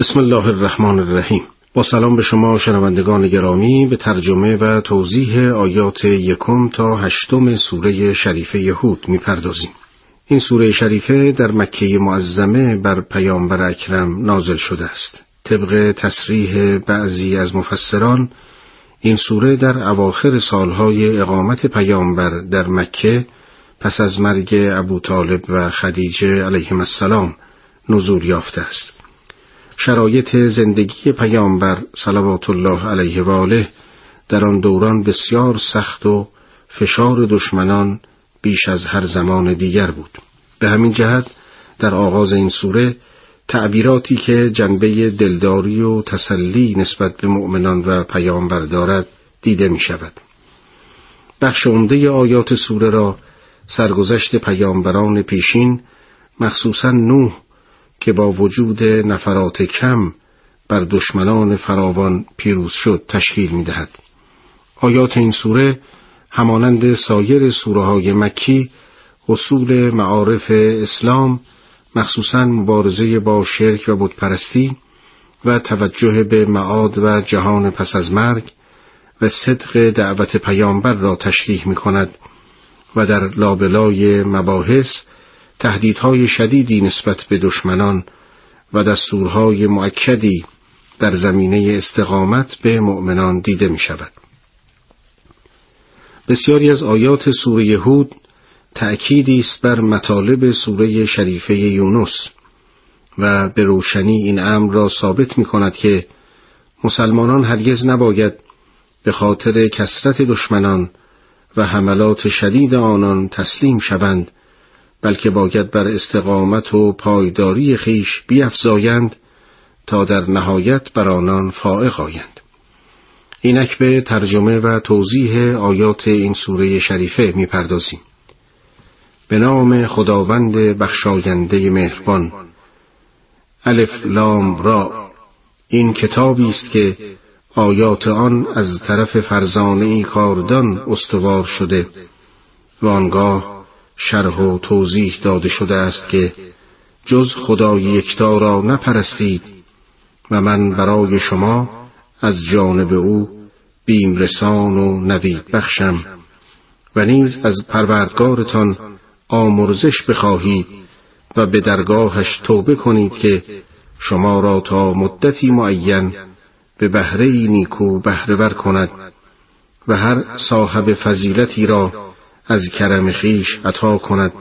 بسم الله الرحمن الرحیم با سلام به شما شنوندگان گرامی به ترجمه و توضیح آیات یکم تا هشتم سوره شریفه یهود می‌پردازیم. این سوره شریفه در مکه معظمه بر پیامبر اکرم نازل شده است. طبق تصریح بعضی از مفسران این سوره در اواخر سالهای اقامت پیامبر در مکه پس از مرگ ابو طالب و خدیجه علیهم السلام نزول یافته است. شرایط زندگی پیامبر صلوات الله علیه و آله در آن دوران بسیار سخت و فشار دشمنان بیش از هر زمان دیگر بود به همین جهت در آغاز این سوره تعبیراتی که جنبه دلداری و تسلی نسبت به مؤمنان و پیامبر دارد دیده می شود. بخش عمده آیات سوره را سرگذشت پیامبران پیشین مخصوصا نوح که با وجود نفرات کم بر دشمنان فراوان پیروز شد تشکیل می دهد. آیات این سوره همانند سایر سوره های مکی اصول معارف اسلام مخصوصا مبارزه با شرک و بتپرستی و توجه به معاد و جهان پس از مرگ و صدق دعوت پیامبر را تشریح می کند و در لابلای مباحث تهدیدهای شدیدی نسبت به دشمنان و دستورهای معکدی در زمینه استقامت به مؤمنان دیده می شود. بسیاری از آیات سوره یهود تأکیدی است بر مطالب سوره شریفه یونس و به روشنی این امر را ثابت می کند که مسلمانان هرگز نباید به خاطر کسرت دشمنان و حملات شدید آنان تسلیم شوند بلکه باید بر استقامت و پایداری خیش بیافزایند تا در نهایت بر آنان فائق آیند. اینک به ترجمه و توضیح آیات این سوره شریفه می‌پردازیم. به نام خداوند بخشاینده مهربان. الف لام را. این کتابی است که آیات آن از طرف فرزانه ای کاردان استوار شده و آنگاه شرح و توضیح داده شده است که جز خدای یکتا را نپرستید و من برای شما از جانب او بیمرسان و نوید بخشم و نیز از پروردگارتان آمرزش بخواهید و به درگاهش توبه کنید که شما را تا مدتی معین به بهره نیکو بهرهور کند و هر صاحب فضیلتی را از کرم خیش عطا کند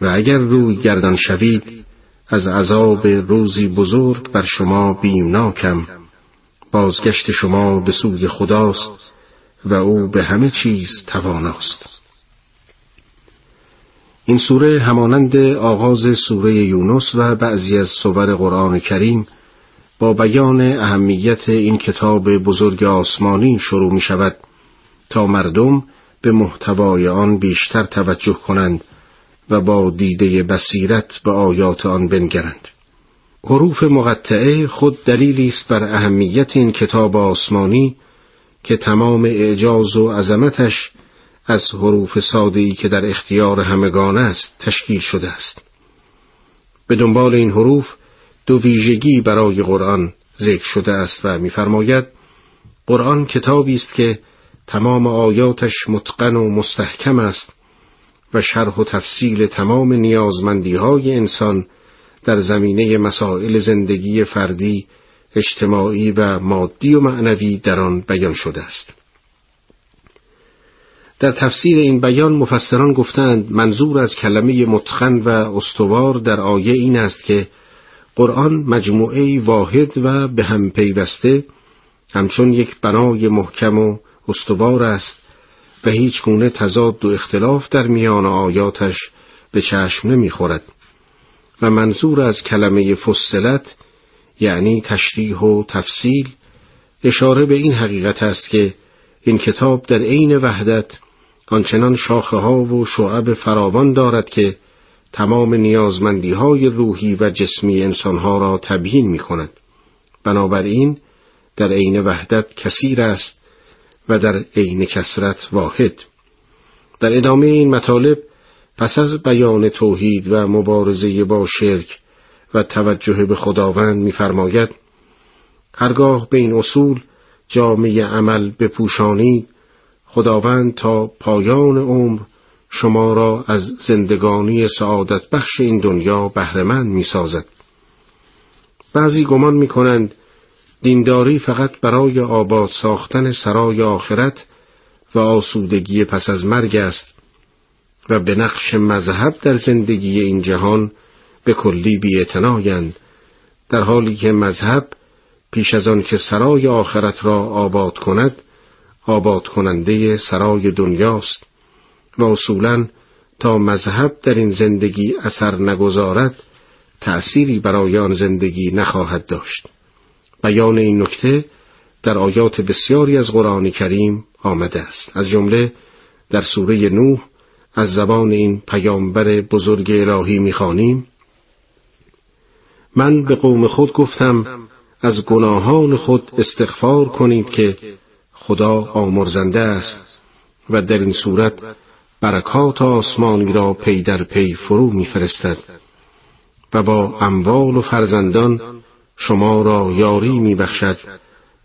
و اگر روی گردان شوید از عذاب روزی بزرگ بر شما بیمناکم. بازگشت شما به سوی خداست و او به همه چیز تواناست. این سوره همانند آغاز سوره یونس و بعضی از سور قرآن کریم با بیان اهمیت این کتاب بزرگ آسمانی شروع می شود تا مردم به محتوای آن بیشتر توجه کنند و با دیده بصیرت به آیات آن بنگرند. حروف مقطعه خود دلیلی است بر اهمیت این کتاب آسمانی که تمام اعجاز و عظمتش از حروف ساده‌ای که در اختیار همگان است تشکیل شده است. به دنبال این حروف دو ویژگی برای قرآن ذکر شده است و می‌فرماید قرآن کتابی است که تمام آیاتش متقن و مستحکم است و شرح و تفصیل تمام نیازمندی های انسان در زمینه مسائل زندگی فردی، اجتماعی و مادی و معنوی در آن بیان شده است. در تفسیر این بیان مفسران گفتند منظور از کلمه متقن و استوار در آیه این است که قرآن مجموعه واحد و به هم پیوسته همچون یک بنای محکم و استوار است و هیچ گونه تضاد و اختلاف در میان آیاتش به چشم نمی‌خورد و منظور از کلمه فصلت یعنی تشریح و تفصیل اشاره به این حقیقت است که این کتاب در عین وحدت آنچنان شاخه ها و شعب فراوان دارد که تمام نیازمندی های روحی و جسمی انسانها را تبیین می کند. بنابراین در عین وحدت کثیر است و در عین کسرت واحد در ادامه این مطالب پس از بیان توحید و مبارزه با شرک و توجه به خداوند می‌فرماید هرگاه به این اصول جامعه عمل بپوشانید خداوند تا پایان عمر شما را از زندگانی سعادت بخش این دنیا بهرهمند می سازد. بعضی گمان می کنند دینداری فقط برای آباد ساختن سرای آخرت و آسودگی پس از مرگ است و به نقش مذهب در زندگی این جهان به کلی بیعتنایند در حالی که مذهب پیش از آن که سرای آخرت را آباد کند آباد کننده سرای دنیاست و اصولا تا مذهب در این زندگی اثر نگذارد تأثیری برای آن زندگی نخواهد داشت. بیان این نکته در آیات بسیاری از قرآن کریم آمده است. از جمله در سوره نوح از زبان این پیامبر بزرگ الهی می‌خوانیم من به قوم خود گفتم از گناهان خود استغفار کنید که خدا آمرزنده است و در این صورت برکات آسمانی را پی در پی فرو میفرستد و با اموال و فرزندان شما را یاری میبخشد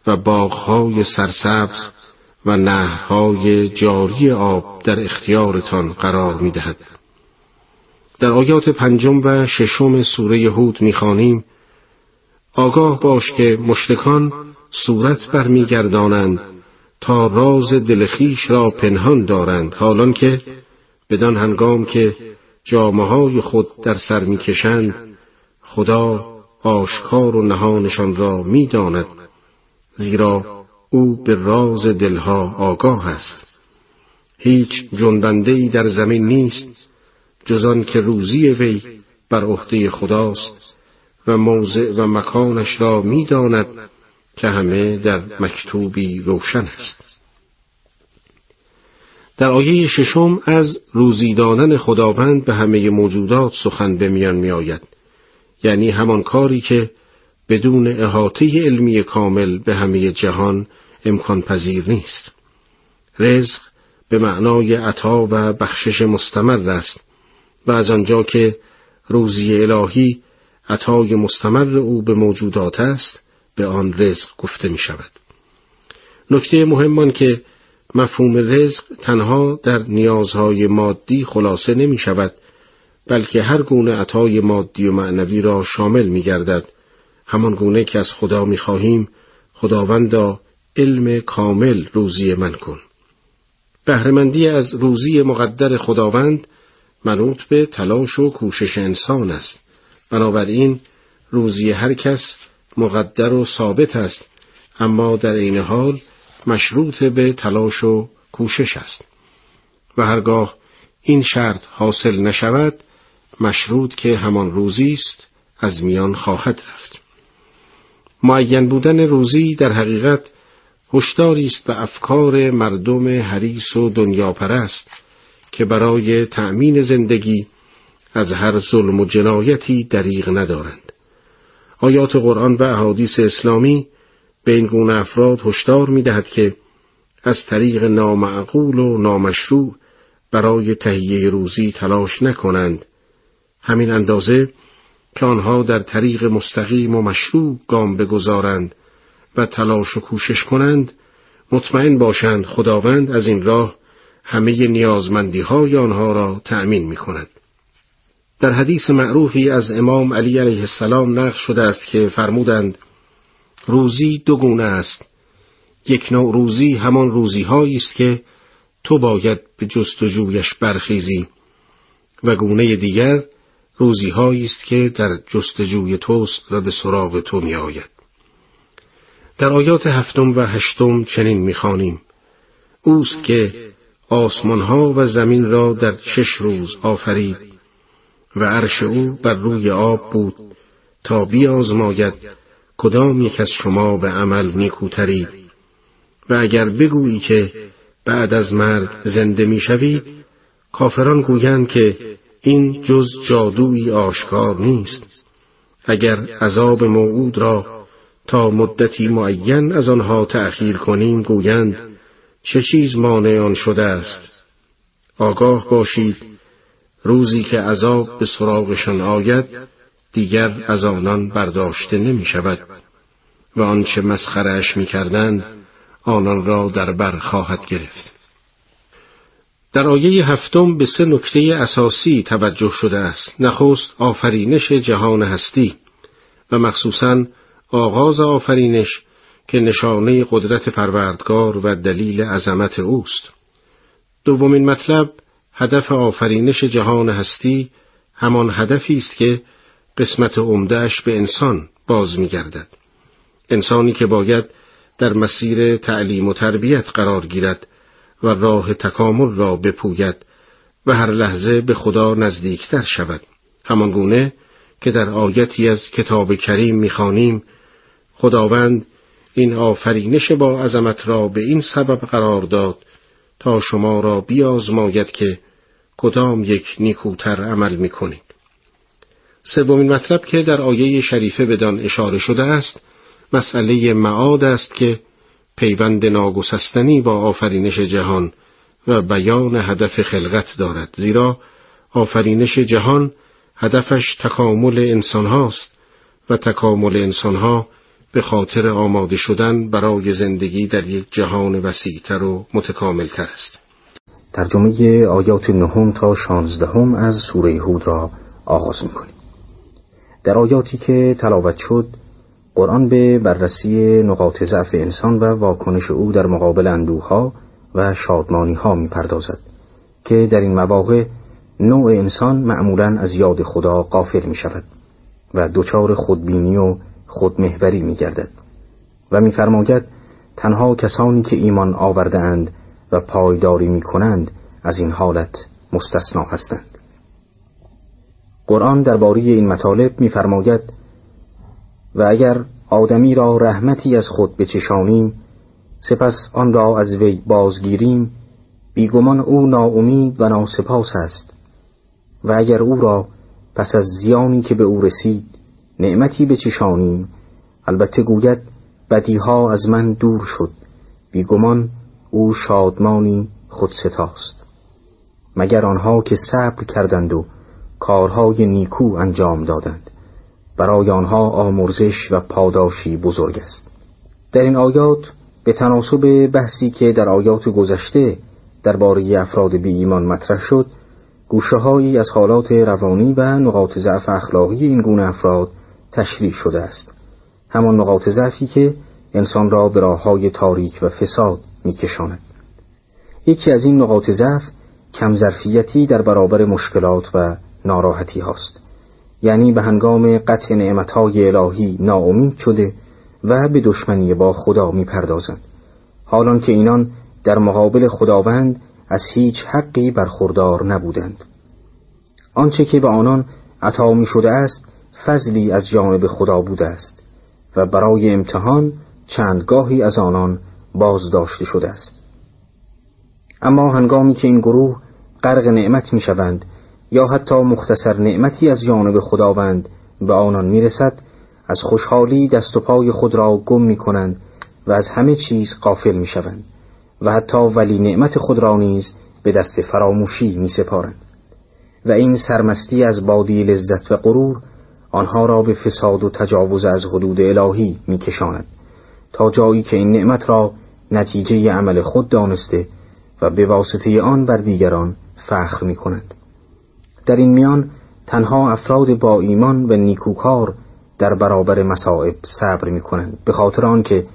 و باغهای سرسبز و نهرهای جاری آب در اختیارتان قرار می‌دهد. در آیات پنجم و ششم سوره هود می‌خوانیم آگاه باش که مشتکان صورت برمیگردانند تا راز دلخیش را پنهان دارند. حالان که بدان هنگام که جامعه خود در سر می‌کشند خدا آشکار و نهانشان را می‌داند زیرا او به راز دلها آگاه است هیچ جنبنده ای در زمین نیست جزان که روزی وی بر عهده خداست و موضع و مکانش را می‌داند که همه در مکتوبی روشن است در آیه ششم از روزی دادن خداوند به همه موجودات سخن به میان می آید. یعنی همان کاری که بدون احاطه علمی کامل به همه جهان امکان پذیر نیست. رزق به معنای عطا و بخشش مستمر است و از آنجا که روزی الهی عطای مستمر او به موجودات است به آن رزق گفته می شود. نکته مهمان که مفهوم رزق تنها در نیازهای مادی خلاصه نمی شود بلکه هر گونه عطای مادی و معنوی را شامل می گردد همان گونه که از خدا می خواهیم خداوندا علم کامل روزی من کن. بهرهمندی از روزی مقدر خداوند منوط به تلاش و کوشش انسان است. بنابراین روزی هر کس مقدر و ثابت است اما در عین حال مشروط به تلاش و کوشش است. و هرگاه این شرط حاصل نشود مشروط که همان روزی است از میان خواهد رفت. معین بودن روزی در حقیقت هشداری است به افکار مردم حریص و دنیا پرست که برای تأمین زندگی از هر ظلم و جنایتی دریغ ندارند. آیات قرآن و احادیث اسلامی به این گونه افراد هشدار می‌دهد که از طریق نامعقول و نامشروع برای تهیه روزی تلاش نکنند همین اندازه که آنها در طریق مستقیم و مشروع گام بگذارند و تلاش و کوشش کنند مطمئن باشند خداوند از این راه همه نیازمندی های آنها را تأمین می کند. در حدیث معروفی از امام علی علیه السلام نقل شده است که فرمودند روزی دو گونه است یک نوع روزی همان روزی است که تو باید به جستجویش برخیزی و گونه دیگر روزی است که در جستجوی توست و به سراغ تو می آید. در آیات هفتم و هشتم چنین می‌خوانیم اوست که آسمانها و زمین را در شش روز آفرید و عرش او بر روی آب بود تا بیازماید کدام یک از شما به عمل نیکوترید و اگر بگویی که بعد از مرگ زنده می‌شوید کافران گویند که این جز جادویی آشکار نیست. اگر عذاب موعود را تا مدتی معین از آنها تأخیر کنیم گویند چه چیز مانع آن شده است؟ آگاه باشید روزی که عذاب به سراغشان آید دیگر از آنان برداشته نمی شود. و آنچه مسخرش می کردند آنان را در بر خواهد گرفت. در آیه هفتم به سه نکته اساسی توجه شده است. نخست آفرینش جهان هستی و مخصوصا آغاز آفرینش که نشانه قدرت پروردگار و دلیل عظمت اوست. دومین مطلب هدف آفرینش جهان هستی همان هدفی است که قسمت عمدهش به انسان باز می‌گردد. انسانی که باید در مسیر تعلیم و تربیت قرار گیرد و راه تکامل را بپوید و هر لحظه به خدا نزدیکتر شود. همانگونه که در آیتی از کتاب کریم می‌خوانیم خداوند این آفرینش با عظمت را به این سبب قرار داد تا شما را بیازماید که کدام یک نیکوتر عمل می‌کنید. سومین مطلب که در آیه شریفه بدان اشاره شده است مسئله معاد است که پیوند ناگسستنی با آفرینش جهان و بیان هدف خلقت دارد زیرا آفرینش جهان هدفش تکامل انسان هاست و تکامل انسان ها به خاطر آماده شدن برای زندگی در یک جهان وسیعتر و متکاملتر است. ترجمه آیات نهم تا شانزدهم از سوره هود را آغاز می‌کنیم. در آیاتی که تلاوت شد قرآن به بررسی نقاط ضعف انسان و واکنش او در مقابل اندوها و شادمانی ها می پردازد که در این مواقع نوع انسان معمولا از یاد خدا قافل می شود و دچار خودبینی و خودمهوری می گردد و میفرماید تنها کسانی که ایمان آورده اند و پایداری می کنند از این حالت مستثنا هستند. قرآن درباره این مطالب میفرماید و اگر آدمی را رحمتی از خود بچشانیم سپس آن را از وی بازگیریم بیگمان او ناامید و ناسپاس است. و اگر او را پس از زیانی که به او رسید نعمتی بچشانیم البته گوید بدیها از من دور شد بیگمان او شادمانی خودستاست. مگر آنها که صبر کردند و کارهای نیکو انجام دادند. برای آنها آمرزش و پاداشی بزرگ است. در این آیات به تناسب بحثی که در آیات گذشته درباره افراد بی ایمان مطرح شد گوشه از حالات روانی و نقاط ضعف اخلاقی این گونه افراد تشریح شده است. همان نقاط ضعفی که انسان را به راه های تاریک و فساد میکشاند. یکی از این نقاط ضعف کم ظرفیتی در برابر مشکلات و ناراحتی هاست. یعنی به هنگام قطع نعمتهای الهی ناامید شده و به دشمنی با خدا می‌پردازند. حالان که اینان در مقابل خداوند از هیچ حقی برخوردار نبودند. آنچه که به آنان عطا می شده است فضلی از جانب خدا بوده است و برای امتحان چندگاهی از آنان بازداشته شده است. اما هنگامی که این گروه غرق نعمت می شوند یا حتی مختصر نعمتی از جانب خداوند به آنان می‌رسد از خوشحالی دست و پای خود را گم می کنند و از همه چیز قافل می شوند و حتی ولی نعمت خود را نیز به دست فراموشی می سپارند و این سرمستی از بادی لذت و غرور آنها را به فساد و تجاوز از حدود الهی می کشاند تا جایی که این نعمت را نتیجه عمل خود دانسته و به واسطه آن بر دیگران فخر می کنند. در این میان تنها افراد با ایمان و نیکوکار در برابر مصائب صبر می کنند به خاطر آنکه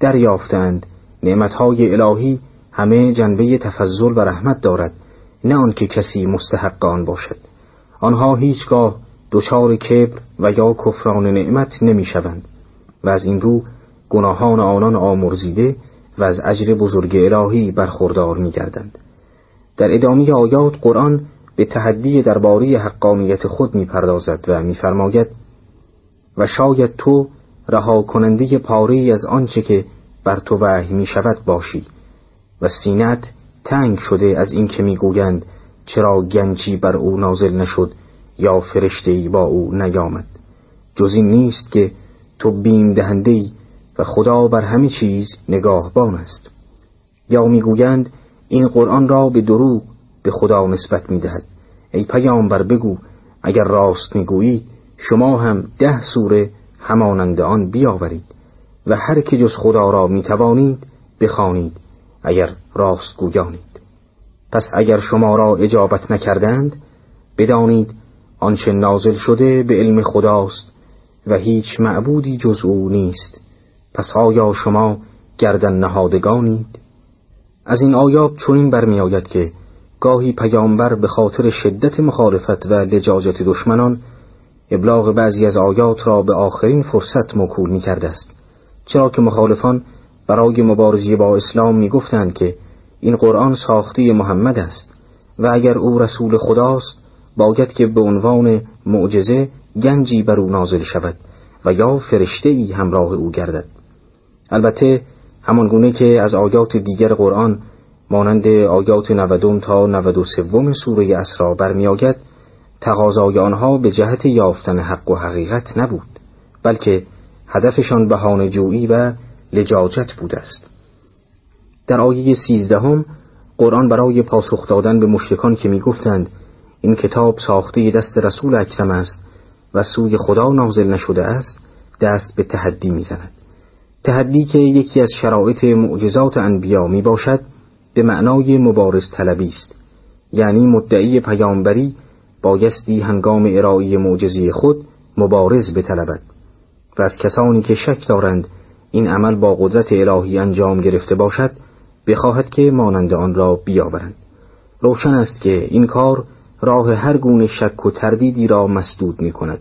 دریافتند نعمتهای الهی همه جنبه تفضل و رحمت دارد نه آنکه کسی مستحق آن باشد آنها هیچگاه دچار کبر و یا کفران نعمت نمی شوند و از این رو گناهان آنان آمرزیده و از اجر بزرگ الهی برخوردار می گردند. در ادامه آیات قرآن به تحدی درباره حقانیت خود می‌پردازد و میفرماید و شاید تو رها کننده پاره از آنچه که بر تو وحی می شود باشی و سینت تنگ شده از اینکه می‌گویند چرا گنجی بر او نازل نشد یا فرشته ای با او نیامد. جز این نیست که تو بیم دهنده ای و خدا بر همه چیز نگاهبان است. یا می‌گویند این قرآن را به دروغ به خدا نسبت می دهد ای پیامبر بگو اگر راست می‌گویی شما هم ده سوره همانند آن بیاورید و هر که جز خدا را می توانید بخوانید اگر راست گویانید. پس اگر شما را اجابت نکردند بدانید آنچه نازل شده به علم خداست و هیچ معبودی جز او نیست. پس آیا شما گردن نهادگانید؟ از این آیات چنین برمیآید که گاهی پیامبر به خاطر شدت مخالفت و لجاجت دشمنان ابلاغ بعضی از آیات را به آخرین فرصت موکول می کرده است. چرا که مخالفان برای مبارزی با اسلام می گفتند که این قرآن ساخته محمد است و اگر او رسول خداست باید که به عنوان معجزه گنجی بر او نازل شود و یا فرشته ای همراه او گردد. البته همان گونه که از آیات دیگر قرآن مانند آیات 90 تا 93 سوره اسرا برمیآید تقاضای آنها به جهت یافتن حق و حقیقت نبود بلکه هدفشان بهانه جویی و لجاجت بوده است. در آیه سیزدهم قرآن برای پاسخ دادن به مشرکان که می‌گفتند این کتاب ساخته دست رسول اکرم است و سوی خدا نازل نشده است دست به تحدی می‌زند. تحدی که یکی از شرایط معجزات انبیا می باشد به معنای مبارز طلبی است. یعنی مدعی پیامبری بایستی هنگام ارائه معجزه خود مبارز بطلبد. و از کسانی که شک دارند این عمل با قدرت الهی انجام گرفته باشد بخواهد که مانند آن را بیاورند. روشن است که این کار راه هر گونه شک و تردیدی را مسدود می کند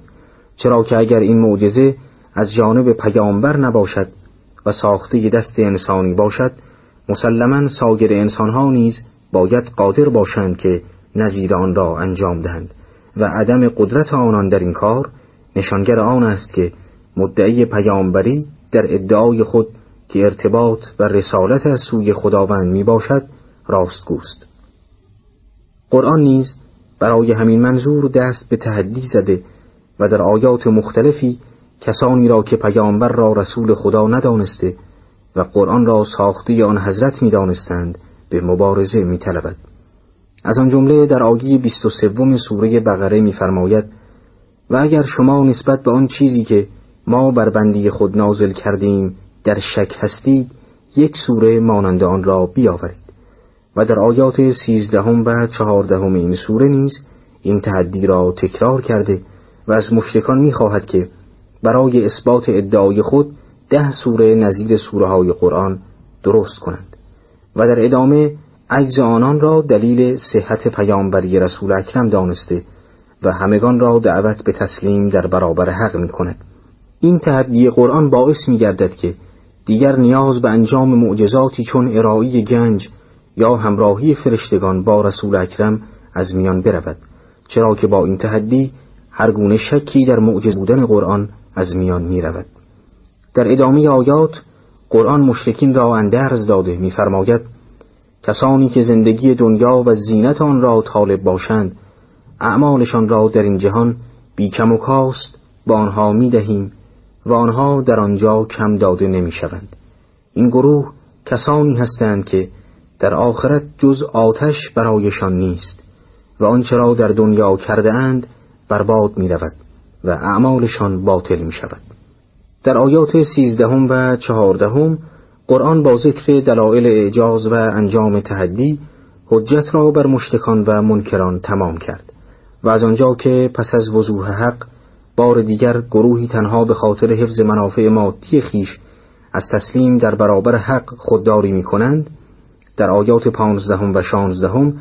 چرا که اگر این معجزه از جانب پیامبر نباشد و ساخته دست انسانی باشد مسلما ساگر انسانها نیز باید قادر باشند که نظیر آن را انجام دهند و عدم قدرت آنان در این کار نشانگر آن است که مدعی پیامبری در ادعای خود که ارتباط و رسالت از سوی خداوند می باشد راستگوست. قرآن نیز برای همین منظور دست به تحدی زده و در آیات مختلفی کسانی را که پیامبر را رسول خدا ندانسته و قرآن را ساخته آن حضرت می دانستند به مبارزه می طلبد. از آن جمله در آیه 23 سوره بقره میفرماید و اگر شما نسبت به آن چیزی که ما بر بندی خود نازل کردیم در شک هستید یک سوره مانند آن را بیاورید و در آیات سیزدهم و چهاردهم این سوره نیز این تحدی را تکرار کرده و از مشرکان می‌خواهد که برای اثبات ادعای خود ده سوره نظیر سوره های قرآن درست کنند و در ادامه عجز آنان را دلیل صحت پیامبری رسول اکرم دانسته و همگان را دعوت به تسلیم در برابر حق می کند. این تحدی قرآن باعث می گردد که دیگر نیاز به انجام معجزاتی چون ارائه گنج یا همراهی فرشتگان با رسول اکرم از میان برود چرا که با این تحدی هر گونه شکی در معجز بودن قرآن از میان می رود. در ادامه آیات قرآن مشرکین را اندرز داده میفرماید کسانی که زندگی دنیا و زینت آن را طالب باشند اعمالشان را در این جهان بیکم و کاست با آنها می دهیم و آنها در آنجا کم داده نمی شوند. این گروه کسانی هستند که در آخرت جز آتش برایشان نیست و آنچه را در دنیا کرده اند برباد می رود و اعمالشان باطل می شود. در آیات سیزدهم و چهاردهم قرآن با ذکر دلایل اعجاز و انجام تحدی حجت را بر مشتکان و منکران تمام کرد و از آنجا که پس از وضوح حق بار دیگر گروهی تنها به خاطر حفظ منافع مادی خیش از تسلیم در برابر حق خودداری می کنند در آیات پانزدهم و شانزدهم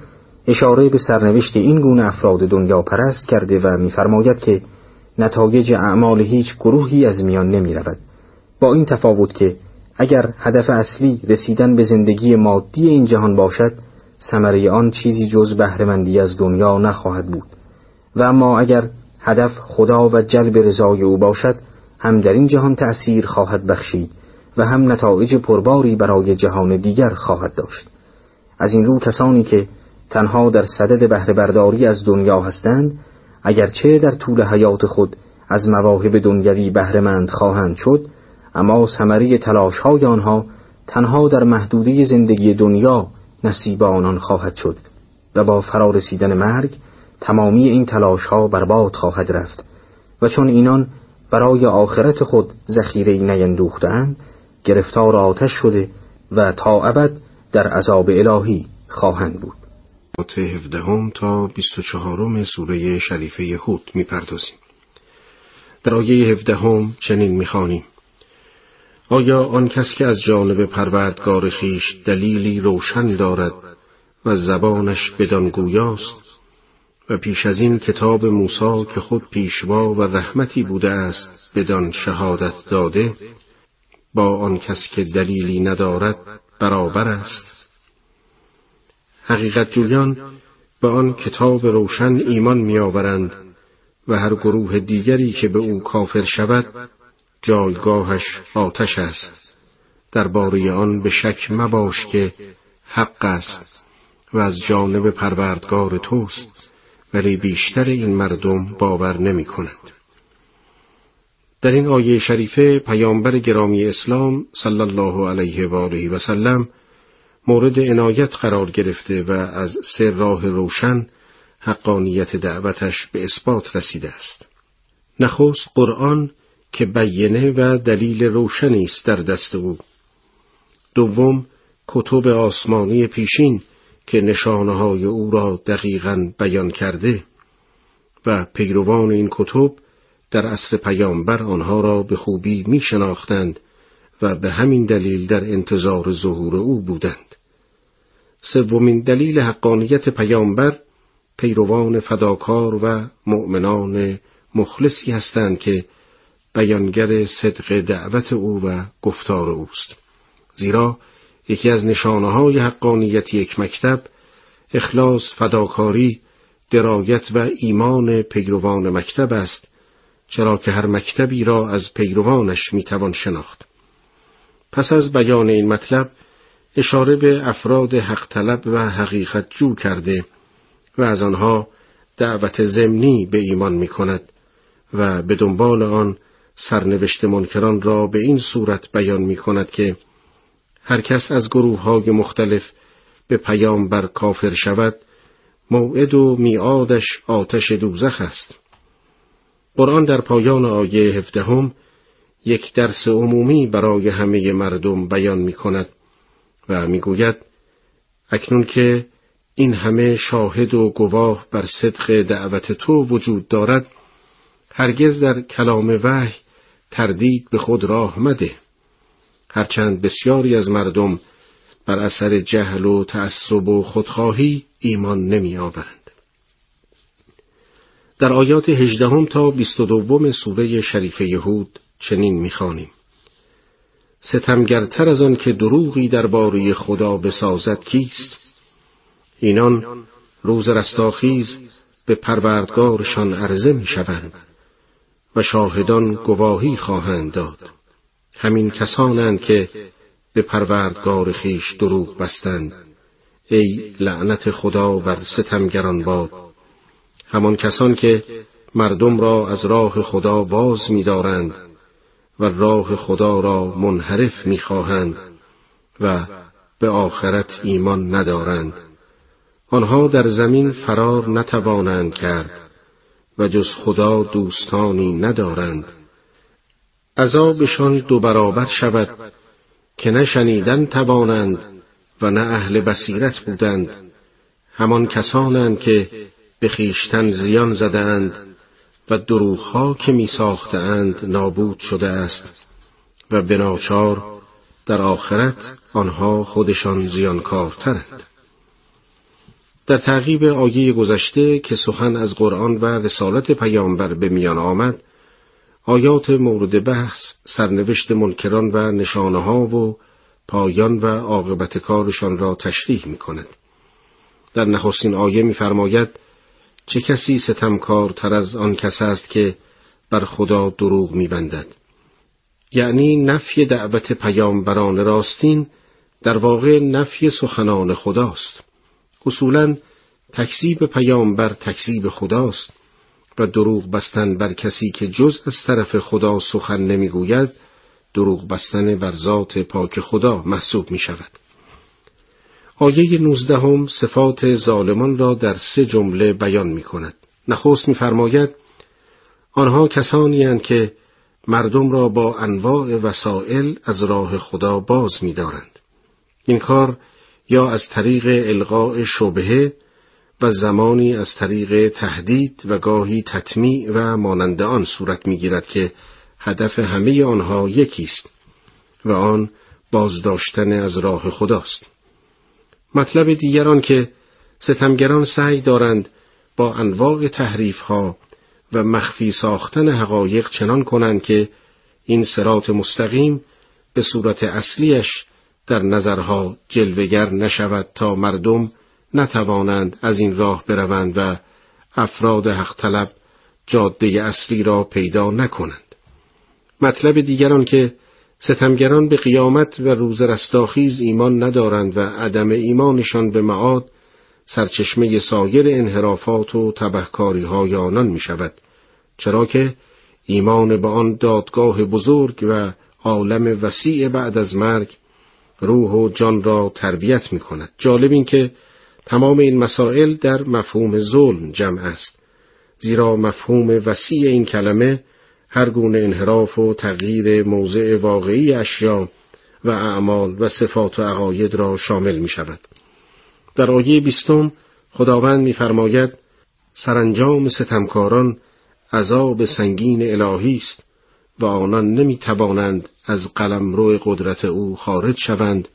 اشاره به سرنوشت این گونه افراد دنیا پرست کرده و می‌فرماید که نتایج اعمال هیچ گروهی از میان نمی رود. با این تفاوت که اگر هدف اصلی رسیدن به زندگی مادی این جهان باشد ثمره آن چیزی جز بهرهمندی از دنیا نخواهد بود و اما اگر هدف خدا و جلب رضای او باشد هم در این جهان تأثیر خواهد بخشید و هم نتایج پرباری برای جهان دیگر خواهد داشت از این رو کسانی که تنها در صدد بهره برداری از دنیا هستند اگرچه در طول حیات خود از مواهب دنیوی بهرهمند خواهند شد اما ثمره تلاش های آنها تنها در محدوده زندگی دنیا نصیب آنان خواهد شد و با فرارسیدن مرگ تمامی این تلاش ها برباد خواهد رفت و چون اینان برای آخرت خود ذخیره نیندوختند گرفتار آتش شده و تا ابد در عذاب الهی خواهند بود. آیات 17 تا 24 سوره شریفه هود می‌پردازیم. در آیه 17 چنین می‌خوانیم. آیا آن کس که از جانب پروردگار خیش دلیلی روشن دارد و زبانش بدان گویاست؟ و پیش از این کتاب موسی که خود پیشوا و رحمتی بوده است بدان شهادت داده با آن کس که دلیلی ندارد برابر است. حقیقت جویان به آن کتاب روشن ایمان میآورند و هر گروه دیگری که به او کافر شود جایگاهش آتش است درباره آن به شک مباش که حق است و از جانب پروردگار توست ولی بیشتر این مردم باور نمی کنند. در این آیه شریفه پیامبر گرامی اسلام صلی الله علیه و آله و سلم مورد عنایت قرار گرفته و از سر راه روشن حقانیت دعوتش به اثبات رسیده است. نخست قرآن که بیینه و دلیل روشنی است در دست او. دوم کتب آسمانی پیشین که نشانه های او را دقیقا بیان کرده و پیروان این کتب در عصر پیامبر آنها را به خوبی می شناختند و به همین دلیل در انتظار ظهور او بودند. سومین دلیل حقانیت پیامبر پیروان فداکار و مؤمنان مخلصی هستند که بیانگر صدق دعوت او و گفتار اوست. زیرا یکی از نشانه های حقانیت یک مکتب اخلاص، فداکاری، درایت و ایمان پیروان مکتب است چرا که هر مکتبی را از پیروانش می‌توان شناخت. پس از بیان این مطلب اشاره به افراد حق طلب و حقیقت جو کرده و از آنها دعوت زمینی به ایمان می کند و به دنبال آن سرنوشت منکران را به این صورت بیان می کند که هر کس از گروه های مختلف به پیام بر کافر شود موعد و میعادش آتش دوزخ است. قرآن در پایان آیه هفدهم یک درس عمومی برای همه مردم بیان می کند و می گوید اکنون که این همه شاهد و گواه بر صدق دعوت تو وجود دارد هرگز در کلام وحی تردید به خود راه مده هرچند بسیاری از مردم بر اثر جهل و تعصب و خودخواهی ایمان نمی آورند. در آیات هجدهم تا بیست و دوم سوره شریف یهود چنین می‌خوانیم ستمگرتر از آن که دروغی درباره خدا بسازد کیست؟ اینان روز رستاخیز به پروردگارشان عرضه می‌شوند و شاهدان گواهی خواهند داد. همین کسانند که به پروردگار خیش دروغ بستند. ای لعنت خدا بر ستمگران باد. همان کسان که مردم را از راه خدا باز می‌دارند و راه خدا را منحرف می‌خواهند و به آخرت ایمان ندارند. آنها در زمین فرار نتوانند کرد و جز خدا دوستانی ندارند. عذابشان دو برابر شود که نه شنیدن توانند و نه اهل بصیرت بودند. همان کسانند که به خیشتن زیان زدند و دروغها که می ساختند نابود شده است و بناچار در آخرت آنها خودشان زیانکارترند در تعقیب آیه گذشته که سخن از قرآن و رسالت پیامبر به میان آمد آیات مورد بحث سرنوشت منکران و نشانه ها و پایان و عاقبت کارشان را تشریح می کند. در نخستین آیه می‌فرماید چه کسی ستمکارتر از آن کس است که بر خدا دروغ میبندد یعنی نفی دعوت پیامبران راستین در واقع نفی سخنان خداست اصولا تکذیب پیامبر تکذیب خداست و دروغ بستن بر کسی که جز از طرف خدا سخن نمی‌گوید دروغ بستن بر ذات پاک خدا محسوب می شود. آیه نوزدهم صفات ظالمان را در سه جمله بیان می کند. نخست می‌فرماید آنها کسانی هستند که مردم را با انواع وسائل از راه خدا باز می‌دارند. این کار یا از طریق القاء شبهه و زمانی از طریق تهدید و گاهی تطمیع و مانند آن صورت می‌گیرد که هدف همه آنها یکی است و آن بازداشتن از راه خداست مطلب دیگران که ستمگران سعی دارند با انواع تحریف ها و مخفی ساختن حقایق چنان کنند که این سرات مستقیم به صورت اصلیش در نظرها جلوگر نشود تا مردم نتوانند از این راه بروند و افراد حق طلب جاده اصلی را پیدا نکنند. مطلب دیگران که ستمگران به قیامت و روز رستاخیز ایمان ندارند و عدم ایمانشان به معاد سرچشمه سایر انحرافات و تبهکاری های آنان می شود چرا که ایمان به آن دادگاه بزرگ و عالم وسیع بعد از مرگ روح و جان را تربیت می کند جالب این که تمام این مسائل در مفهوم ظلم جمع است زیرا مفهوم وسیع این کلمه هر گونه انحراف و تغییر موضع واقعی اشیا و اعمال و صفات و عقاید را شامل می شود. در آیه بیستم خداوند می‌فرماید سرانجام ستمکاران عذاب سنگین الهی است و آنان نمی توانند از قلمرو قدرت او خارج شوند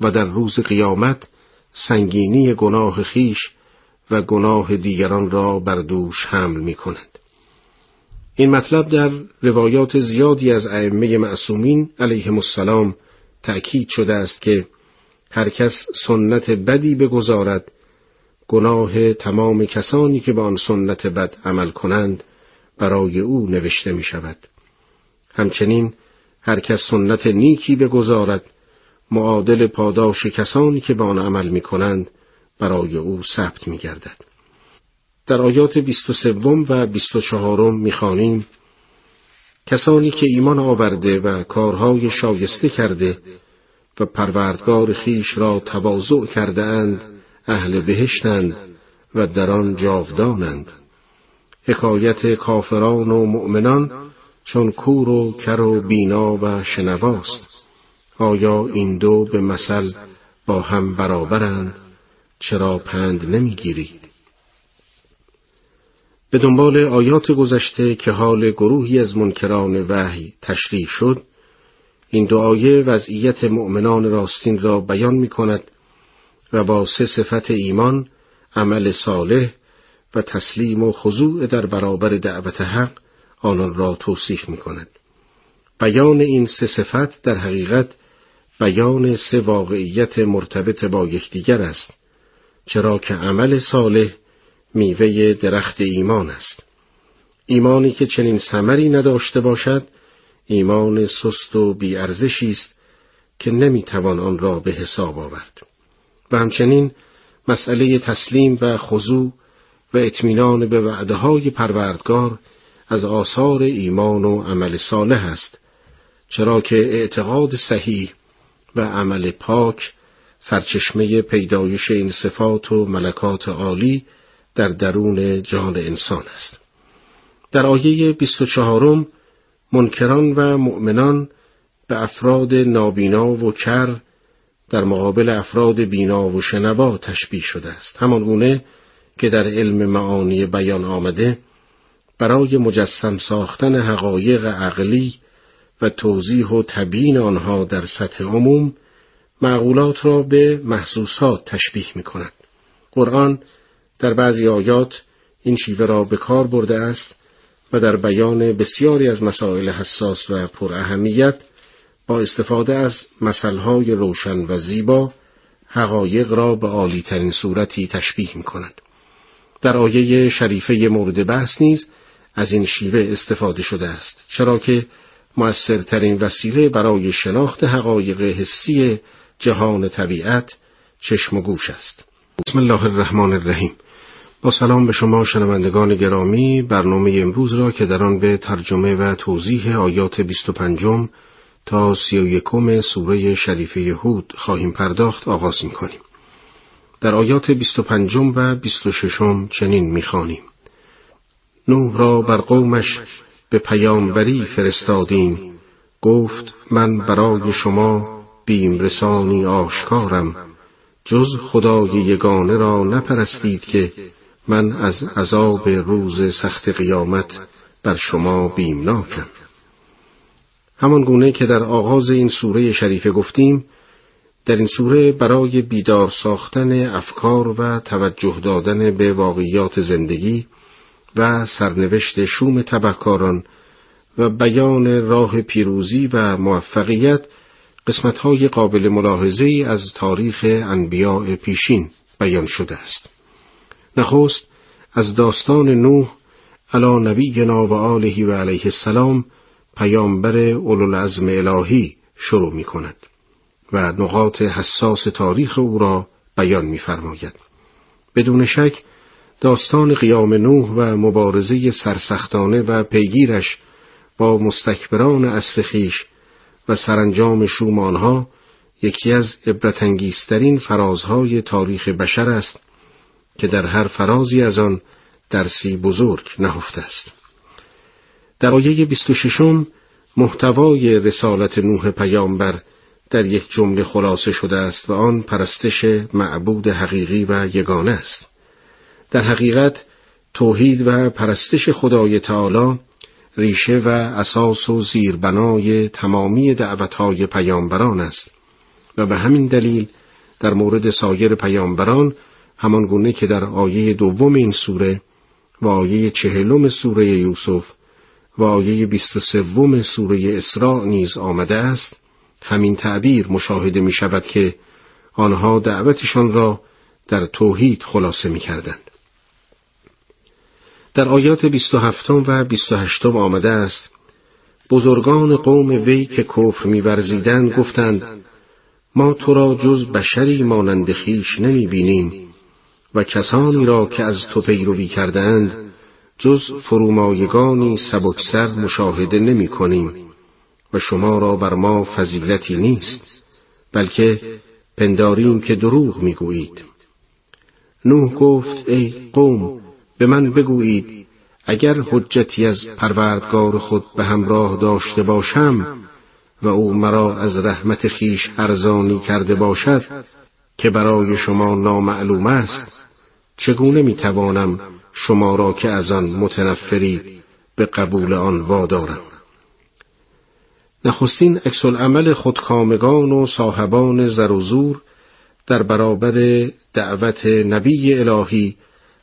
و در روز قیامت سنگینی گناه خیش و گناه دیگران را بر دوش حمل می کند. این مطلب در روایات زیادی از ائمه معصومین علیهم السلام تأکید شده است که هر کس سنت بدی بگذارد گناه تمام کسانی که به آن سنت بد عمل کنند برای او نوشته می شود. همچنین هر کس سنت نیکی بگذارد معادل پاداش کسانی که به آن عمل می کنند برای او ثبت می گردد. در آیات 23 و 24 می‌خوانیم کسانی که ایمان آورده و کارهای شایسته کرده و پروردگار خیش را تواضع کرده اند اهل بهشتند و در آن جاودانند. حکایت کافران و مؤمنان چون کور و کر و بینا و شنواست. آیا این دو به مثل با هم برابرند؟ چرا پند نمی‌گیرید به دنبال آیات گذشته که حال گروهی از منکران وحی تشریح شد این دعایه وضعیت مؤمنان راستین را بیان می کند و با سه صفت ایمان، عمل صالح و تسلیم و خضوع در برابر دعوت حق آنان را توصیف می کند. بیان این سه صفت در حقیقت بیان سه واقعیت مرتبط با یکدیگر است چرا که عمل صالح میوه درخت ایمان است. ایمانی که چنین ثمری نداشته باشد ایمان سست و بیارزشی است که نمی‌توان آن را به حساب آورد. و همچنین مسئله تسلیم و خضوع و اطمینان به وعده های پروردگار از آثار ایمان و عمل صالح است چرا که اعتقاد صحیح و عمل پاک سرچشمه پیدایش این صفات و ملکات عالی در درون جان انسان است در آیه 24 منکران و مؤمنان به افراد نابینا و کر در مقابل افراد بینا و شنوا تشبیه شده است همان گونه که در علم معانی بیان آمده برای مجسم ساختن حقایق عقلی و توضیح و تبیین آنها در سطح عموم معقولات را به محسوسات تشبیه می کند. قرآن در بعضی آیات این شیوه را به کار برده است و در بیان بسیاری از مسائل حساس و پر اهمیت با استفاده از مسئله روشن و زیبا حقایق را به عالی ترین صورتی تشبیه می کند. در آیه شریفه مورد بحث نیز از این شیوه استفاده شده است چرا که مؤثرترین وسیله برای شناخت حقایق حسی جهان طبیعت چشم و گوش است بسم الله الرحمن الرحیم با سلام به شما شنوندگان گرامی برنامه امروز را که در آن به ترجمه و توضیح آیات 25 تا 31 سوره شریفه یهود خواهیم پرداخت آغاز می کنیم. در آیات 25 و 26 چنین می‌خوانیم. نوح را بر قومش به پیامبری فرستادیم. گفت من برای شما بیمرسانی آشکارم. جز خدای یگانه را نپرستید که من از عذاب روز سخت قیامت بر شما بیمناکم همان گونه که در آغاز این سوره شریفه گفتیم در این سوره برای بیدار ساختن افکار و توجه دادن به واقعیات زندگی و سرنوشت شوم تبهکاران و بیان راه پیروزی و موفقیت قسمتهای قابل ملاحظه از تاریخ انبیاء پیشین بیان شده است. نخست از داستان نوح علا نبینا و آله و علیه السلام پیامبر اولوالعزم الهی شروع می کند و نقاط حساس تاریخ او را بیان می فرماید. بدون شک داستان قیام نوح و مبارزه سرسختانه و پیگیرش با مستکبران اصل خیش و سرانجام شوم آنها یکی از عبرتانگیزترین فرازهای تاریخ بشر است که در هر فرازی از آن درسی بزرگ نهفته است. در آیه 26 محتوای رسالت نوح پیامبر در یک جمله خلاصه شده است و آن پرستش معبود حقیقی و یگانه است. در حقیقت توحید و پرستش خدای تعالی ریشه و اساس و زیربنای تمامی دعوتهای پیامبران است و به همین دلیل در مورد سایر پیامبران همان گونه که در آیه دوم این سوره و آیه چهلم سوره یوسف و آیه بیست و سوم سوره اسراء نیز آمده است همین تعبیر مشاهده می شود که آنها دعوتشان را در توحید خلاصه می کردند. در آیات 27 و 28 آمده است بزرگان قوم وی که کفر میورزیدند گفتند ما تو را جز بشری مانند خیش نمی بینیم و کسانی را که از تو پیروی کردند جز فرومایگانی سبکسر مشاهده نمی کنیم و شما را بر ما فضیلتی نیست بلکه پنداریم که دروغ می گویید. نوح گفت ای قوم به من بگویید اگر حجتی از پروردگار خود به همراه داشته باشم و او مرا از رحمت خیش ارزانی کرده باشد که برای شما نامعلوم است چگونه می‌توانم شما را که از آن متنفری به قبول آن وادارم؟ نخستین عکس عمل خودکامگان و صاحبان زر و زور در برابر دعوت نبی الهی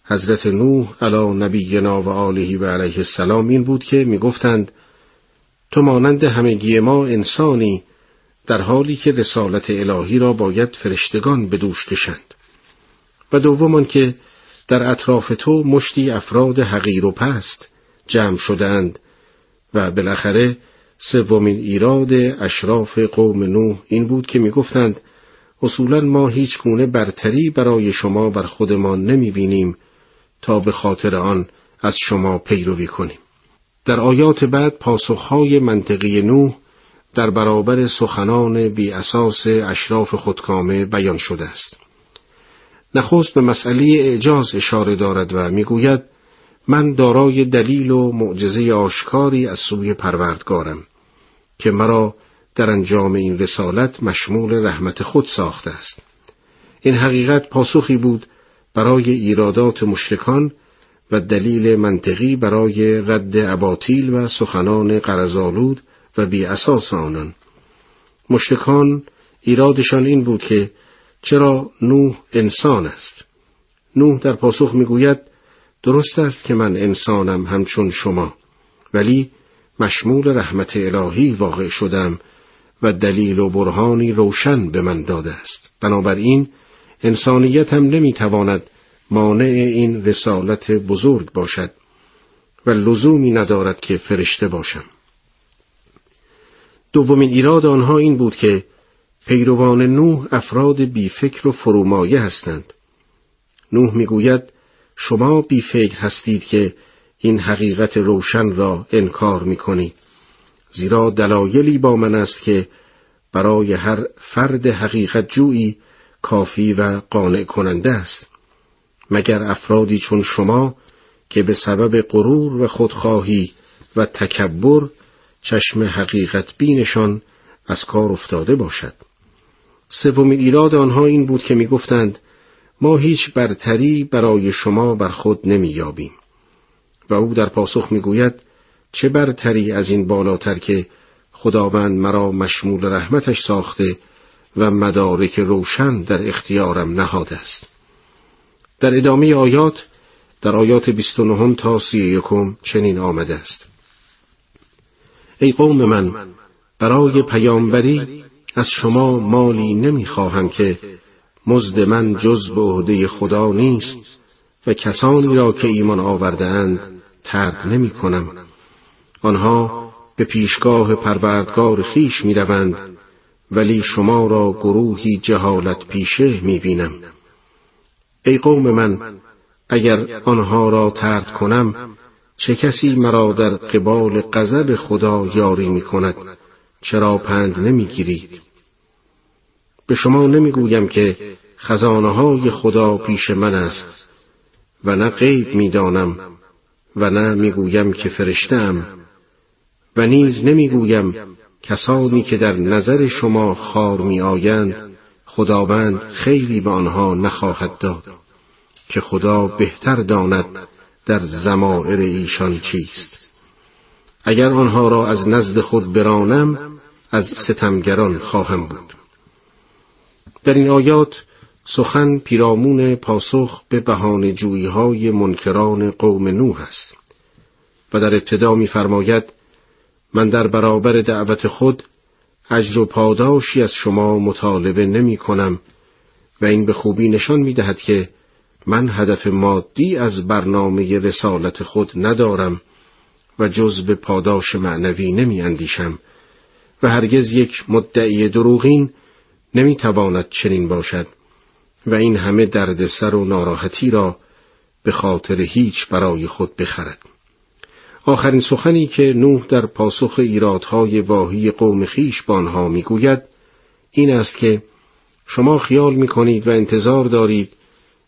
حضرت نوح علی نبینا و آله و علیه السلام این بود که می‌گفتند تو مانند همگی ما انسانی در حالی که رسالت الهی را باید فرشتگان به دوش کشند و دومان که در اطراف تو مشتی افراد حقیر و پست جمع شدند و بالاخره سومین ایراد اشراف قوم نوح این بود که می‌گفتند اصولا ما هیچ گونه برتری برای شما بر خودمان نمی بینیم تا به خاطر آن از شما پیروی کنیم. در آیات بعد پاسخهای منطقی نوح در برابر سخنان بی اساس اشراف خودکامه بیان شده است. نخست به مسئله اعجاز اشاره دارد و می‌گوید من دارای دلیل و معجزه آشکاری از سوی پروردگارم که مرا در انجام این رسالت مشمول رحمت خود ساخته است. این حقیقت پاسخی بود برای ایرادات مشرکان و دلیل منطقی برای رد اباطیل و سخنان قرزالود و بی اساس آنان. مشرکان ایرادشان این بود که چرا نوح انسان است. نوح در پاسخ می‌گوید درست است که من انسانم همچون شما ولی مشمول رحمت الهی واقع شدم و دلیل و برهانی روشن به من داده است. بنابراین انسانیت هم نمی‌تواند مانع این رسالت بزرگ باشد و لزومی ندارد که فرشته باشم. دومین ایراد آنها این بود که پیروان نوح افراد بیفکر و فرومایه هستند. نوح می‌گوید شما بیفکر هستید که این حقیقت روشن را انکار می‌کنید. زیرا دلایلی با من است که برای هر فرد حقیقت جویی کافی و قانع کننده است. مگر افرادی چون شما که به سبب غرور و خودخواهی و تکبر چشم حقیقت بینشان از کار افتاده باشد. سومین ایراد آنها این بود که می‌گفتند ما هیچ برتری برای شما بر خود نمییابیم. و او در پاسخ می‌گوید چه برتری از این بالاتر که خداوند مرا مشمول رحمتش ساخته و مدارک روشن در اختیارم نهاده است. در ادامه آیات در آیات 29 تا 31 چنین آمده است. ای قوم من برای پیامبری از شما مالی نمی‌خواهم که مزد من جز به عهده خدا نیست و کسانی را که ایمان آورده اند ترد نمی کنم. آنها به پیشگاه پروردگار خیش می روند ولی شما را گروهی جهالت پیشه می بینم. ای قوم من اگر آنها را ترد کنم چه کسی مرا در قبال غضب خدا یاری می کند چرا پند نمی گیرید به شما نمی‌گویم که خزانه های خدا پیش من است و نه غیب می‌دانم و نه می‌گویم که فرشتم و نیز نمی‌گویم کسانی که در نظر شما خار می آیند خداوند خیلی به آنها نخواهد داد که خدا بهتر داند در زمائر ایشان چیست؟ اگر آنها را از نزد خود برانم از ستمگران خواهم بود. در این آیات سخن پیرامون پاسخ به بهانه های منکران قوم نوح است و در ابتدا می‌فرماید من در برابر دعوت خود اجر و پاداشی از شما مطالبه نمی کنم و این به خوبی نشان می دهد که من هدف مادی از برنامه رسالت خود ندارم و جز به پاداش معنوی نمی اندیشم و هرگز یک مدعی دروغین نمی تواند چنین باشد و این همه دردسر و ناراحتی را به خاطر هیچ برای خود بخرد. آخرین سخنی که نوح در پاسخ ایرادهای واهی قوم خیش با آنها می‌گوید این است که شما خیال می‌کنید و انتظار دارید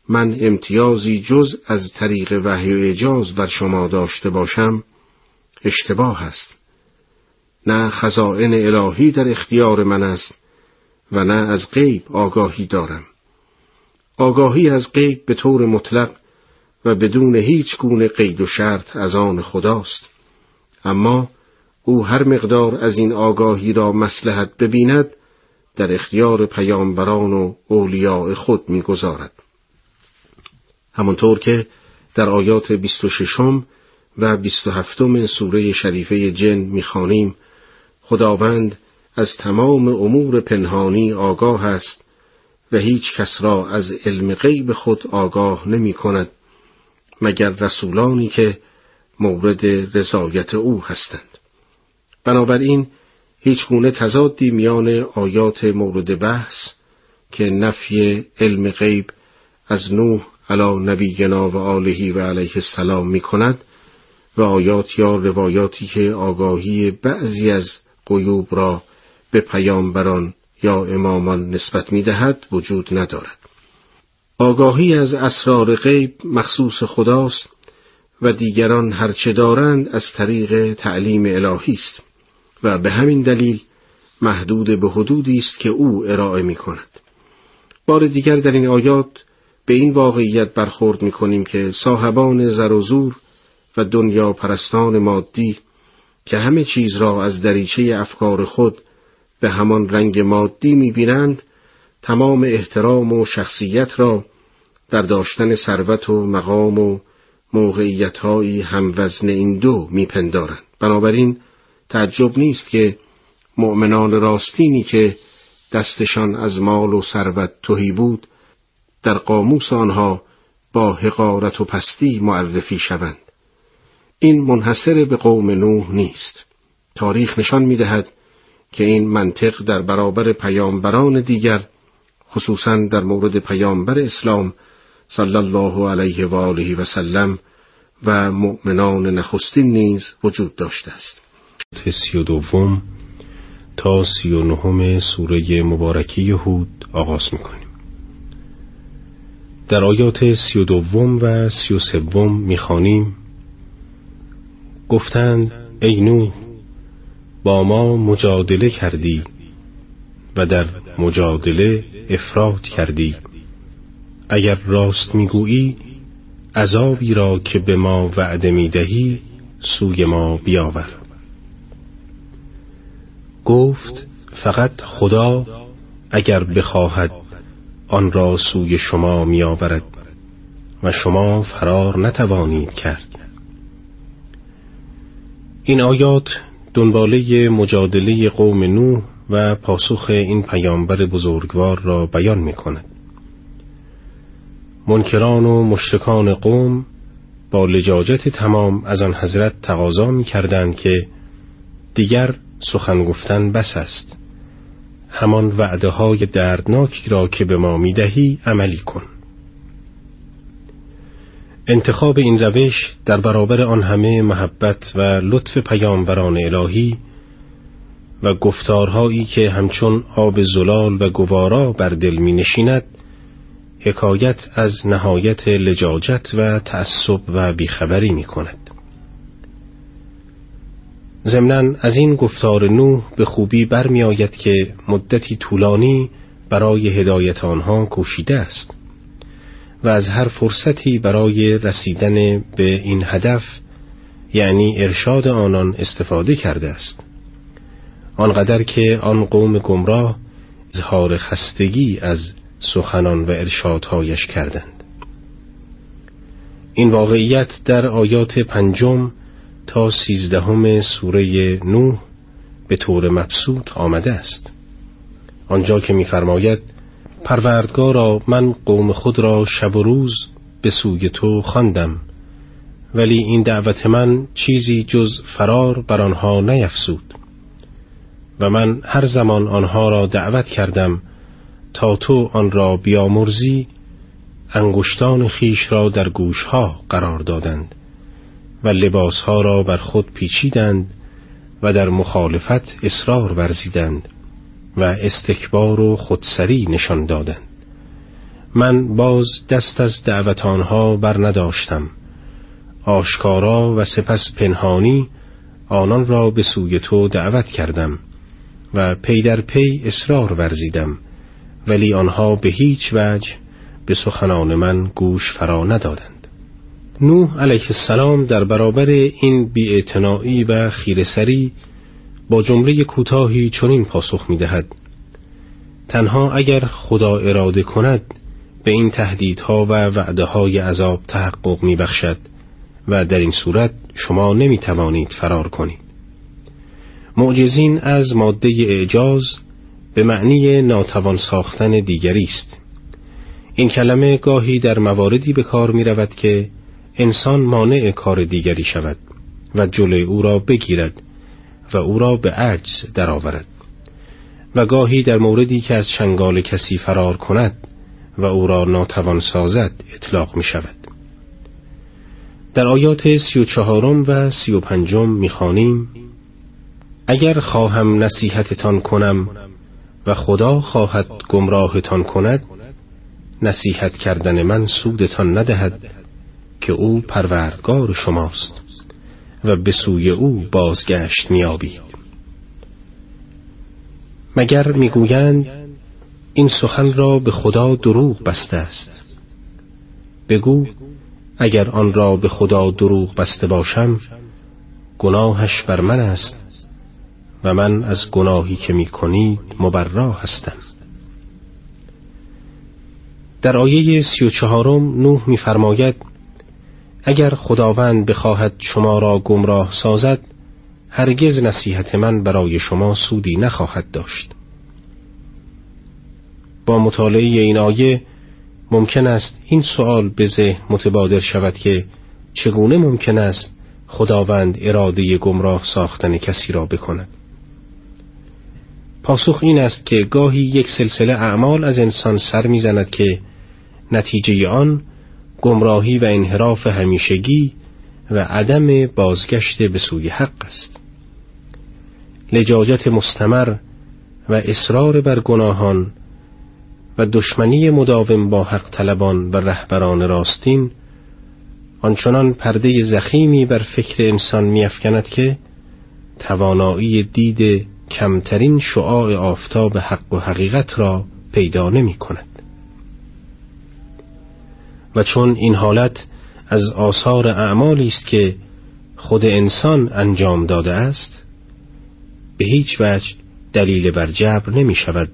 من امتیازی جز از طریق وحی و اجاز بر شما داشته باشم اشتباه است. نه خزائن الهی در اختیار من است و نه از غیب آگاهی دارم. آگاهی از غیب به طور مطلق و بدون هیچ گونه قید و شرط از آن خداست. اما او هر مقدار از این آگاهی را مسلحت ببیند در اختیار پیامبران و اولیاء خود می‌گذارد. همانطور که در آیات 26 و 27 سوره شریفه جن می‌خوانیم خداوند از تمام امور پنهانی آگاه است و هیچ کس را از علم غیب خود آگاه نمی کند مگر رسولانی که مورد رضایت او هستند. بنابراین هیچ گونه تضادی میان آیات مورد بحث که نفی علم غیب از نوح علا نبینا و آلهی و علیه السلام می کند و آیات یا روایاتی که آگاهی بعضی از قیوب را به پیامبران یا امامان نسبت می دهد وجود ندارد. آگاهی از اسرار غیب مخصوص خداست و دیگران هرچه دارند از طریق تعلیم الهی است و به همین دلیل محدود به حدودی است که او ارائه می کند. بار دیگر در این آیات به این واقعیت برخورد می کنیم که صاحبان زر و زور و دنیا پرستان مادی که همه چیز را از دریچه افکار خود به همان رنگ مادی می بینند تمام احترام و شخصیت را در داشتن ثروت و مقام و موقعیتهایی وزن این دو میپندارند. بنابراین تعجب نیست که مؤمنان راستینی که دستشان از مال و ثروت توهی بود در قاموس آنها با حقارت و پستی معرفی شوند. این منحصر به قوم نوح نیست. تاریخ نشان می‌دهد که این منطق در برابر پیامبران دیگر خصوصا در مورد پیامبر اسلام صلی الله علیه و آله و سلم و مؤمنان نخستین نیز وجود داشته است. سی و دوم تا سی و نهم سوره مبارکی هود آغاز می‌کنیم. در آیات سی و دوم و سی و سوم می‌خوانیم. گفتند ای نوح با ما مجادله کردی و در مجادله افراد کردی. اگر راست می‌گویی عذابی را که به ما وعده می‌دهی سوی ما بیاور. گفت فقط خدا اگر بخواهد آن را سوی شما میآورد و شما فرار نتوانید کرد این آیات دنباله مجادله قوم نوح و پاسخ این پیامبر بزرگوار را بیان می کند. منکران و مشرکان قوم با لجاجت تمام از آن حضرت تقاضا می کردند که دیگر سخن گفتن بس است همان وعده های دردناکی را که به ما می دهی عملی کن. انتخاب این روش در برابر آن همه محبت و لطف پیامبران الهی و گفتارهایی که همچون آب زلال و گوارا بر دل می نشیند حکایت از نهایت لجاجت و تعصب و بیخبری می کند ضمنا از این گفتار نوح به خوبی برمیآید که مدتی طولانی برای هدایت آنها کوشیده است و از هر فرصتی برای رسیدن به این هدف یعنی ارشاد آنان استفاده کرده است. آنقدر که آن قوم گمراه اظهار خستگی از سخنان و ارشادهایش کردند. این واقعیت در آیات پنجم تا سیزدهم سوره نوح به طور مبسوط آمده است. آنجا که می‌فرماید پروردگارا من قوم خود را شب و روز به سوی تو خواندم ولی این دعوت من چیزی جز فرار بر آنها نیفسود و من هر زمان آنها را دعوت کردم تا تو آن را بیامرزی انگشتان خیش را در گوشها قرار دادند. و لباسها را بر خود پیچیدند و در مخالفت اصرار ورزیدند و استکبار و خودسری نشان دادند. من باز دست از دعوت آنها بر نداشتم. آشکارا و سپس پنهانی آنان را به سوی تو دعوت کردم و پی در پی اصرار ورزیدم ولی آنها به هیچ وجه به سخنان من گوش فرا ندادند. نوح علیه السلام در برابر این بیاعتنایی و خیرسری با جمله کوتاهی چنین پاسخ می دهد تنها اگر خدا اراده کند به این تهدیدها و وعده های عذاب تحقق می بخشد و در این صورت شما نمی توانید فرار کنید. معجزین از ماده اعجاز به معنی ناتوان ساختن دیگری است. این کلمه گاهی در مواردی به کار می رود که انسان مانع کار دیگری شود و جلوی او را بگیرد و او را به عجز درآورد. و گاهی در موردی که از چنگال کسی فرار کند و او را ناتوان سازد اطلاق می شود در آیات سی و چهارم و سی و پنجم می خانیم اگر خواهم نصیحتتان کنم و خدا خواهد گمراهتان کند نصیحت کردن من سودتان ندهد. که او پروردگار شماست و به سوی او بازگشت میابید مگر می‌گویند این سخن را به خدا دروغ بسته است؟ بگو اگر آن را به خدا دروغ بسته باشم گناهش بر من است و من از گناهی که می کنید مبرا هستم. در آیه سی و چهارم نوح میفرماید اگر خداوند بخواهد شما را گمراه سازد هرگز نصیحت من برای شما سودی نخواهد داشت. با مطالعه این آیه ممکن است این سوال به ذهن متبادر شود که چگونه ممکن است خداوند اراده گمراه ساختن کسی را بکند. پاسخ این است که گاهی یک سلسله اعمال از انسان سر می‌زند که نتیجه آن گمراهی و انحراف همیشگی و عدم بازگشت به سوی حق است. لجاجت مستمر و اصرار بر گناهان و دشمنی مداوم با حق طلبان و رهبران راستین آنچنان پرده زخیمی بر فکر انسان میافکند که توانایی دید کمترین شعاع آفتاب حق و حقیقت را پیدا نمی کند و چون این حالت از آثار اعمالی است که خود انسان انجام داده است به هیچ وجه دلیل بر جبر نمی شود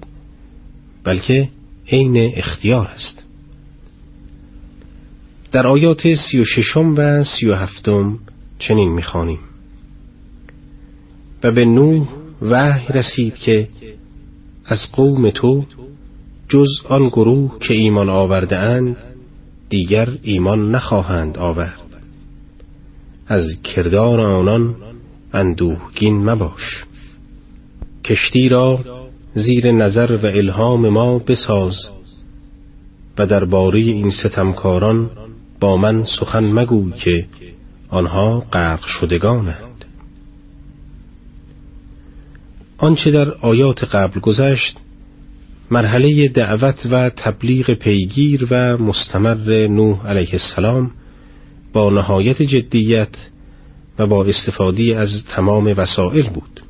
بلکه عین اختیار است. در آیات سی و ششم و سی و هفتم چنین می‌خوانیم و به نوح وحی رسید که از قوم تو جز آن گروه که ایمان آورده اند دیگر ایمان نخواهند آورد. از کردار آنان اندوهگین مباش. کشتی را زیر نظر و الهام ما بساز و درباره این ستمکاران با من سخن مگوی که آنها غرق شدگانند. آنچه در آیات قبل گذشت مرحله دعوت و تبلیغ پیگیر و مستمر نوح علیه السلام با نهایت جدیت و با استفاده از تمام وسایل بود.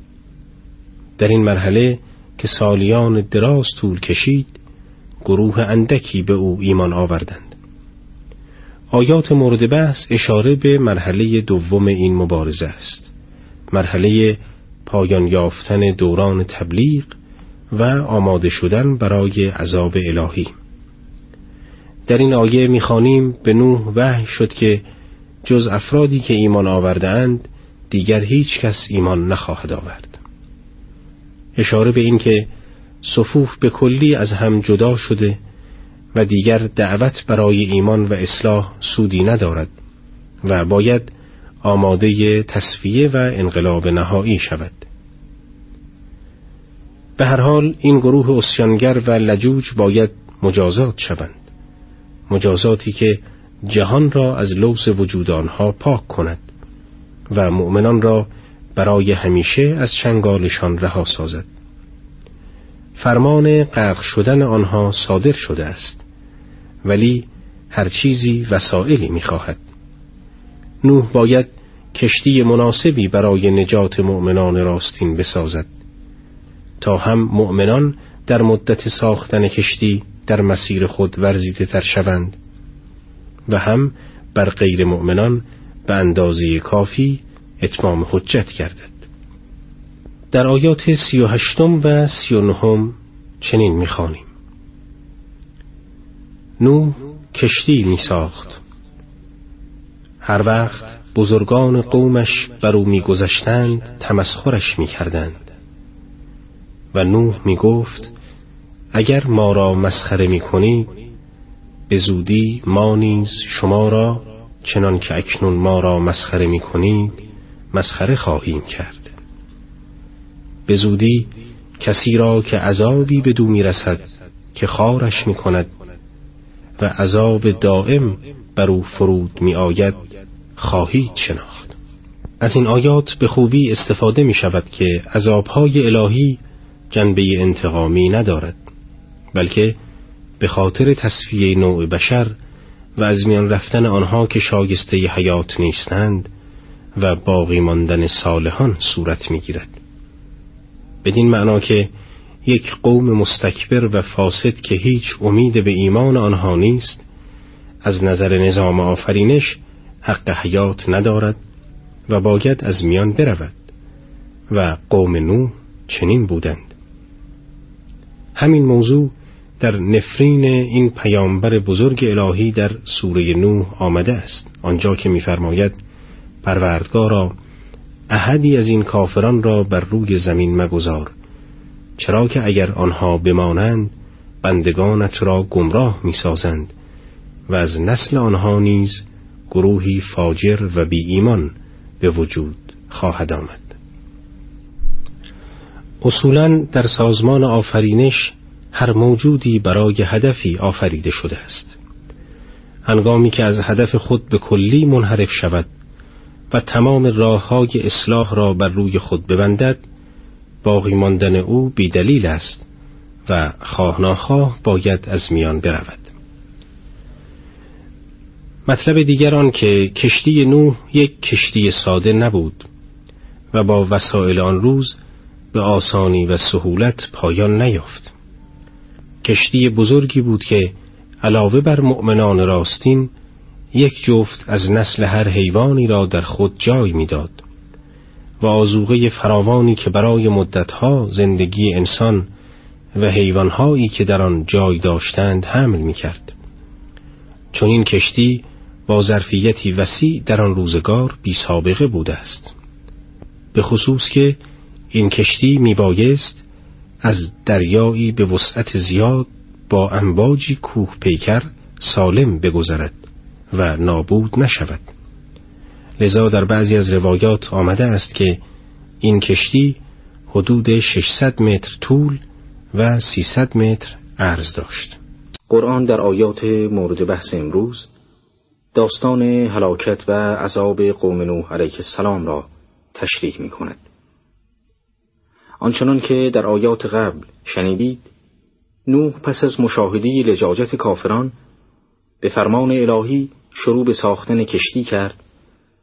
در این مرحله که سالیان دراز طول کشید گروه اندکی به او ایمان آوردند. آیات مورد بحث اشاره به مرحله دوم این مبارزه است. مرحله پایان یافتن دوران تبلیغ و آماده شدن برای عذاب الهی. در این آیه می‌خوانیم به نوح وحی شد که جز افرادی که ایمان آورده اند دیگر هیچ کس ایمان نخواهد آورد. اشاره به این که صفوف به کلی از هم جدا شده و دیگر دعوت برای ایمان و اصلاح سودی ندارد و باید آماده تصفیه و انقلاب نهایی شود. به هر حال این گروه اسیانگر و لجوج باید مجازات شوند. مجازاتی که جهان را از لوس وجود آنها پاک کند و مؤمنان را برای همیشه از چنگالشان رها سازد. فرمان غرق شدن آنها صادر شده است ولی هر چیزی وسائلی می‌خواهد. نوح باید کشتی مناسبی برای نجات مؤمنان راستین بسازد. تا هم مؤمنان در مدت ساختن کشتی در مسیر خود ورزیده تر شوند و هم بر غیر مؤمنان به اندازه کافی اتمام حجت گردد. در آیات سی و هشتم و سی و نهم چنین می‌خوانیم نو کشتی می ساخت. هر وقت بزرگان قومش بر او میگذشتند تمسخرش می‌کردند و نوح می گفت اگر ما را مسخره می کنید به زودی ما نیز شما را چنان که اکنون ما را مسخره می کنید مسخره خواهیم کرد. به زودی کسی را که عذابی به دو می رسد که خارش می کند و عذاب دائم بر او فرود می آید خواهید شناخت. از این آیات به خوبی استفاده می شود که عذابهای الهی جنبه انتقامی ندارد بلکه به خاطر تصفیه نوع بشر و از میان رفتن آنها که شاگسته حیات نیستند و باقی ماندن صالحان صورت می‌گیرد. بدین معنا که یک قوم مستکبر و فاسد که هیچ امید به ایمان آنها نیست از نظر نظام آفرینش حق حیات ندارد و باید از میان برود و قوم نو چنین بودند. همین موضوع در نفرین این پیامبر بزرگ الهی در سوره نوح آمده است. آنجا که می‌فرماید پروردگارا احدی از این کافران را بر روی زمین مگذار چرا که اگر آنها بمانند بندگانت را گمراه می‌سازند و از نسل آنها نیز گروهی فاجر و بی ایمان به وجود خواهد آمد. اصولا در سازمان آفرینش هر موجودی برای هدفی آفریده شده است. هنگامی که از هدف خود به کلی منحرف شود و تمام راه های اصلاح را بر روی خود ببندد باقی ماندن او بیدلیل است و خواه باید از میان برود. مطلب دیگر آن که کشتی نوح یک کشتی ساده نبود و با وسایل آن روز به آسانی و سهولت پایان نیافت کشتی بزرگی بود که علاوه بر مؤمنان راستین یک جفت از نسل هر حیوانی را در خود جای می‌داد و آزوغه فراوانی که برای مدتها زندگی انسان و حیوانهایی که در آن جای داشتند حمل می کرد. چون این کشتی با ظرفیتی وسیع در آن روزگار بی سابقه بوده است. به خصوص که این کشتی می بایست از دریایی به وسعت زیاد با انباجی کوه پیکر سالم بگذرد و نابود نشود. لذا در بعضی از روایات آمده است که این کشتی حدود 600 متر طول و 300 متر عرض داشت. قرآن در آیات مورد بحث امروز داستان هلاکت و عذاب قوم نوح علیه السلام را تشریح می کند. آنچنان که در آیات قبل شنیدید نوح پس از مشاهده لجاجت کافران به فرمان الهی شروع به ساختن کشتی کرد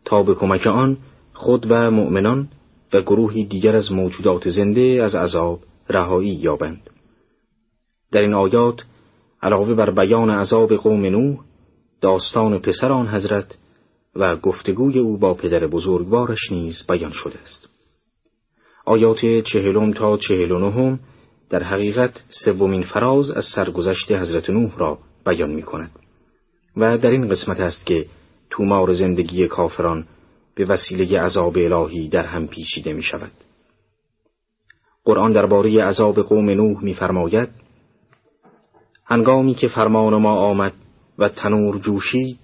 تا به کمک آن خود و مؤمنان و گروهی دیگر از موجودات زنده از عذاب رهایی یابند. در این آیات علاوه بر بیان عذاب قوم نوح داستان پسر آن حضرت و گفتگوی او با پدر بزرگوارش نیز بیان شده است. آیات چهلم تا چهل و نهم در حقیقت سومین فراز از سرگذشت حضرت نوح را بیان می کند و در این قسمت است که تومار زندگی کافران به وسیله عذاب الهی در هم پیچیده می شود. قرآن درباره عذاب قوم نوح می‌فرماید هنگامی که فرمان ما آمد و تنور جوشید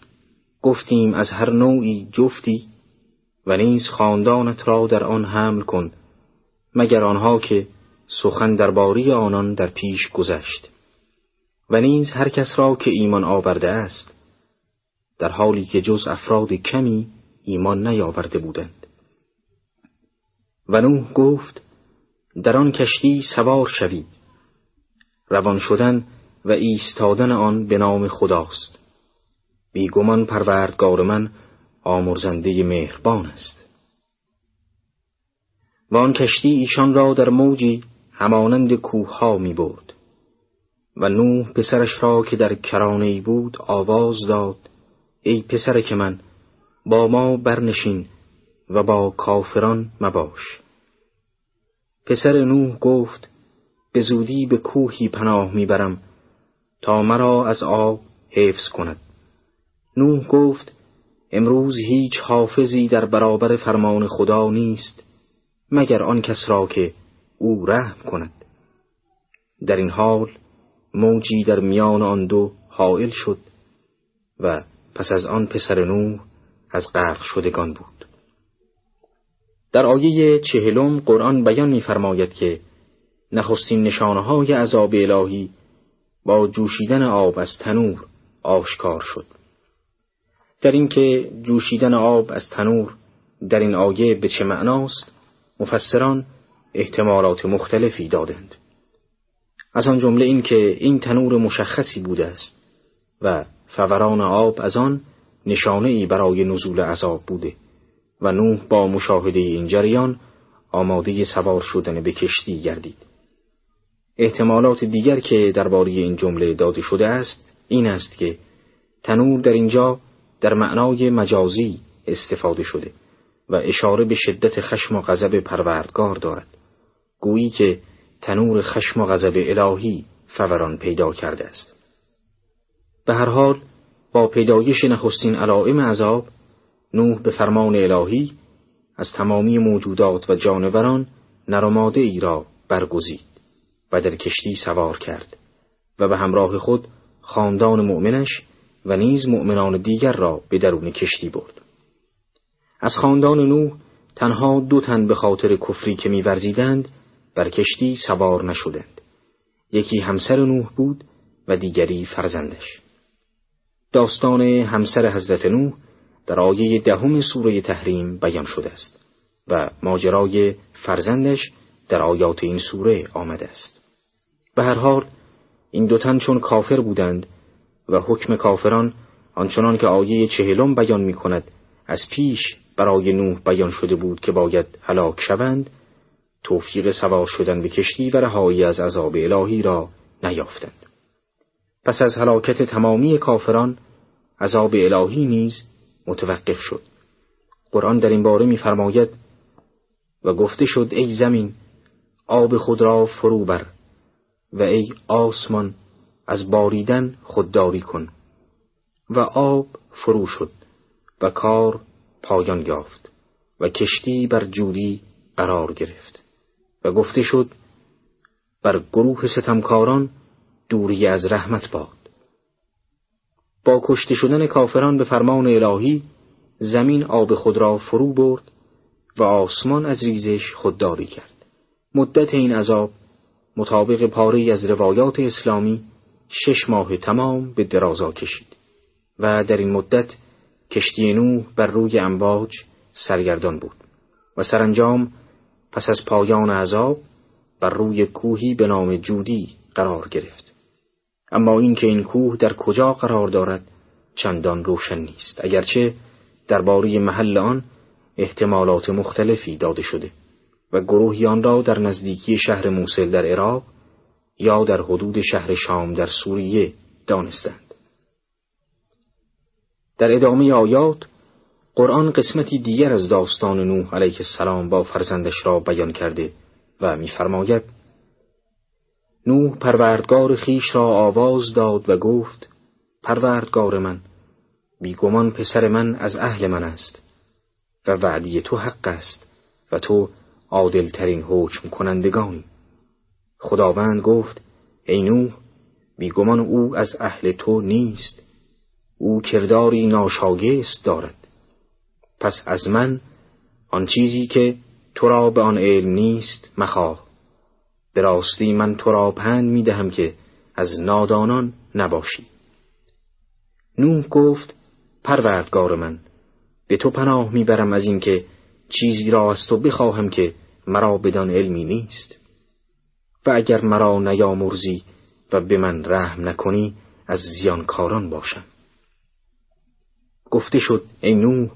گفتیم از هر نوعی جفتی و نیز خاندانت را در آن حمل کن مگر آنها که سخن درباره آنان در پیش گذشت. و نیز هر کس را که ایمان آورده است در حالی که جز افراد کمی ایمان نیاورده بودند. و نوح گفت در آن کشتی سوار شوید. روان شدن و ایستادن آن به نام خداست. بیگمان پروردگار من آمرزنده مهربان است. و آن کشتی ایشان را در موجی همانند کوه ها می برد. و نوح پسرش را که در کرانه بود آواز داد ای پسر که من با ما برنشین و با کافران مباش. پسر نوح گفت به زودی به کوهی پناه می‌برم تا مرا از آب حفظ کند. نوح گفت امروز هیچ حافظی در برابر فرمان خدا نیست. مگر آن کس را که او رحم کند. در این حال موجی در میان آن دو حائل شد و پس از آن پسر نوح از غرق شدگان بود. در آیه چهلم قرآن بیان می‌فرماید که نخستین نشانه های عذاب الهی با جوشیدن آب از تنور آشکار شد. در اینکه جوشیدن آب از تنور در این آیه به چه معناست؟ مفسران احتمالات مختلفی دادند از آن جمله این که این تنور مشخصی بوده است و فوران آب از آن نشانه ای برای نزول عذاب بوده و نوح با مشاهده این جریان آماده سوار شدن به کشتی گردید. احتمالات دیگر که درباره این جمله داده شده است این است که تنور در اینجا در معنای مجازی استفاده شده و اشاره به شدت خشم و غضب پروردگار دارد. گویی که تنور خشم و غضب الهی فوران پیدا کرده است. به هر حال با پیدایش نخستین علائم عذاب نوح به فرمان الهی از تمامی موجودات و جانوران نرماده ای را برگزید و در کشتی سوار کرد و به همراه خود خاندان مؤمنش و نیز مؤمنان دیگر را به درون کشتی برد. از خاندان نوح تنها دو تن به خاطر کفری که میورزیدند بر کشتی سوار نشدند. یکی همسر نوح بود و دیگری فرزندش. داستان همسر حضرت نوح در آیه دهم سوره تحریم بیان شده است و ماجرای فرزندش در آیات این سوره آمده است. به هر حال این دو تن چون کافر بودند و حکم کافران آنچنان که آیه چهلم بیان می کند از پیش برای نوح بیان شده بود که باید هلاک شوند توفیق سوار شدن به کشتی و رهایی از عذاب الهی را نیافتند. پس از هلاکت تمامی کافران عذاب الهی نیز متوقف شد. قرآن در این باره می‌فرماید و گفته شد ای زمین آب خود را فرو بر و ای آسمان از باریدن خودداری کن. و آب فرو شد و کار پایان یافت و کشتی بر جودی قرار گرفت و گفته شد بر گروه ستمکاران دوری از رحمت باد. با کشته شدن کافران به فرمان الهی زمین آب خود را فرو برد و آسمان از ریزش خودداری کرد. مدت این عذاب مطابق پاره از روایات اسلامی شش ماه تمام به درازا کشید و در این مدت کشتی نوح بر روی امواج سرگردان بود و سرانجام پس از پایان عذاب بر روی کوهی به نام جودی قرار گرفت. اما اینکه این کوه در کجا قرار دارد چندان روشن نیست اگرچه درباره محل آن احتمالات مختلفی داده شده و گروهی آن را در نزدیکی شهر موسل در عراق یا در حدود شهر شام در سوریه دانستند. در ادامه آیات قرآن قسمتی دیگر از داستان نوح علیه السلام با فرزندش را بیان کرده و می‌فرماید نوح پروردگار خیش را آواز داد و گفت پروردگار من بیگمان پسر من از اهل من است و وعدی تو حق است و تو عادلترین حکم کنندگانی خداوند گفت ای نوح بیگمان او از اهل تو نیست. او کرداری ناشاگست دارد. پس از من آن چیزی که تو را به آن علم نیست مخواه. به راستی من تو را پند می دهم که از نادانان نباشی. نوح گفت پروردگار من به تو پناه می‌برم از اینکه چیزی را از تو بخواهم که مرا بدان علمی نیست. و اگر مرا نیامرزی و به من رحم نکنی از زیانکاران باشم. گفته شد ای نوح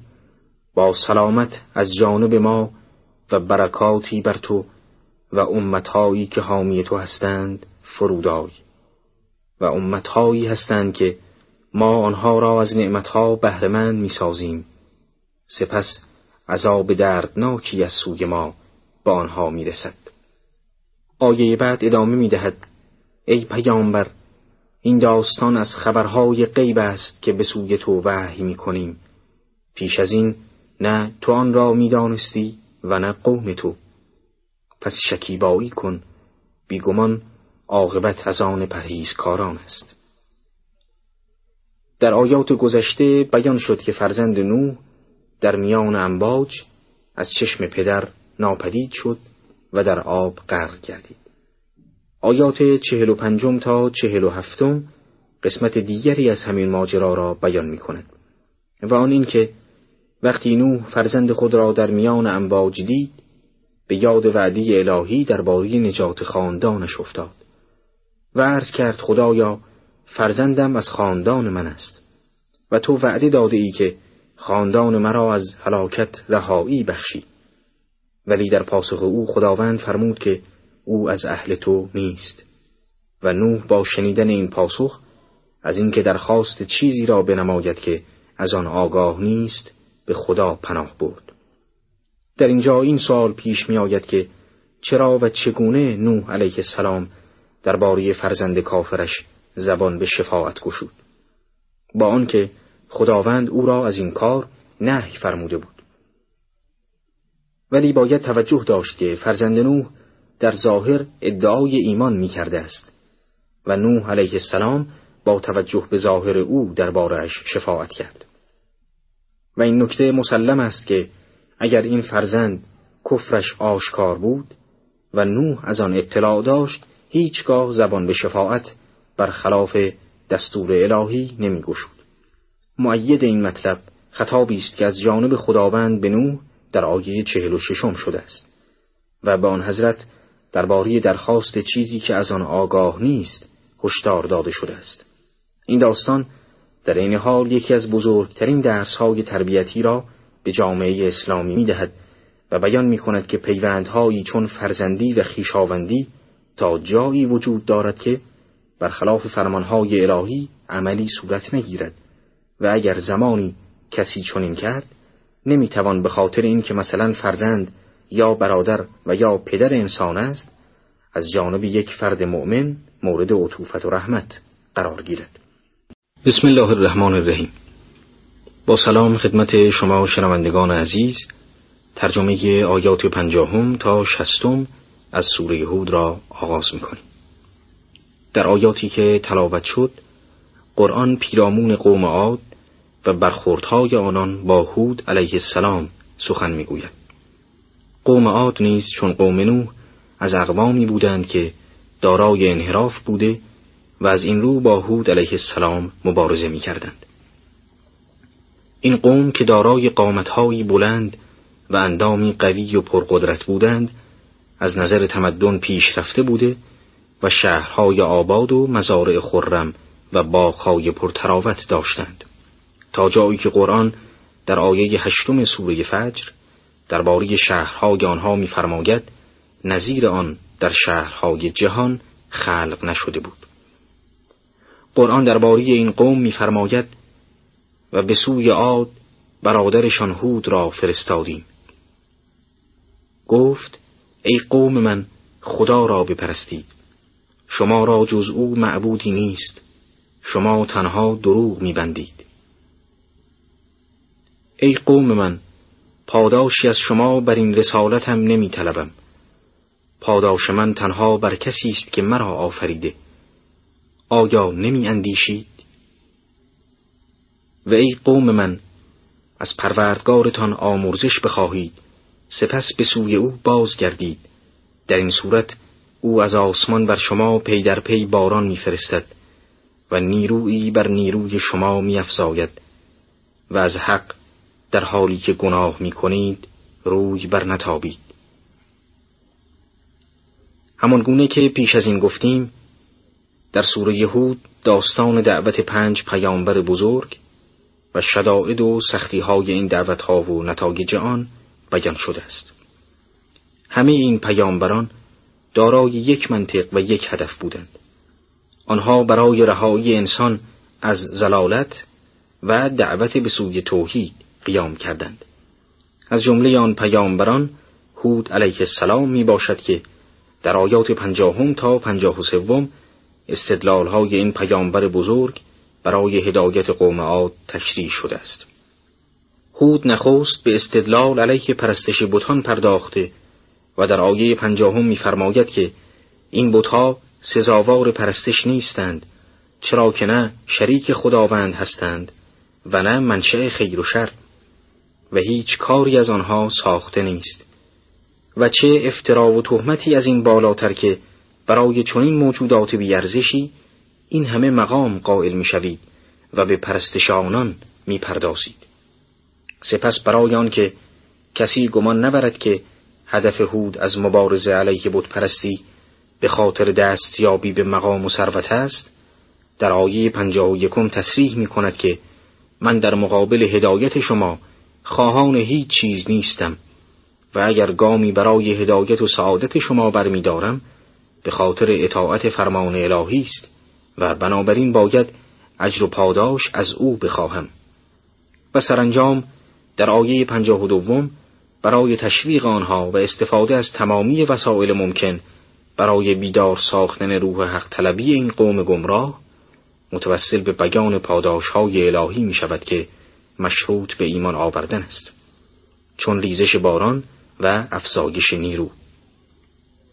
با سلامت از جانب ما و برکاتی بر تو و امتهایی که حامی تو هستند فرودای و امتهایی هستند که ما آنها را از نعمتها بهرهمند می‌سازیم. سپس عذاب دردناکی از سوی ما به آنها می‌رسد. آیه بعد ادامه می‌دهد ای پیامبر این داستان از خبرهای غیب است که به سوی تو وحی می‌کنیم. پیش از این نه تو آن را می‌دانستی و نه قوم تو. پس شکیبایی کن. بیگمان عاقبت از آن پرهیزکاران است. در آیات گذشته بیان شد که فرزند نوح در میان امواج از چشم پدر ناپدید شد و در آب غرق گردید. آیات چهل و پنجم تا چهل و هفتم قسمت دیگری از همین ماجرا را بیان می کند و آن اینکه وقتی نوح فرزند خود را در میان امواج دید به یاد وعدی الهی درباره نجات خاندانش افتاد و عرض کرد خدایا فرزندم از خاندان من است و تو وعده داده ای که خاندان مرا از هلاکت رهایی بخشی. ولی در پاسخ او خداوند فرمود که او از اهل تو نیست. و نوح با شنیدن این پاسخ از اینکه درخواست چیزی را بنماید که از آن آگاه نیست به خدا پناه برد. در اینجا این سوال پیش می آید که چرا و چگونه نوح علیه السلام درباره فرزند کافرش زبان به شفاعت گشود؟ با آنکه خداوند او را از این کار نهی فرموده بود. ولی باید توجه داشت که فرزند نوح در ظاهر ادعای ایمان می کرده است و نوح علیه السلام با توجه به ظاهر او دربارهش شفاعت کرد و این نکته مسلم است که اگر این فرزند کفرش آشکار بود و نوح از آن اطلاع داشت هیچگاه زبان به شفاعت برخلاف دستور الهی نمی گشود. معید این مطلب خطابی است که از جانب خداوند به نوح در آیه چهل و ششم شده است و به آن حضرت درباره درخواست چیزی که از آن آگاه نیست هشدار داده شده است. این داستان در این حال یکی از بزرگترین درسهای تربیتی را به جامعه اسلامی می دهد و بیان می کند که پیوندهایی چون فرزندی و خیشاوندی تا جایی وجود دارد که برخلاف فرمانهای الهی عملی صورت نگیرد و اگر زمانی کسی چنین کرد نمی‌توان به خاطر اینکه مثلا فرزند یا برادر و یا پدر انسان است از جانب یک فرد مؤمن مورد عطوفت و رحمت قرار گیرد. بسم الله الرحمن الرحیم. با سلام خدمت شما شنوندگان عزیز ترجمه آیات پنجاهم تا شستم از سوره هود را آغاز می‌کنیم. در آیاتی که تلاوت شد قرآن پیرامون قوم عاد و برخوردهای آنان با هود علیه السلام سخن می‌گوید. قوم عاد نیز چون قوم نوح از اقوامی بودند که دارای انحراف بوده و از این رو با هود علیه السلام مبارزه می کردند. این قوم که دارای قامتهایی بلند و اندامی قوی و پرقدرت بودند از نظر تمدن پیشرفته بوده و شهرهای آباد و مزارع خرم و باغهای پرتراوت داشتند تا جایی که قرآن در آیه هشتم سوره فجر درباره شهرهای آنها می‌فرماید نظیر آن در شهرهای جهان خلق نشده بود. قرآن درباره این قوم می‌فرماید و به سوی عاد برادرشان هود را فرستادیم. گفت ای قوم من خدا را بپرستید. شما را جز او معبودی نیست. شما تنها دروغ میبندید. ای قوم من پاداشی از شما بر این رسالتم نمی طلبم. پاداش من تنها بر کسی است که مرا آفریده آیا نمی اندیشید؟ و ای قوم من از پروردگارتان آمرزش بخواهید سپس به سوی او بازگردید در این صورت او از آسمان بر شما پی در پی باران میفرستد و نیرویی بر نیروی شما میافزاید و از حق در حالی که گناه می‌کنید روی بر نتابید همان گونه که پیش از این گفتیم در سوره یهود داستان دعوت پنج پیامبر بزرگ و شدائد و سختی های این دعوت ها و نتایج آن بیان شده است. همه این پیامبران دارای یک منطق و یک هدف بودند. آنها برای رهایی انسان از زلالت و دعوت به سوی توحید قیام کردند. از جمله آن پیامبران هود علیه السلام می باشد که در آیات پنجاهم تا پنجاه و سوم استدلال های این پیامبر بزرگ برای هدایت قوم عاد تشریح شده است. هود نخست به استدلال علیه پرستش بتان پرداخته و در آیه پنجاهم می‌فرماید که این بتها سزاوار پرستش نیستند چرا که نه شریک خداوند هستند و نه منشأ خیر و شر و هیچ کاری از آنها ساخته نیست. و چه افترا و تهمتی از این بالاتر که برای چنین موجودات بیارزشی این همه مقام قائل می‌شوید و به پرستش آنان می‌پردازید. سپس برای آن که کسی گمان نبرد که هدف هود از مبارزه علیه بود پرستی به خاطر دستیابی به مقام و ثروت است در آیه پنجاه و یکم تصریح می کند که من در مقابل هدایت شما خواهان هیچ چیز نیستم و اگر گامی برای هدایت و سعادت شما برمیدارم به خاطر اطاعت فرمان الهی است و بنابراین باید اجر و پاداش از او بخواهم. و سرانجام در آیه پنجاه و دوم برای تشویق آنها و استفاده از تمامی وسایل ممکن برای بیدار ساختن روح حق طلبی این قوم گمراه متوسل به بیان پاداش های الهی می شود که مشروط به ایمان آوردن است. چون ریزش باران و افزایش نیرو.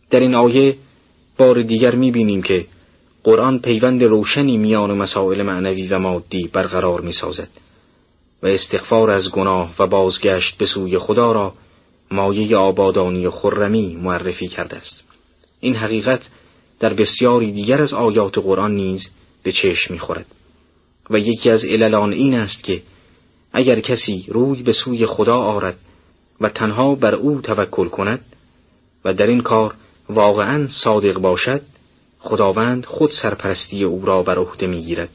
در این آیه بار دیگر می بینیم که قرآن پیوند روشنی میان مسائل معنوی و مادی برقرار می سازد و استغفار از گناه و بازگشت به سوی خدا را مایه آبادانی و خرمی معرفی کرده است. این حقیقت در بسیاری دیگر از آیات قرآن نیز به چشم می‌خورد و یکی از عللان این است که اگر کسی روی به سوی خدا آرد و تنها بر او توکل کند و در این کار واقعا صادق باشد خداوند خود سرپرستی او را بر عهده می‌گیرد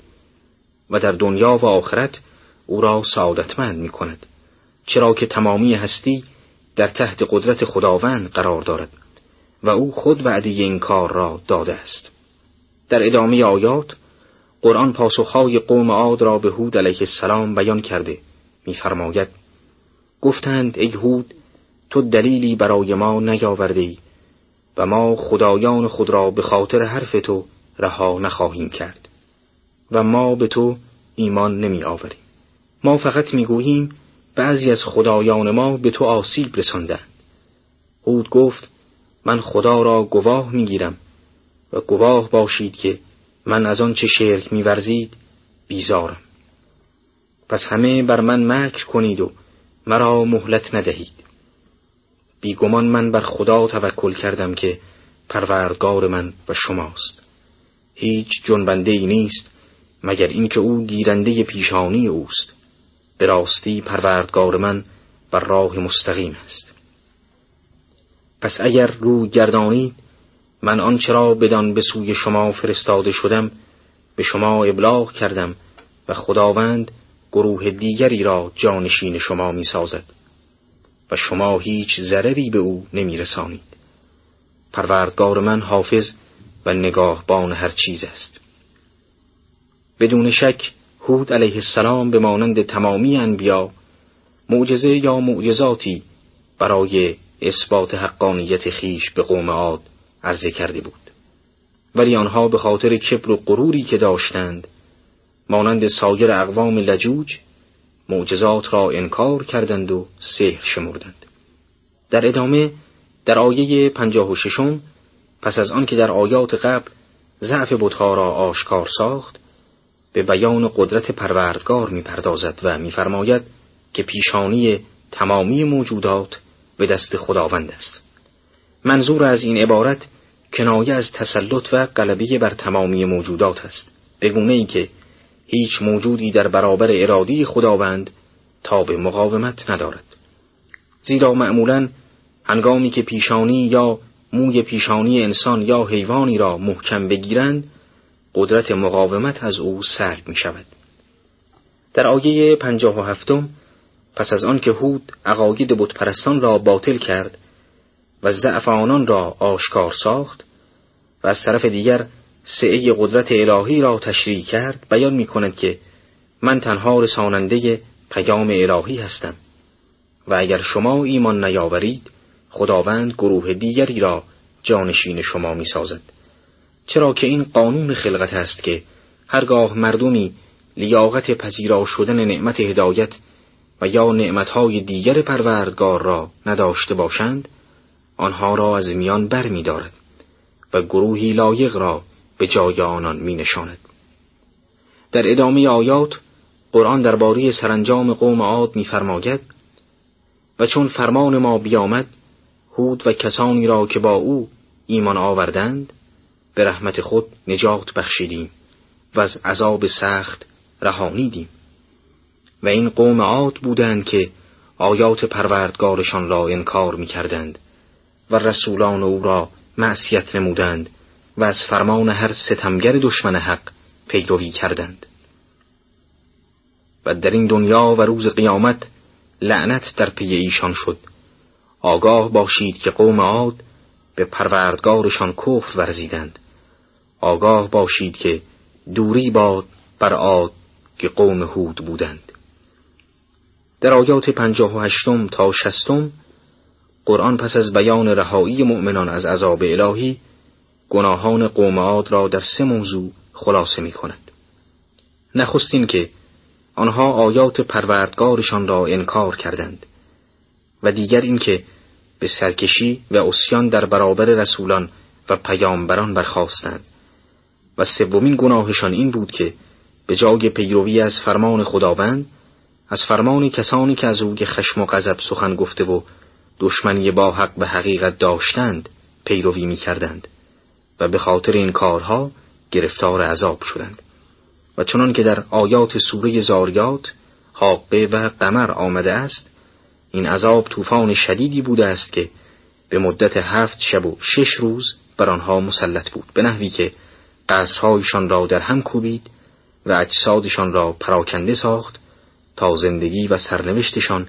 و در دنیا و آخرت او را سعادتمند می کند چرا که تمامی هستی در تحت قدرت خداوند قرار دارد و او خود وعده این کار را داده است. در ادامه آیات قرآن پاسخهای قوم عاد را به هود علیه السلام بیان کرده میفرماید گفتند ای هود تو دلیلی برای ما نیاورده ای و ما خدایان خود را به خاطر حرف تو رها نخواهیم کرد و ما به تو ایمان نمی آوریم ما فقط می‌گوییم بعضی از خدایان ما به تو آسیب رساندند. هود گفت من خدا را گواه می‌گیرم و گواه باشید که من از آن چه شرک میورزید بیزارم. پس همه بر من مکر کنید و مرا مهلت ندهید. بیگمان من بر خدا توکل کردم که پروردگار من و شماست. هیچ جنبنده ای نیست مگر اینکه او گیرنده پیشانی اوست. به راستی پروردگار من بر راه مستقیم است. پس اگر رو گردانید من آنچه را بدان به سوی شما فرستاده شدم به شما ابلاغ کردم و خداوند گروه دیگری را جانشین شما می سازد و شما هیچ ضرری به او نمی رسانید. پروردگار من حافظ و نگاهبان هر چیز است بدون شک هود علیه السلام به مانند تمامی انبیا معجزه یا معجزاتی برای اثبات حقانیت خیش به قوم عاد عرضه کرده بود ولی آنها به خاطر کبر و غروری که داشتند مانند سایر اقوام لجوج معجزات را انکار کردند و سحر شمردند. در ادامه در آیه پنجاه و ششم پس از آنکه در آیات قبل ضعف بتها را آشکار ساخت به بیان قدرت پروردگار می‌پردازد و میفرماید که پیشانی تمامی موجودات به دست خداوند است. منظور از این عبارت کنایه از تسلط و غلبه بر تمامی موجودات است. بگونه ای که هیچ موجودی در برابر ارادی خداوند تا به مقاومت ندارد زیرا معمولا هنگامی که پیشانی یا موی پیشانی انسان یا حیوانی را محکم بگیرند قدرت مقاومت از او سلب می شود. در آیه پنجاه و هفتم پس از آن که هود عقاید بتپرستان را باطل کرد و ضعف آنان را آشکار ساخت و از طرف دیگر سعه قدرت الهی را تشریح کرد بیان می کند که من تنها رساننده پیام الهی هستم و اگر شما ایمان نیاورید خداوند گروه دیگری را جانشین شما می سازد. چرا که این قانون خلقت است که هرگاه مردمی لیاقت پذیرا شدن نعمت هدایت و یا نعمتهای دیگر پروردگار را نداشته باشند آنها را از میان بر می دارد و گروهی لایق را به جای آنان می نشاند. در ادامه آیات قرآن درباره سرانجام قوم عاد میفرماید و چون فرمان ما بیامد هود و کسانی را که با او ایمان آوردند به رحمت خود نجات بخشیدیم و از عذاب سخت رهانیدیم و این قوم عاد بودند که آیات پروردگارشان را انکار می کردند و رسولان او را معصیت نمودند و از فرمان هر ستمگر دشمن حق پیروی کردند. و در این دنیا و روز قیامت لعنت در پی ایشان شد. آگاه باشید که قوم عاد به پروردگارشان کفر ورزیدند. آگاه باشید که دوری باد بر عاد که قوم هود بودند. در آیات پنجاه و هشتم تا شستم قرآن پس از بیان رهایی مؤمنان از عذاب الهی گناهان قوم عاد را در سه موضوع خلاصه می کند. نخستین که آنها آیات پروردگارشان را انکار کردند و دیگر اینکه به سرکشی و اسیان در برابر رسولان و پیامبران برخواستند و سومین گناهشان این بود که به جای پیروی از فرمان خداوند از فرمان کسانی که از روی خشم و غضب سخن گفته و دشمنی با حق به حقیقت داشتند پیروی می کردند و به خاطر این کارها گرفتار عذاب شدند. و چنان که در آیات سوره زاریات حاقه و قمر آمده است این عذاب طوفان شدیدی بوده است که به مدت هفت شب و شش روز بر آنها مسلط بود به نحوی که قصرهایشان را در هم کوبید و اجسادشان را پراکنده ساخت تا زندگی و سرنوشتشان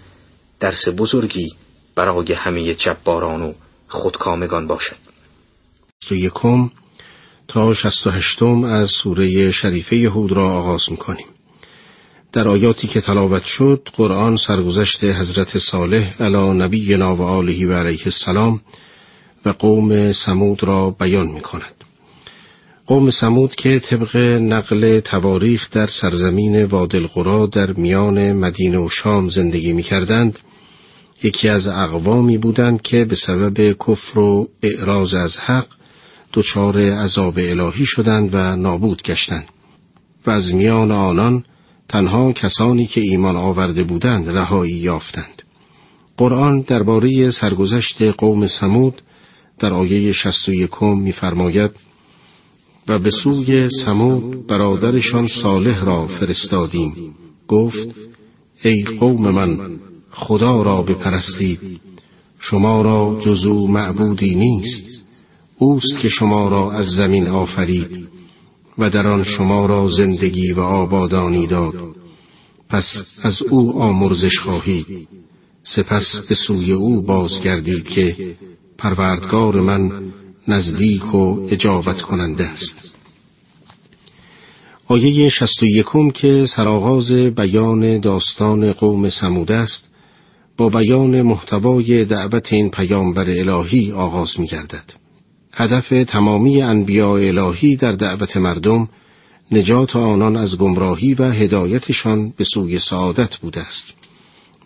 درس بزرگی برای همه جباران و خودکامگان باشد. یکم تا شست و هشتم از سوره شریفه یهود را آغاز می‌کنیم در آیاتی که تلاوت شد قرآن سرگذشت حضرت صالح علی نبینا و آله و علیه السلام و قوم سمود را بیان می کند. قوم سمود که طبق نقل تواریخ در سرزمین وادلقرا در میان مدینه و شام زندگی می کردند یکی از اقوامی بودند که به سبب کفر و اعراض از حق دچار عذاب الهی شدند و نابود گشتند. و از میان آنان تنها کسانی که ایمان آورده بودند رهایی یافتند. قرآن درباره سرگذشت قوم سمود در آیه 61 می‌فرماید و به سوی سمود برادرشان صالح را فرستادیم. گفت ای قوم من خدا را بپرستید. شما را جزو معبودی نیست. اوست که شما را از زمین آفرید و در آن شما را زندگی و آبادانی داد. پس از او آمرزش خواهید سپس به سوی او بازگردید که پروردگار من نزدیک و اجابت کننده است. آیه شست و یکم که سرآغاز بیان داستان قوم سمود است با بیان محتوای دعوت این پیامبر الهی آغاز می. هدف تمامی انبیاء الهی در دعوت مردم نجات آنان از گمراهی و هدایتشان به سوی سعادت بوده است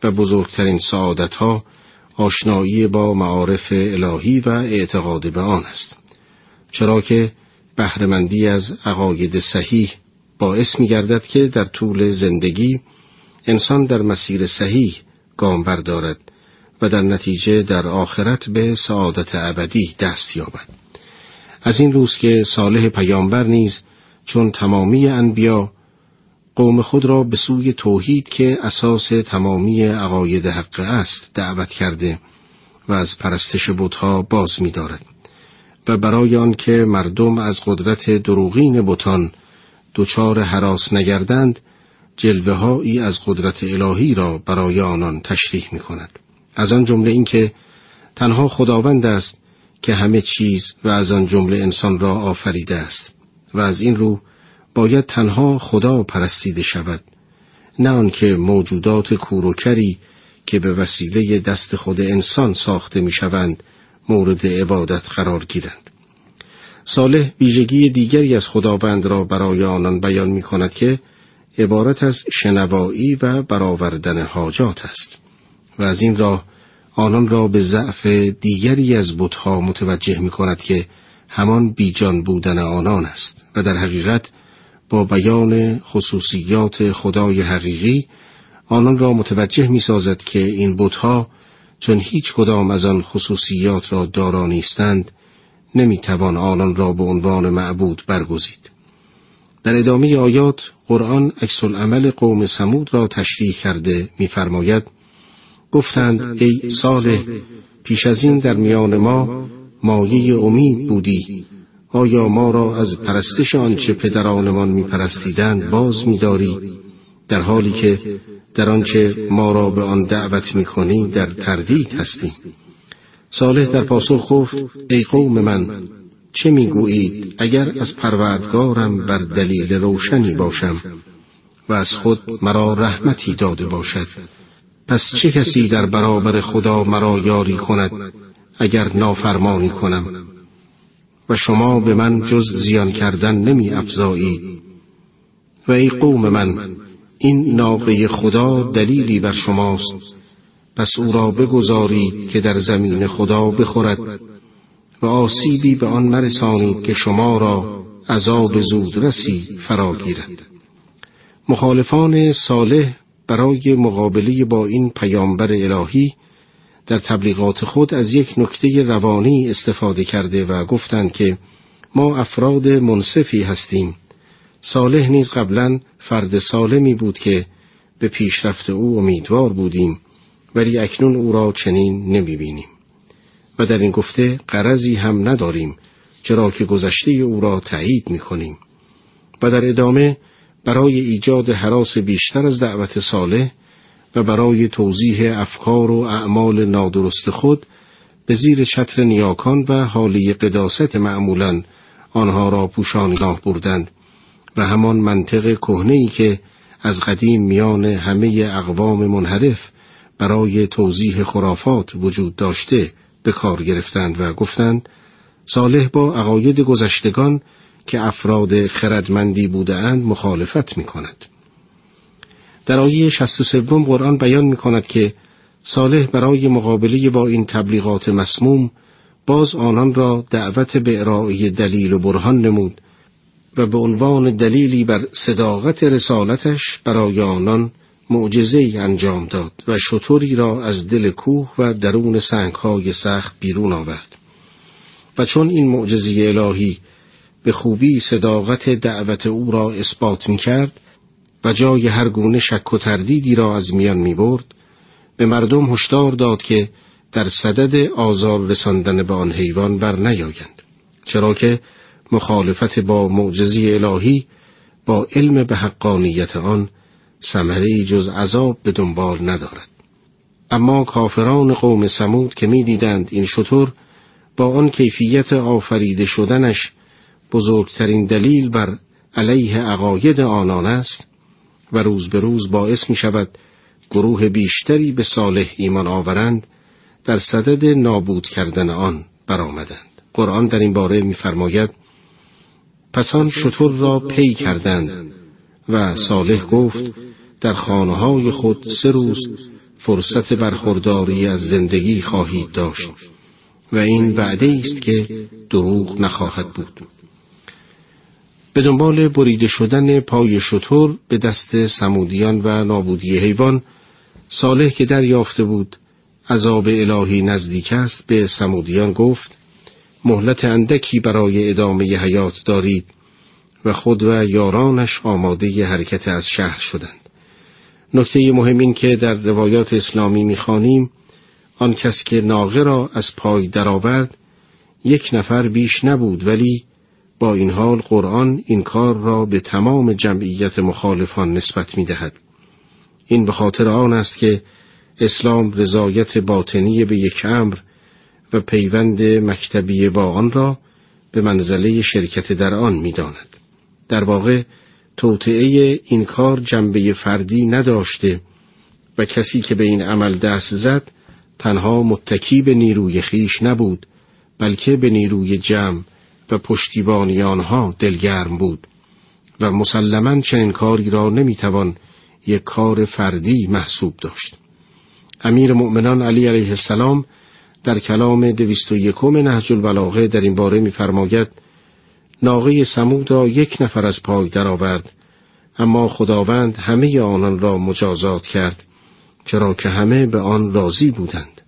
و بزرگترین سعادت ها آشنایی با معارف الهی و اعتقاد به آن است. چرا که بهرهمندی از عقاید صحیح باعث می گردد که در طول زندگی انسان در مسیر صحیح گام بردارد و در نتیجه در آخرت به سعادت ابدی دست یابد. از این روز که صالح پیامبر نیز چون تمامی انبیا قوم خود را به سوی توحید که اساس تمامی عقاید حق است دعوت کرده و از پرستش بتها باز می‌دارد و برای آن که مردم از قدرت دروغین بتان دچار حراس نگردند جلوه از قدرت الهی را برای آنان تشریح می کند. از آن جمله اینکه تنها خداوند است که همه چیز و از آن جمله انسان را آفریده است. و از این رو باید تنها خدا پرستیده شود نه آنکه موجودات کوروکری که به وسیله دست خود انسان ساخته می‌شوند مورد عبادت قرار گیرند. صالح ویژگی دیگری از خداوند را برای آنان بیان می کند که عبارت از شنوایی و برآوردن حاجات است. و از این راه آنان را به ضعف دیگری از بتها متوجه می کند که همان بیجان بودن آنان است و در حقیقت با بیان خصوصیات خدای حقیقی آنان را متوجه می سازد که این بتها چون هیچ کدام از آن خصوصیات را دارا نیستند نمی توان آنان را به عنوان معبود برگزید. در ادامه آیات قرآن عکس عمل قوم سمود را تشریح کرده می‌فرماید گفتند ای صالح پیش از این در میان ما مایه امید بودی. آیا ما را از پرستش آنچه پدرانمان میپرستیدند باز میداری؟ در حالی که در آنچه ما را به آن دعوت می‌کنی در تردید هستیم صالح در پاسخ گفت ای قوم من چه می‌گویید اگر از پروردگارم بر دلیل روشنی باشم و از خود مرا رحمتی داده باشد؟ پس چه کسی در برابر خدا مرا یاری کند اگر نافرمانی کنم؟ و شما به من جز زیان کردن نمی افزایید و ای قوم من این ناقه خدا دلیلی بر شماست. پس او را بگذارید که در زمین خدا بخورد و آسیبی به آن مرسانید که شما را عذاب زودرسی فرا گیرد. مخالفان صالح برای مقابله با این پیامبر الهی در تبلیغات خود از یک نکته روانی استفاده کرده و گفتند که ما افراد منصفی هستیم صالح نیز قبلا فرد سالمی بود که به پیشرفت او امیدوار بودیم ولی اکنون او را چنین نمی بینیم. و در این گفته قرضی هم نداریم چرا که گذشته او را تایید می کنیم و در ادامه برای ایجاد حراس بیشتر از دعوت صالح و برای توضیح افکار و اعمال نادرست خود به زیر چتر نیاکان و حالی قداست معمولا آنها را پوشانی ناه بردند و همان منطق کهنه‌ای که از قدیم میان همه اقوام منحرف برای توضیح خرافات وجود داشته به کار گرفتند و گفتند صالح با عقاید گذشتگان که افراد خردمندی بودهاند مخالفت می کند. در آیه 63 قرآن بیان می کند که صالح برای مقابله با این تبلیغات مسموم باز آنان را دعوت به ارائه دلیل و برهان نمود و به عنوان دلیلی بر صداقت رسالتش برای آنان معجزه انجام داد و شطوری را از دل کوه و درون سنگهای سخت بیرون آورد و چون این معجزه الهی به خوبی صداقت دعوت او را اثبات می کرد و جای هر گونه شک و تردیدی را از میان می برد به مردم هشدار داد که در صدد آزار رساندن به آن حیوان بر نیایند. چرا که مخالفت با معجزه الهی با علم به حقانیت آن ثمره جز عذاب به دنبال ندارد. اما کافران قوم سمود که می‌دیدند این شطور با آن کیفیت آفریده شدنش بزرگترین دلیل بر علیه عقاید آنان است و روز به روز باعث می شود گروه بیشتری به صالح ایمان آورند در صدد نابود کردن آن برآمدند. قرآن در این باره می‌فرماید پس آن شطور را پی کردند و صالح گفت در خانه های خود سه روز فرصت برخورداری از زندگی خواهید داشت و این وعده است که دروغ نخواهد بود به دنبال بریده شدن پای شطور به دست سمودیان و نابودی حیوان صالح که دریافته بود عذاب الهی نزدیک است به سمودیان گفت مهلت اندکی برای ادامه حیات دارید و خود و یارانش آماده حرکت از شهر شدند. نکته مهم این که در روایات اسلامی می‌خوانیم آن کس که ناغه را از پای درآورد یک نفر بیش نبود ولی با این حال قرآن این کار را به تمام جمعیت مخالفان نسبت می دهد. این به خاطر آن است که اسلام رضایت باطنی به یک امر و پیوند مکتبی با آن را به منزله شرکت در آن می داند. در واقع توطعه این کار جنبه فردی نداشته و کسی که به این عمل دست زد تنها متکی به نیروی خیش نبود بلکه به نیروی جمع و پشتیبانی آنها دلگرم بود و مسلما چنین کاری را نمی‌توان یک کار فردی محسوب داشت. امیر مؤمنان علی علیه السلام در کلام دویست و یکم نهج البلاغه در این باره میفرماید ناقه سمود را یک نفر از پای درآورد اما خداوند همه آنان را مجازات کرد چرا که همه به آن راضی بودند.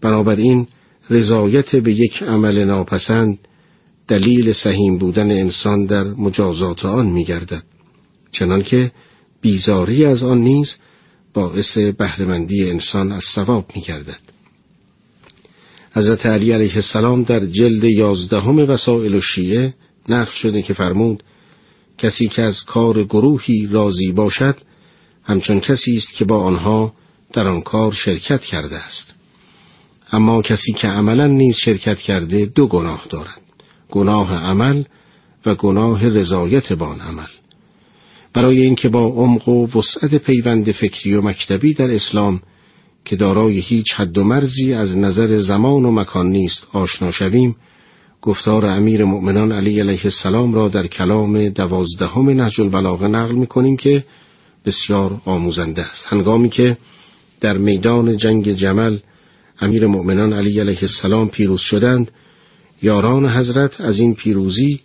بنابراین رضایت به یک عمل ناپسند دلیل سهیم بودن انسان در مجازات آن میگردد چنانکه بیزاری از آن نیز باعث بهرهمندی انسان از ثواب میگردد. حضرت علی علیه السلام در جلد یازدهم وسائل و شیعه نقل شده که فرمود کسی که از کار گروهی راضی باشد همچون کسی است که با آنها در آن کار شرکت کرده است. اما کسی که عملا نیز شرکت کرده دو گناه دارد. گناه عمل و گناه رضایت با آن عمل. برای اینکه با عمق و وسعت پیوند فکری و مکتبی در اسلام که دارای هیچ حد و مرزی از نظر زمان و مکان نیست آشنا شویم گفتار امیر مؤمنان علی علیه السلام را در کلام دوازدهم نهج البلاغه نقل می کنیم که بسیار آموزنده است. هنگامی که در میدان جنگ جمل امیر مؤمنان علی علیه السلام پیروز شدند یاران حضرت از این پیروزی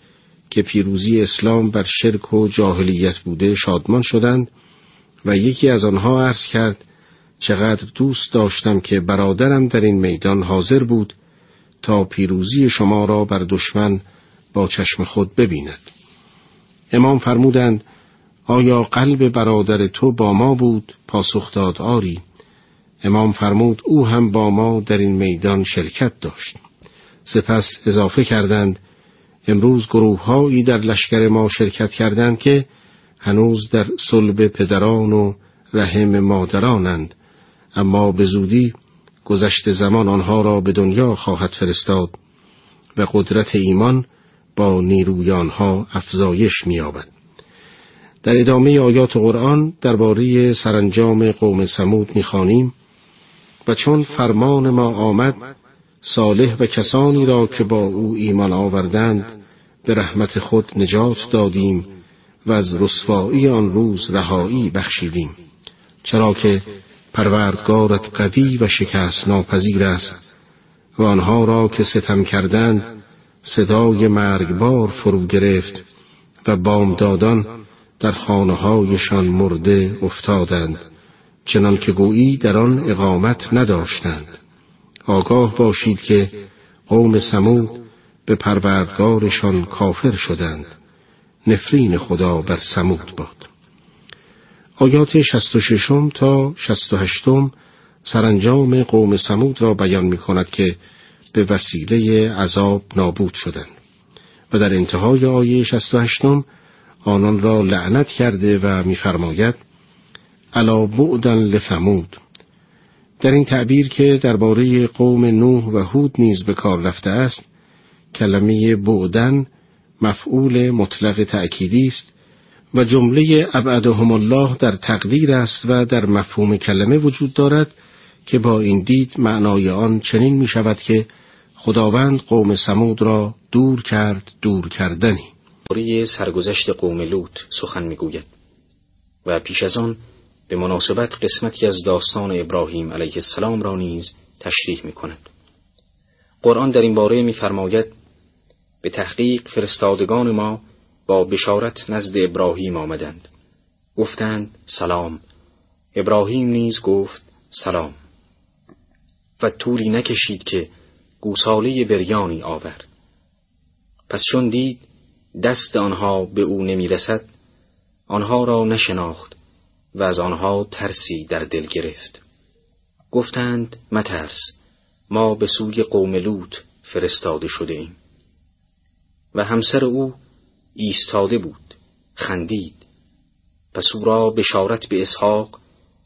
که پیروزی اسلام بر شرک و جاهلیت بوده شادمان شدند و یکی از آنها عرض کرد چقدر دوست داشتم که برادرم در این میدان حاضر بود تا پیروزی شما را بر دشمن با چشم خود ببیند. امام فرمودند آیا قلب برادر تو با ما بود؟ پاسخ داد آری. امام فرمود او هم با ما در این میدان شرکت داشت. سپس اضافه کردند امروز گروههایی در لشکر ما شرکت کردند که هنوز در صلب پدران و رحم مادرانند اما به زودی گذشت زمان آنها را به دنیا خواهد فرستاد و قدرت ایمان با نیروی آنها افزایش می‌یابد. در ادامه آیات قرآن درباره سرانجام قوم سمود می‌خوانیم و چون فرمان ما آمد صالح و کسانی را که با او ایمان آوردند به رحمت خود نجات دادیم و از رسوایی آن روز رهایی بخشیدیم. چرا که پروردگارت قوی و شکست ناپذیر است و آنها را که ستم کردند صدای مرگبار فرو گرفت و بامدادان در خانه هایشان مرده افتادند چنان که گویی در آن اقامت نداشتند. آگاه باشید که قوم سمود به پروردگارشان کافر شدند. نفرین خدا بر سمود باد. آیات شست و ششم تا شست و هشتم سرانجام قوم سمود را بیان می کند که به وسیله عذاب نابود شدند. و در انتهای آیه شست و هشتم آنان را لعنت کرده و میفرماید علا بعدن لثمود. در این تعبیر که درباره قوم نوح و هود نیز به کار رفته است کلمه بعدن مفعول مطلق تأکیدی است و جمله ابعدهم الله در تقدیر است و در مفهوم کلمه وجود دارد که با این دید معنای آن چنین می شود که خداوند قوم سمود را دور کرد دور کردنی. دوره سرگذشت قوم لوط سخن می‌گوید و پیش از آن به مناسبت قسمتی از داستان ابراهیم علیه السلام را نیز تشریح می کند. قرآن در این باره میفرماید به تحقیق فرستادگان ما با بشارت نزد ابراهیم آمدند. گفتند سلام. ابراهیم نیز گفت سلام. و طولی نکشید که گوساله بریانی آورد. پس چون دید دست آنها به او نمی‌رسد آنها را نشناخت. و از آنها ترسی در دل گرفت. گفتند مترس ما به سوی قوم لوط فرستاده شده ایم. و همسر او ایستاده بود خندید. پس او را بشارت به اسحاق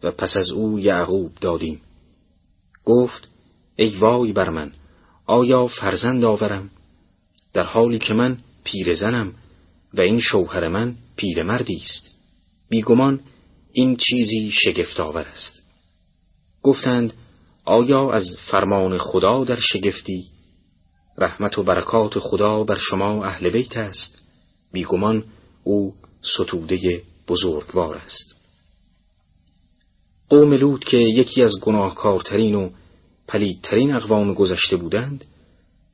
و پس از او یعقوب دادیم. گفت ای وای بر من آیا فرزند آورم؟ در حالی که من پیرزنم و این شوهر من پیرمردی است. بیگمان این چیزی شگفت آور است. گفتند آیا از فرمان خدا در شگفتی؟ رحمت و برکات خدا بر شما اهل بیت است. بیگمان او ستوده بزرگوار است. قوم لوط که یکی از گناهکارترین و پلیدترین اقوام گذشته بودند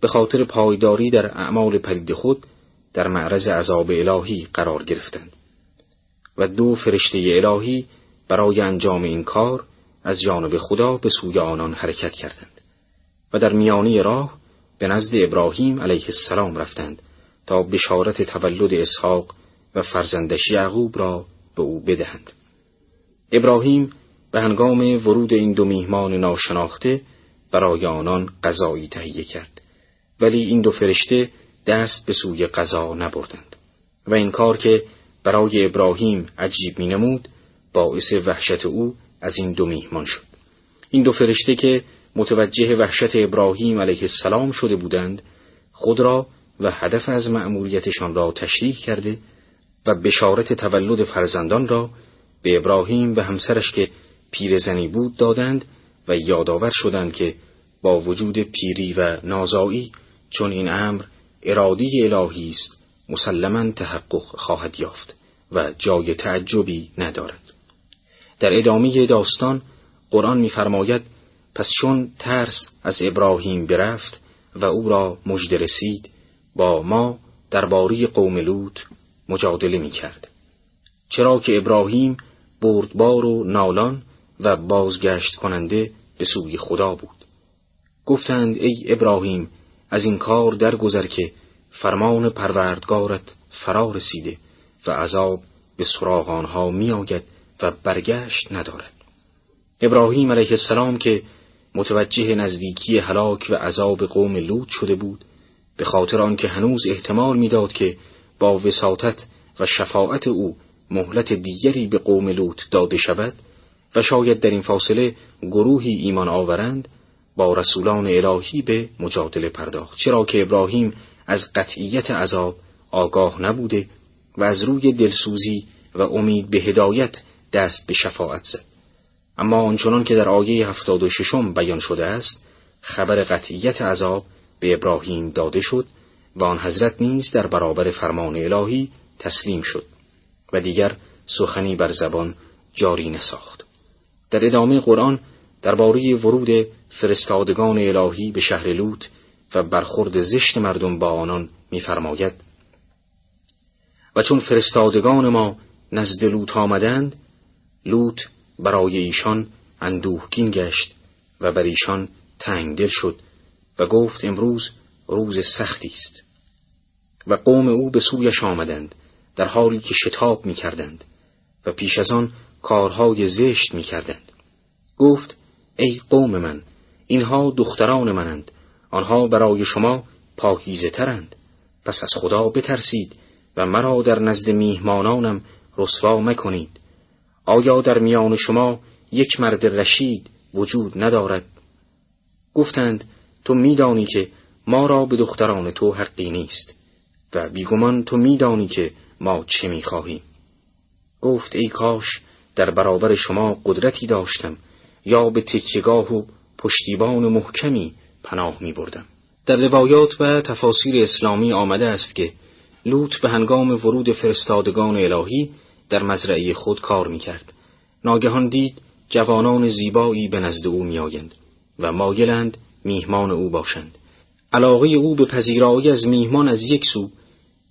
به خاطر پایداری در اعمال پلید خود در معرض عذاب الهی قرار گرفتند. و دو فرشته الهی برای انجام این کار از جانب خدا به سوی آنان حرکت کردند و در میانی راه به نزد ابراهیم علیه السلام رفتند تا بشارت تولد اسحاق و فرزندش یعقوب را به او بدهند. ابراهیم به هنگام ورود این دو میهمان ناشناخته برای آنان غذایی تهیه کرد ولی این دو فرشته دست به سوی غذا نبردند و این کار که برای ابراهیم عجیب می نمود باعث وحشت او از این دو میهمان شد. این دو فرشته که متوجه وحشت ابراهیم علیه السلام شده بودند خود را و هدف از مأموریتشان را تشریح کرده و بشارت تولد فرزندان را به ابراهیم و همسرش که پیرزنی بود دادند و یادآور شدند که با وجود پیری و نازایی چون این امر ارادی الهی است مسلما تحقق خواهد یافت و جای تعجبی ندارد در ادامه داستان قرآن می‌فرماید پس چون ترس از ابراهیم برفت و او را مژده رسید با ما درباره قوم لوط مجادله می کرد. چرا که ابراهیم بردبار و نالان و بازگشت کننده به سوی خدا بود گفتند ای ابراهیم از این کار درگذر که فرمان پروردگارت فرا رسیده و عذاب به سراغ آنها می آید و برگشت ندارد. ابراهیم علیه السلام که متوجه نزدیکی هلاک و عذاب قوم لوط شده بود به خاطر آنکه هنوز احتمال می‌داد که با وساطت و شفاعت او مهلت دیگری به قوم لوط داده شود و شاید در این فاصله گروهی ایمان آورند با رسولان الهی به مجادله پرداخت. چرا که ابراهیم از قطعیت عذاب آگاه نبوده و از روی دلسوزی و امید به هدایت دست به شفاعت زد. اما آنچنان که در آیه هفتاد و ششم بیان شده است خبر قطعیت عذاب به ابراهیم داده شد و آن حضرت نیز در برابر فرمان الهی تسلیم شد و دیگر سخنی بر زبان جاری نساخت. در ادامه قرآن درباره ورود فرستادگان الهی به شهر لوط و برخورد زشت مردم با آنان می‌فرماید و چون فرستادگان ما نزد لوط آمدند لوط برای ایشان اندوهگین گشت و بر ایشان تنگ دل شد و گفت امروز روز سختی است و قوم او به سویش آمدند در حالی که شتاب می کردند و پیش از آن کارهای زشت می کردند. گفت ای قوم من اینها دختران منند آنها برای شما پاکیزه ترند پس از خدا بترسید و مرا در نزد میهمانانم رسوا مکنید. آیا در میان شما یک مرد رشید وجود ندارد؟ گفتند تو میدانی که ما را به دختران تو حقی نیست و بیگمان تو میدانی که ما چه می‌خواهیم. گفت ای کاش در برابر شما قدرتی داشتم یا به تکیگاه و پشتیبان محکمی پناه می بردم. در روایات و تفاسیر اسلامی آمده است که لوط به هنگام ورود فرستادگان الهی در مزرعه خود کار می کرد. ناگهان دید جوانان زیبایی به نزد او میآیند و مایلند میهمان او باشند. علاقه او به پذیرایی از میهمان از یک سو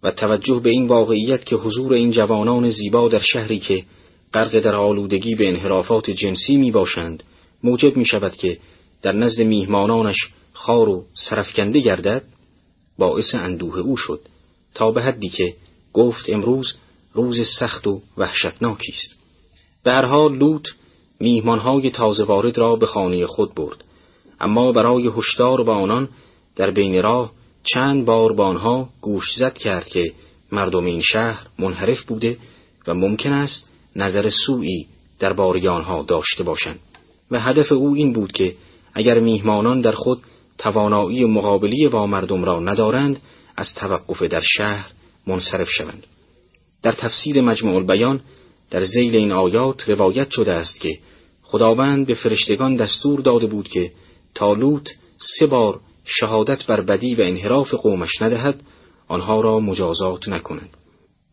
و توجه به این واقعیت که حضور این جوانان زیبا در شهری که غرق در آلودگی به انحرافات جنسی می باشند موجب می شود که در نزد میهمانانش خار و سرفکنده گردد باعث اندوه او شد تا به حدی که گفت امروز روز سخت و وحشتناکی است. به هر حال لوط میهمانهای تازه وارد را به خانه خود برد. اما برای هشدار با آنان در بین راه چند بار با آنها گوش زد کرد که مردم این شهر منحرف بوده و ممکن است نظر سوئی در باری آنها داشته باشند. و هدف او این بود که اگر میهمانان در خود توانایی مقابلی با مردم را ندارند از توقف در شهر منصرف شوند. در تفسیر مجموع البیان در زیل این آیات روایت شده است که خداوند به فرشتگان دستور داده بود که تالوت سه بار شهادت بر بدی و انحراف قومش ندهد آنها را مجازات نکنند.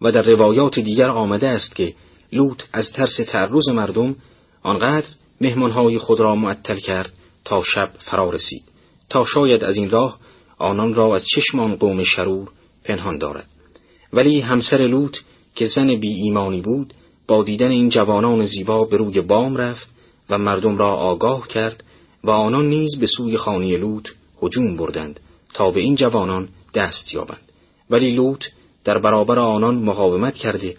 و در روایات دیگر آمده است که لوط از ترس تعرض مردم آنقدر مهمانهای خود را معطل کرد تا شب فرا رسید. تا شاید از این راه آنان را از چشم آن قوم شرور پنهان دارد. ولی همسر لوط که زن بی ایمانی بود با دیدن این جوانان زیبا به روی بام رفت و مردم را آگاه کرد و آنان نیز به سوی خانه لوط هجوم بردند تا به این جوانان دست یابند. ولی لوط در برابر آنان مقاومت کرده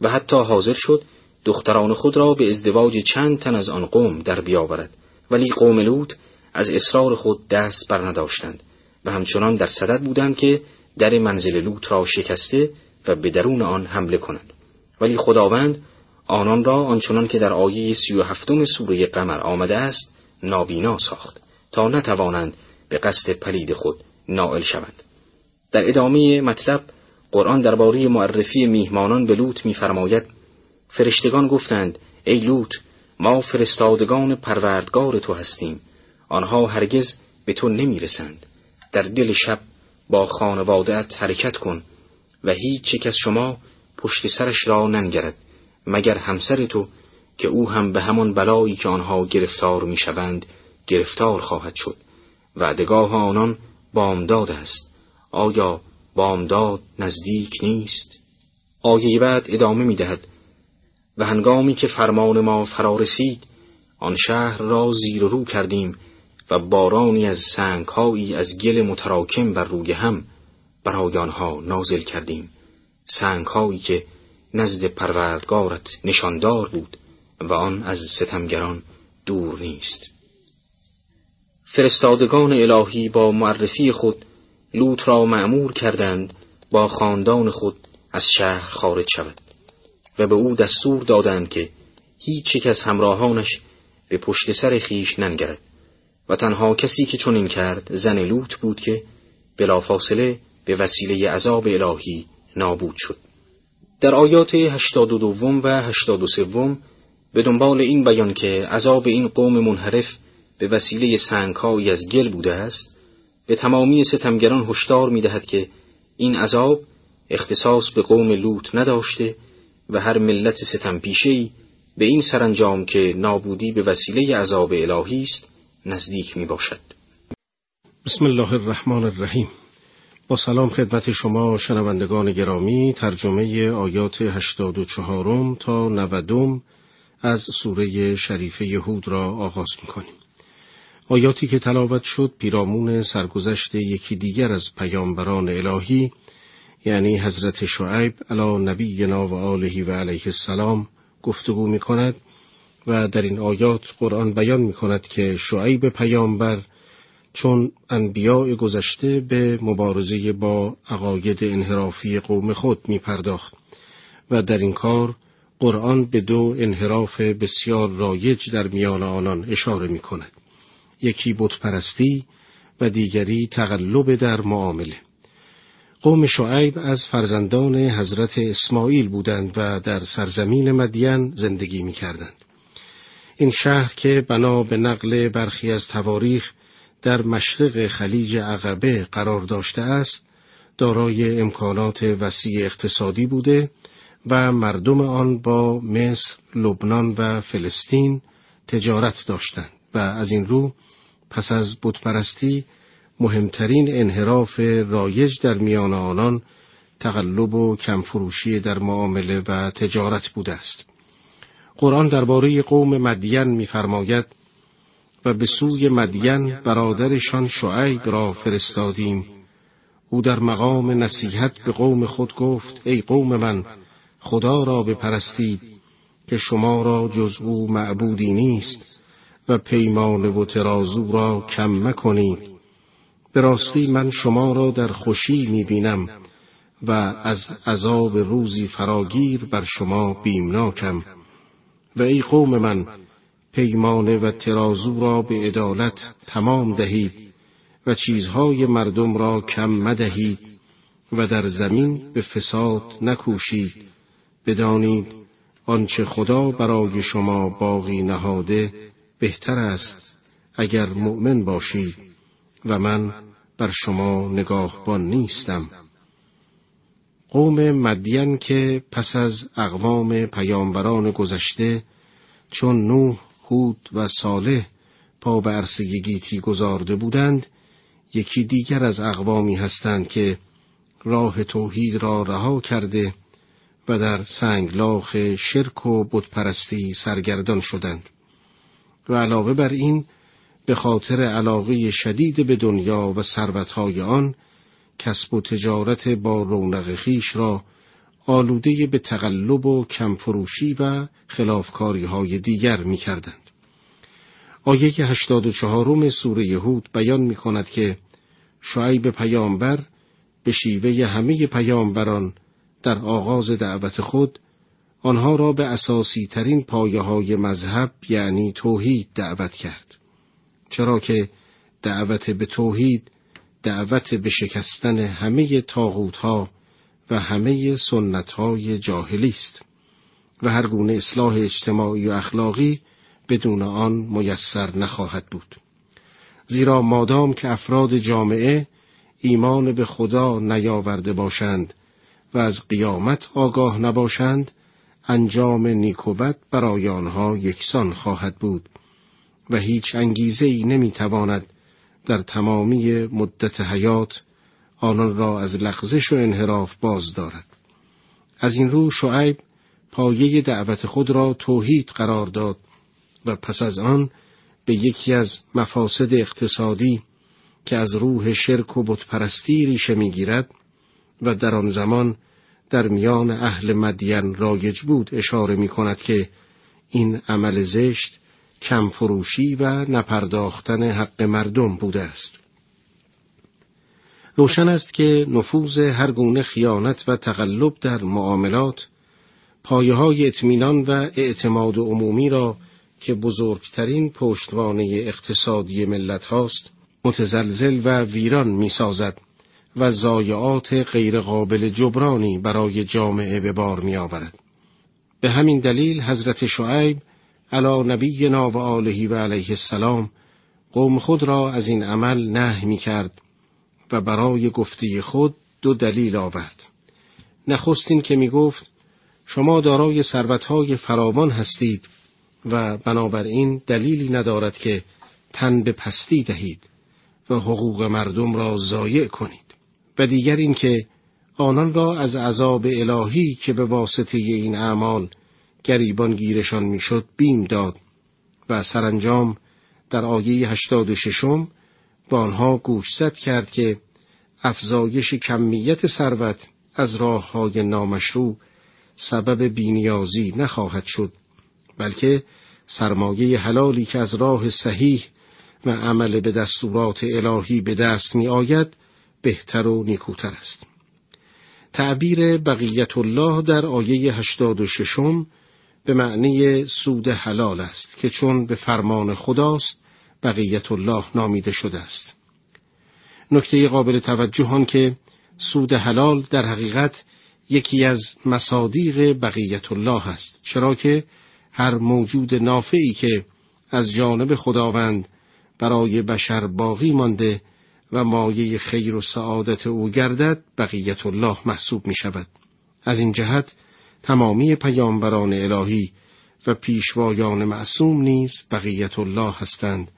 و حتی حاضر شد دختران خود را به ازدواج چند تن از آن قوم در بیاورد. ولی قوم لوط از اصرار خود دست بر نداشتند و همچنان در صدد بودند که در منزل لوط را شکسته و به درون آن حمله کنند. ولی خداوند آنان را آنچنان که در آیه سی و هفتم سوره قمر آمده است نابینا ساخت تا نتوانند به قصد پلید خود نائل شوند. در ادامه مطلب قرآن درباره معرفی میهمانان به لوط میفرماید فرشتگان گفتند ای لوط ما فرستادگان پروردگار تو هستیم. آنها هرگز به تو نمی‌رسند. در دل شب با خانوادت حرکت کن و هیچ از شما پشت سرش را ننگرد مگر همسر تو که او هم به همان بلایی که آنها گرفتار می‌شوند گرفتار خواهد شد وعدگاه آنان بامداد است. آیا بامداد نزدیک نیست؟ آیه بعد ادامه می دهد و هنگامی که فرمان ما فرا رسید آن شهر را زیر و رو کردیم و بارانی از سنگهایی از گل متراکم بر روی هم برای آنها نازل کردیم. سنگهایی که نزد پروردگارت نشاندار بود و آن از ستمگران دور نیست. فرستادگان الهی با معرفی خود لوط را معمور کردند با خاندان خود از شهر خارج شود و به او دستور دادند که هیچ یک از همراهانش به پشت سر خیش ننگرد. و تنها کسی که چنین کرد زن لوط بود که بلافاصله به وسیله عذاب الهی نابود شد. در آیات 82 و 83 به دنبال این بیان که عذاب این قوم منحرف به وسیله سنگهایی از گل بوده است به تمامی ستمگران هشدار می‌دهد که این عذاب اختصاص به قوم لوط نداشته و هر ملت ستم پیشهی به این سرانجام که نابودی به وسیله عذاب الهی است نزدیک می باشد. بسم الله الرحمن الرحیم با سلام خدمت شما شنوندگان گرامی ترجمه آیات 84 تا 90 از سوره شریفه یهود را آغاز می‌کنیم. آیاتی که تلاوت شد پیرامون سرگذشت یکی دیگر از پیامبران الهی یعنی حضرت شعیب علی نبینا و آله و علیه السلام گفتگو می کند و در این آیات قرآن بیان می کند که شعیب پیامبر چون انبیاء گذشته به مبارزه با عقاید انحرافی قوم خود می پرداخت و در این کار قرآن به دو انحراف بسیار رایج در میان آنان اشاره می کند. یکی بتپرستی و دیگری تقلب در معامله. قوم شعیب از فرزندان حضرت اسماعیل بودند و در سرزمین مدین زندگی می کردند. این شهر که بنا به نقل برخی از تواریخ در مشرق خلیج عقبه قرار داشته است، دارای امکانات وسیع اقتصادی بوده و مردم آن با مصر، لبنان و فلسطین تجارت داشتند و از این رو پس از بتپرستی مهمترین انحراف رایج در میان آنان تقلب و کمفروشی در معامله و تجارت بوده است. قرآن درباره قوم مدین می‌فرماید و به سوی مدین برادرشان شعیب را فرستادیم. او در مقام نصیحت به قوم خود گفت ای قوم من خدا را بپرستید که شما را جز او معبودی نیست و پیمان و ترازو را کم مکنید. به راستی من شما را در خوشی می بینم و از عذاب روزی فراگیر بر شما بیمناکم. و ای قوم من پیمانه و ترازو را به عدالت تمام دهید و چیزهای مردم را کم مدهید و در زمین به فساد نکوشید بدانید آنچه خدا برای شما باقی نهاده بهتر است اگر مؤمن باشید و من بر شما نگاهبان نیستم. قوم مدین که پس از اقوام پیامبران گذشته چون نوح هود و صالح پا به عرصه گیتی گذارده بودند یکی دیگر از اقوامی هستند که راه توحید را رها کرده و در سنگلاخ شرک و بتپرستی سرگردان شدند. و علاوه بر این به خاطر علاقه شدید به دنیا و ثروتهای آن کسب و تجارت با رونق خیش را آلوده به تقلب و کمفروشی و خلافکاری های دیگر می کردند. آیه 84 سوره یهود بیان می کند که شعیب پیامبر به شیوه همه پیامبران در آغاز دعوت خود آنها را به اساسی ترین پایه های مذهب یعنی توحید دعوت کرد. چرا که دعوت به توحید دعوت به شکستن همه تاغوت ها و همه سنت های جاهلی است و هر گونه اصلاح اجتماعی و اخلاقی بدون آن میسر نخواهد بود. زیرا مادام که افراد جامعه ایمان به خدا نیاورده باشند و از قیامت آگاه نباشند انجام نیکوبت برای آنها یکسان خواهد بود و هیچ انگیزه ای نمی تواند در تمامی مدت حیات آنان را از لغزش و انحراف باز دارد. از این رو شعیب پایه دعوت خود را توحید قرار داد و پس از آن به یکی از مفاسد اقتصادی که از روح شرک و بتپرستی ریشه می‌گیرد و در آن زمان در میان اهل مدین رایج بود اشاره می کند که این عمل زشت کمفروشی و نپرداختن حق مردم بوده است. روشن است که نفوذ هر گونه خیانت و تقلب در معاملات پایه های اطمینان و اعتماد عمومی را که بزرگترین پشتوانه اقتصادی ملت هاست متزلزل و ویران می سازد و ضایعات غیرقابل جبرانی برای جامعه به بار می آورد. به همین دلیل حضرت شعیب علا نبینا و آلهی و علیه السلام قوم خود را از این عمل نه می کرد و برای گفته خود دو دلیل آورد. نخستین که می گفت شما دارای ثروتهای فراوان هستید و بنابراین دلیلی ندارد که تن به پستی دهید و حقوق مردم را ضایع کنید و دیگر اینکه آنان را از عذاب الهی که به واسطه این اعمال گریبان گیرشان می‌شد بیم داد و سرانجام در آیه هشتاد و ششم آنها گوشزد کرد که افزایش کمیت ثروت از راه های نامشروع سبب بینیازی نخواهد شد بلکه سرمایه حلالی که از راه صحیح و عمل به دستورات الهی به دست می آید بهتر و نیکوتر است. تعبیر بقیت الله در آیه هشتاد و ششم به معنی سود حلال است که چون به فرمان خداست بقیت الله نامیده شده است. نکته قابل توجه که سود حلال در حقیقت یکی از مصادیق بقیت الله است چرا که هر موجود نافعی که از جانب خداوند برای بشر باقی مانده و مایه خیر و سعادت او گردد بقیت الله محسوب می شود. از این جهت تمامی پیامبران الهی و پیشوایان معصوم نیز بقیت الله هستند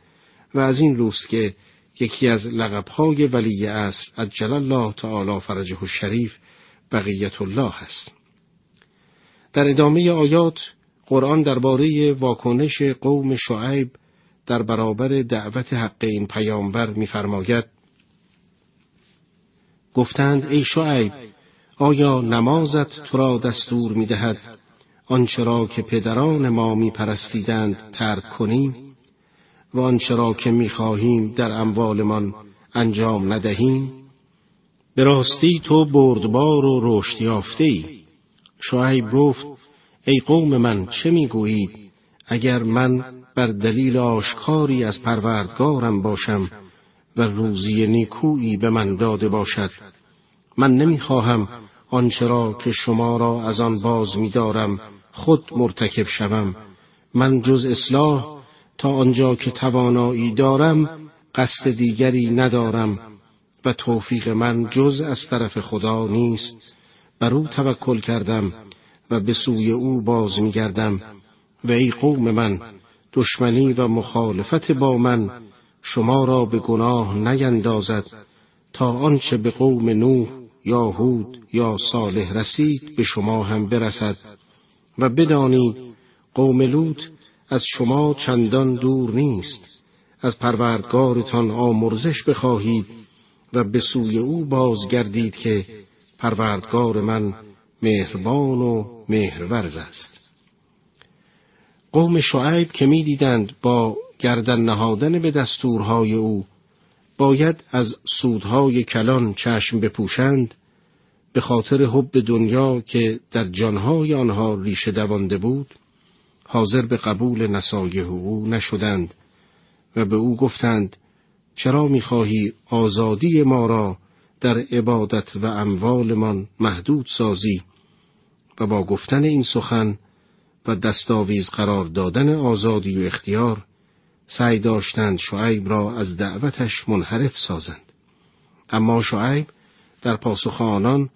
و از این روست که یکی از لقبهای ولی عصر عجل الله تعالی فرجه الشریف بقیت الله است. در ادامه آیات قرآن درباره واکنش قوم شعیب در برابر دعوت حق این پیامبر می‌فرماید گفتند ای شعیب آیا نمازت تو را دستور می‌دهد؟ آنچه را که پدران ما می‌پرستیدند ترک کنیم و آنچه را که می‌خواهیم در اموالمان انجام ندهیم؟ به راستی تو بردبار و رشد یافته ای شعیب گفت ای قوم من چه می‌گویید؟ اگر من بر دلیل آشکاری از پروردگارم باشم و روزی نیکویی به من داده باشد من نمی‌خواهم آنچه را که شما را از آن باز میدارم خود مرتکب شوم. من جز اصلاح تا آنجا که توانایی دارم قصد دیگری ندارم و توفیق من جز از طرف خدا نیست. بر او توکل کردم و به سوی او باز میگردم. و ای قوم من دشمنی و مخالفت با من شما را به گناه نیندازد تا آنچه به قوم نوح یا هود یا صالح رسید به شما هم برسد. و بدانید قوم لوط از شما چندان دور نیست. از پروردگارتان آمرزش بخواهید و به سوی او بازگردید که پروردگار من مهربان و مهرورز است. قوم شعیب که می‌دیدند با گردن نهادن به دستورهای او باید از سودهای کلان چشم بپوشند به خاطر حب دنیا که در جانهای آنها ریشه دوانده بود حاضر به قبول نصایح او نشدند و به او گفتند چرا می‌خواهی آزادی ما را در عبادت و اموالمان محدود سازی؟ و با گفتن این سخن و دستاویز قرار دادن آزادی و اختیار سعی داشتند شعیب را از دعوتش منحرف سازند. اما شعیب در پاسخ آنان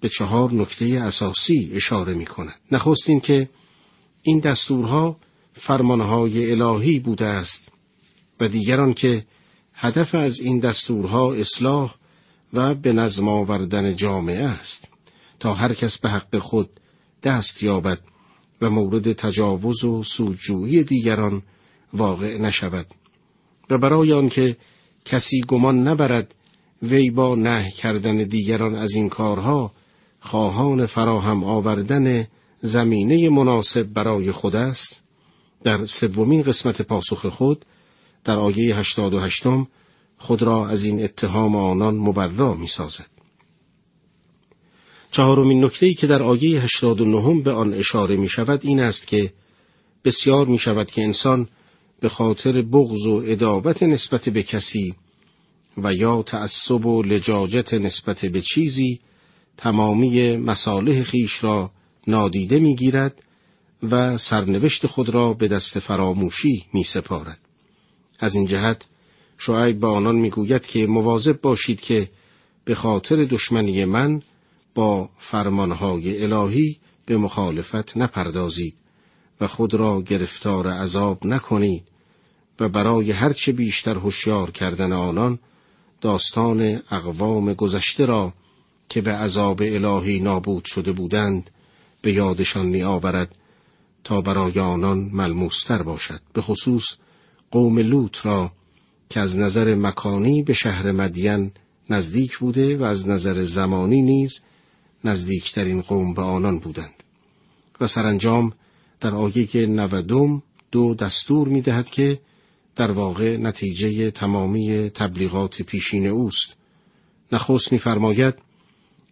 به چهار نکته اساسی اشاره می کند نخست این که این دستورها فرمانهای الهی بوده است و دیگران که هدف از این دستورها اصلاح و به نظم آوردن جامعه است. تا هر کس به حق خود دست یابد و مورد تجاوز و سودجویی دیگران واقع نشود و برای آنکه کسی گمان نبرد وی با نه کردن دیگران از این کارها خواهان فراهم آوردن زمینه مناسب برای خود است در سومین قسمت پاسخ خود در آیه هشتاد و هشتم خود را از این اتهام آنان مبرا می سازد. چهارمین نکته که در آیه هشتاد و نهم به آن اشاره می شود این است که بسیار می شود که انسان به خاطر بغض و ادابت نسبت به کسی و یا تعصب و لجاجت نسبت به چیزی تمامی مصالح خیش را نادیده می‌گیرد و سرنوشت خود را به دست فراموشی می سپارد. از این جهت شعیب به آنان می‌گوید که مواظب باشید که به خاطر دشمنی من با فرمانهای الهی به مخالفت نپردازید و خود را گرفتار عذاب نکنید و برای هرچه بیشتر هوشیار کردن آنان داستان اقوام گذشته را که به عذاب الهی نابود شده بودند به یادشان می آورد تا برای آنان ملموستر باشد. به خصوص قوم لوط را که از نظر مکانی به شهر مدین نزدیک بوده و از نظر زمانی نیز نزدیکترین قوم به آنان بودند. و سرانجام در آیه نودم دو دستور می دهد که در واقع نتیجه تمامی تبلیغات پیشین اوست نخست میفرماید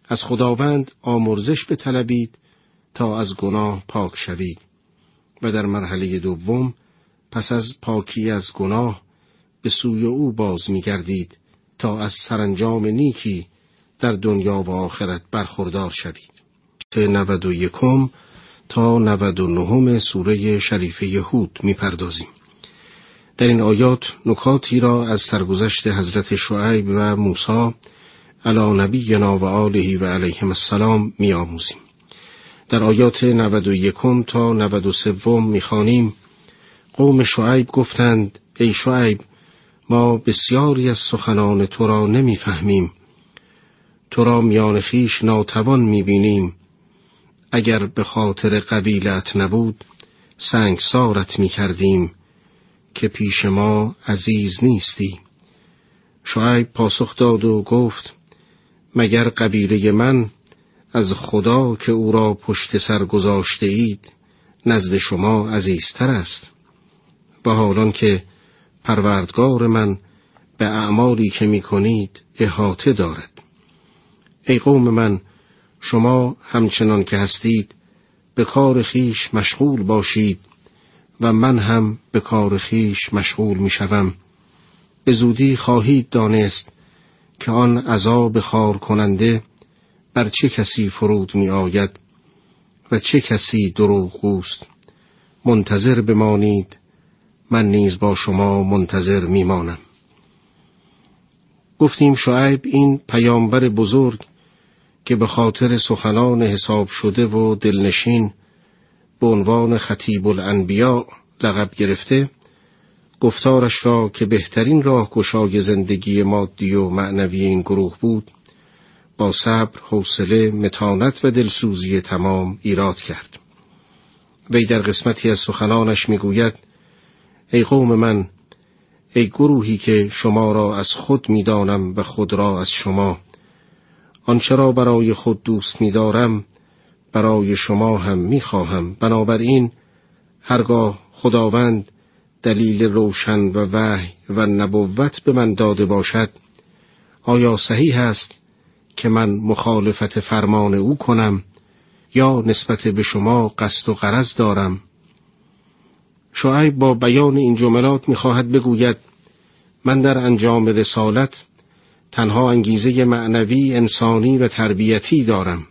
از خداوند آمرزش بطلبید تا از گناه پاک شوید و در مرحله دوم پس از پاکی از گناه به سوی او باز میگردید تا از سرانجام نیکی در دنیا و آخرت برخوردار شوید. نود و یکم تا نود و نهم سوره شریفه یهود می‌پردازیم. در این آیات نکاتی را از سرگذشت حضرت شعیب و موسی علی نبینا و آله و علیهم السلام میآموزیم. در آیات 91 تا 93 می‌خوانیم. قوم شعیب گفتند ای شعیب ما بسیاری از سخنان تو را نمی‌فهمیم. تو را میان خیش ناتوان می‌بینیم. اگر به خاطر قبیلت نبود سنگسارت می‌کردیم. که پیش ما عزیز نیستی. شعیب پاسخ داد و گفت مگر قبیله من از خدا که او را پشت سر گذاشته اید نزد شما عزیزتر است؟ و حالان که پروردگار من به اعمالی که می کنید احاطه دارد. ای قوم من شما همچنان که هستید به کار خیش مشغول باشید و من هم به کار خیش مشغول می شوم. به زودی خواهید دانست که آن عذاب خار کننده بر چه کسی فرود می آید و چه کسی دروغگوست منتظر بمانید من نیز با شما منتظر میمانم گفتیم شعیب این پیامبر بزرگ که به خاطر سخنان حساب شده و دلنشین به عنوان خطیب الانبیاء لقب گرفته گفتارش را که بهترین راه گشای زندگی مادی و معنوی این گروه بود با صبر، حوصله، متانت و دلسوزی تمام ایراد کرد. وی در قسمتی از سخنانش می‌گوید ای قوم من ای گروهی که شما را از خود می‌دانم و خود را از شما آنچه را برای خود دوست میدارم برای شما هم می‌خواهم. بنابراین هرگاه خداوند دلیل روشن و وحی و نبوت به من داده باشد آیا صحیح است که من مخالفت فرمان او کنم یا نسبت به شما قصد و غرض دارم؟ شعیب با بیان این جملات می‌خواهد بگوید من در انجام رسالت تنها انگیزه معنوی انسانی و تربیتی دارم.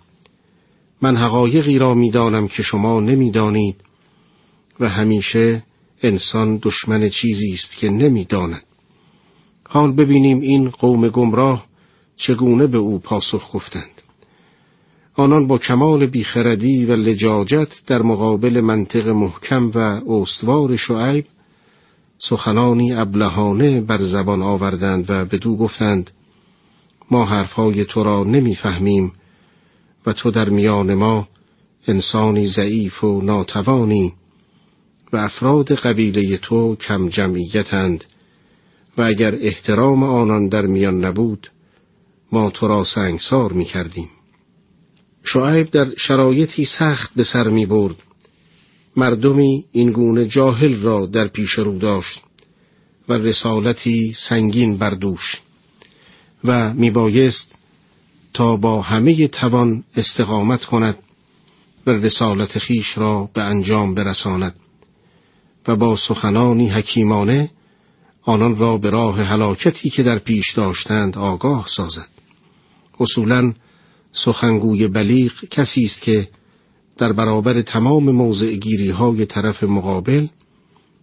من حقایقی را می‌دانم که شما نمی‌دانید و همیشه انسان دشمن چیزی است که نمی‌داند. حال ببینیم این قوم گمراه چگونه به او پاسخ گفتند. آنان با کمال بیخردی و لجاجت در مقابل منطق محکم و استوار شعیب سخنانی ابلهانه بر زبان آوردند و به دو گفتند ما حرفهای تو را نمی‌فهمیم. و تو در میان ما انسانی ضعیف و ناتوانی و افراد قبیله تو کم جمعیتند و اگر احترام آنان در میان نبود ما تو را سنگسار می کردیم. شعیب در شرایطی سخت به سر می برد مردمی این گونه جاهل را در پیش رو داشت و رسالتی سنگین بردوش و میبایست تا با همه توان استقامت کند و رسالت خیش را به انجام برساند و با سخنانی حکیمانه آنان را به راه هلاکتی که در پیش داشتند آگاه سازد. اصولا سخنگوی بلیغ کسی است که در برابر تمام موضع گیری های طرف مقابل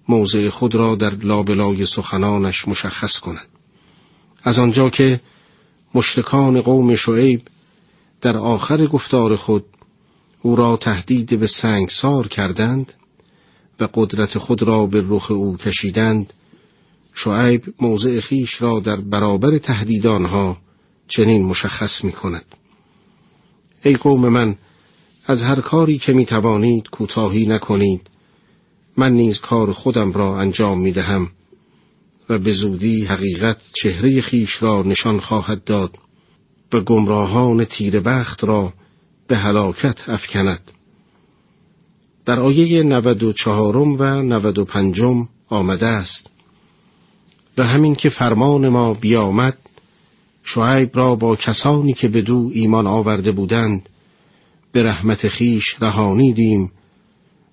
موضع خود را در لابلای سخنانش مشخص کند. از آنجا که مشتکان قوم شعیب در آخر گفتار خود او را تهدید به سنگسار کردند و قدرت خود را به رخ او کشیدند. شعیب موضع خیش را در برابر تهدیدانها چنین مشخص می کند ای قوم من از هر کاری که می توانید کوتاهی نکنید. من نیز کار خودم را انجام می دهم و به زودی حقیقت چهره خیش را نشان خواهد داد و گمراهان تیر بخت را به هلاکت افکند. در آیه 94 و 95 آمده است. و همین که فرمان ما بیامد شعیب را با کسانی که به دو ایمان آورده بودند به رحمت خیش رهانیدیم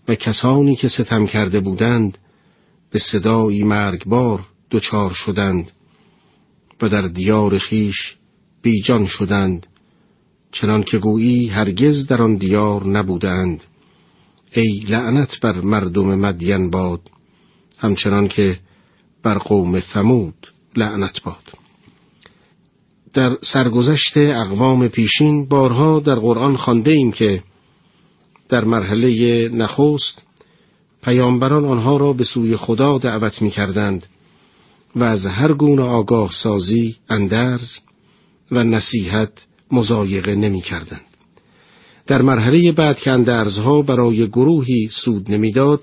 و کسانی که ستم کرده بودند به صدایی مرگبار دچار شدند و در دیار خیش بیجان شدند چنان که گویی هرگز در آن دیار نبودند. ای لعنت بر مردم مدین باد همچنان که بر قوم ثمود لعنت باد. در سرگذشت اقوام پیشین بارها در قرآن خانده ایم که در مرحله نخست پیامبران آنها را به سوی خدا دعوت می کردند و از هر گونه آگاه سازی اندرز و نصیحت مزایقه نمی کردند. در مرحله بعد که اندرزها برای گروهی سود نمی‌داد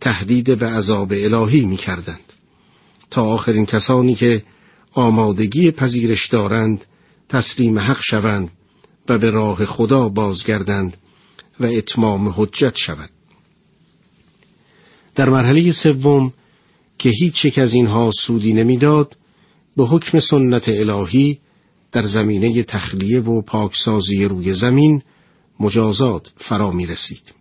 تهدید به عذاب الهی می کردند. تا آخرین کسانی که آمادگی پذیرش دارند تسلیم حق شوند و به راه خدا بازگردند و اتمام حجت شود. در مرحله سوم که هیچ یک از اینها سودی نمی‌داد به حکم سنت الهی در زمینه تخلیه و پاکسازی روی زمین مجازات فرا می رسید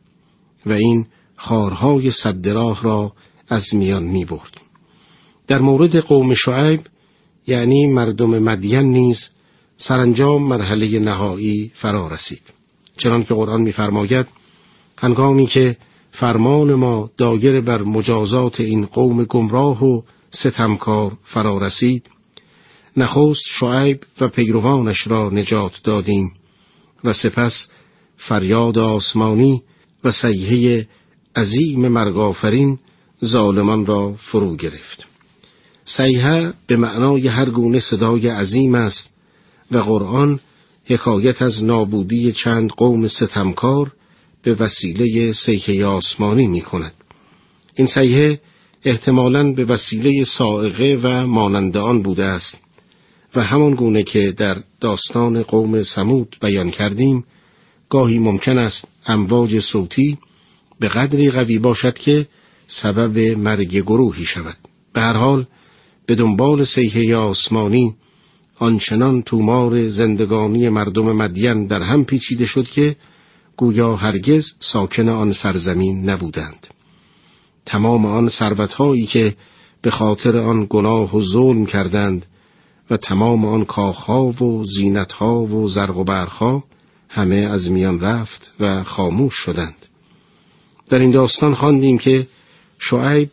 و این خارهای صدراه را از میان می برد. در مورد قوم شعیب یعنی مردم مدین نیز سرانجام مرحله نهایی فرا رسید چنان که قرآن می‌فرماید هنگامی که فرمان ما دایر بر مجازات این قوم گمراه و ستمکار فرا رسید نخست شعیب و پیروانش را نجات دادیم و سپس فریاد آسمانی و سیحه عظیم مرگافرین ظالمان را فرو گرفت. سیحه به معنای هر گونه صدای عظیم است و قرآن حکایت از نابودی چند قوم ستمکار به وسیله سیحه آسمانی می کند. این سیحه احتمالاً به وسیله سائقه و مانند آن بوده است و همان گونه که در داستان قوم سمود بیان کردیم گاهی ممکن است امواج صوتی به قدری قوی باشد که سبب مرگ گروهی شود به هر حال به دنبال سیحه آسمانی آنچنان تومار زندگانی مردم مدین در هم پیچیده شد که گویا هرگز ساکن آن سرزمین نبودند. تمام آن ثروتهایی که به خاطر آن گناه و ظلم کردند و تمام آن کاخها و زینتها و زرق و برخها همه از میان رفت و خاموش شدند. در این داستان خواندیم که شعیب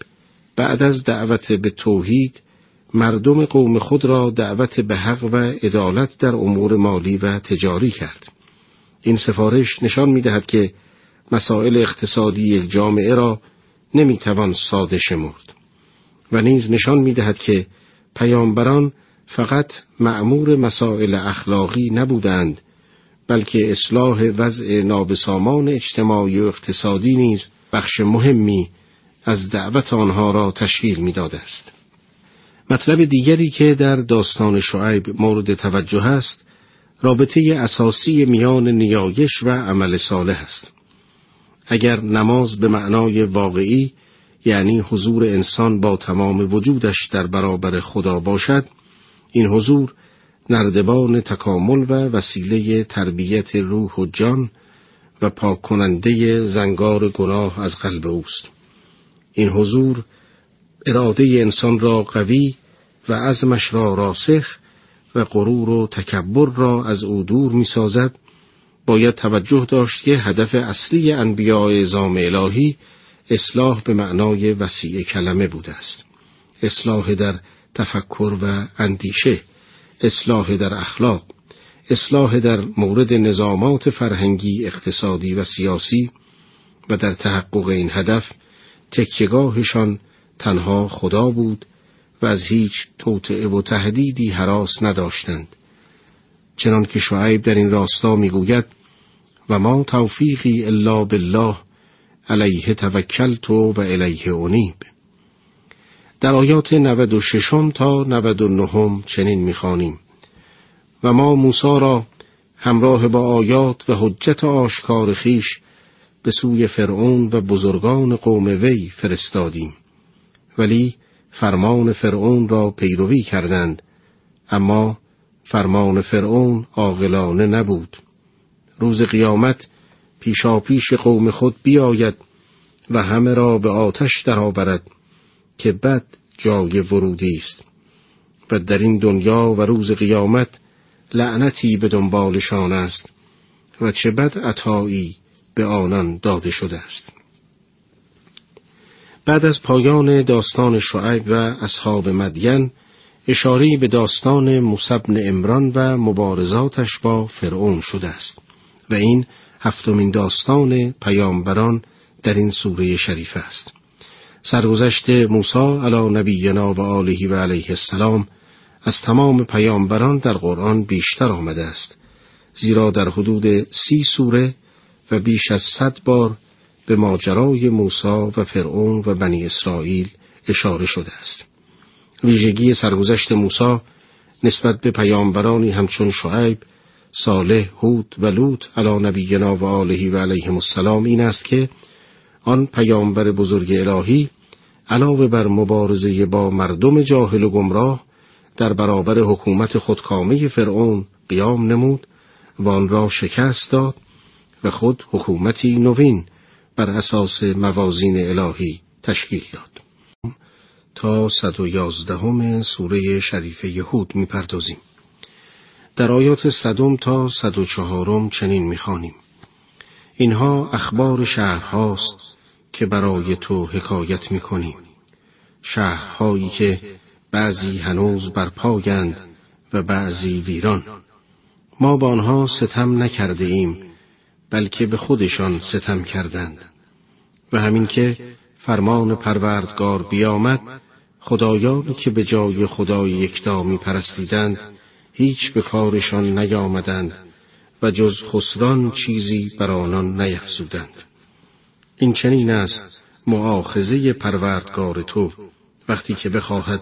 بعد از دعوت به توحید مردم قوم خود را دعوت به حق و عدالت در امور مالی و تجاری کرد. این سفارش نشان می دهد که مسائل اقتصادی یک جامعه را نمی توان ساده شمرد و نیز نشان می دهد که پیامبران فقط معمور مسائل اخلاقی نبودند بلکه اصلاح وضع نابسامان اجتماعی و اقتصادی نیز بخش مهمی از دعوت آنها را تشکیل می‌داد است. مطلب دیگری که در داستان شعیب مورد توجه است رابطه اساسی میان نیایش و عمل صالح است. اگر نماز به معنای واقعی یعنی حضور انسان با تمام وجودش در برابر خدا باشد این حضور نردبان تکامل و وسیله تربیت روح و جان و پاک کننده زنگار گناه از قلب اوست این حضور اراده انسان را قوی و عزمش را راسخ و غرور و تکبر را از او دور می سازد باید توجه داشت که هدف اصلی انبیاء ازام الهی اصلاح به معنای وسیع کلمه بوده است. اصلاح در تفکر و اندیشه اصلاح در اخلاق اصلاح در مورد نظامات فرهنگی اقتصادی و سیاسی و در تحقق این هدف تکیگاهشان تنها خدا بود و از هیچ توطعه و تهدیدی حراس نداشتند. چنان که شعیب در این راستا می‌گوید و ما توفیقی الا بالله علیه توکلت و الیه انیب. در آیات 96 تا 99 چنین می‌خوانیم. و ما موسی را همراه با آیات و حجت آشکار خیش به سوی فرعون و بزرگان قوم وی فرستادیم. ولی فرمان فرعون را پیروی کردند. اما فرمان فرعون عاقلانه نبود. روز قیامت پیشا پیش قوم خود بیاید و همه را به آتش درآورد که بد جای ورودی است. و در این دنیا و روز قیامت لعنتی به دنبالشان است و چه بد عطایی به آنان داده شده است. بعد از پایان داستان شعیب و اصحاب مدین اشاری به داستان موسبن امران و مبارزاتش با فرعون شده است و این هفتمین داستان پیامبران در این سوره شریف است. سرگذشت موسی علی نبینا و آله و علیه السلام از تمام پیامبران در قرآن بیشتر آمده است زیرا در حدود سی سوره و بیش از صد بار به ماجرای موسی و فرعون و بنی اسرائیل اشاره شده است. ویژگی سرگذشت موسی نسبت به پیامبرانی همچون شعیب صالح هود و لوط علی نبینا و آله و علیهم السلام این است که آن پیامبر بزرگ الهی علاوه بر مبارزه با مردم جاهل و گمراه در برابر حکومت خودکامه فرعون قیام نمود و آن را شکست داد و خود حکومتی نوین بر اساس موازین الهی تشکیل داد تا صد و یازدهم سوره شریف یهود می‌پردازیم. در آیات صدم تا صد و چهارم چنین می‌خوانیم. اینها اخبار شهرهاست که برای تو حکایت می‌کنیم. شهرهایی که بعضی هنوز برپایند و بعضی ویران. ما با آنها ستم نکرده ایم بلکه به خودشان ستم کردند. و همین که فرمان پروردگار بیامد خدایانی که به جای خدای یکتا می پرستیدند هیچ به کارشان نیامدند و جز خسران چیزی بر آنان نیفزودند این چنین است معاخزه پروردگار تو وقتی که بخواهد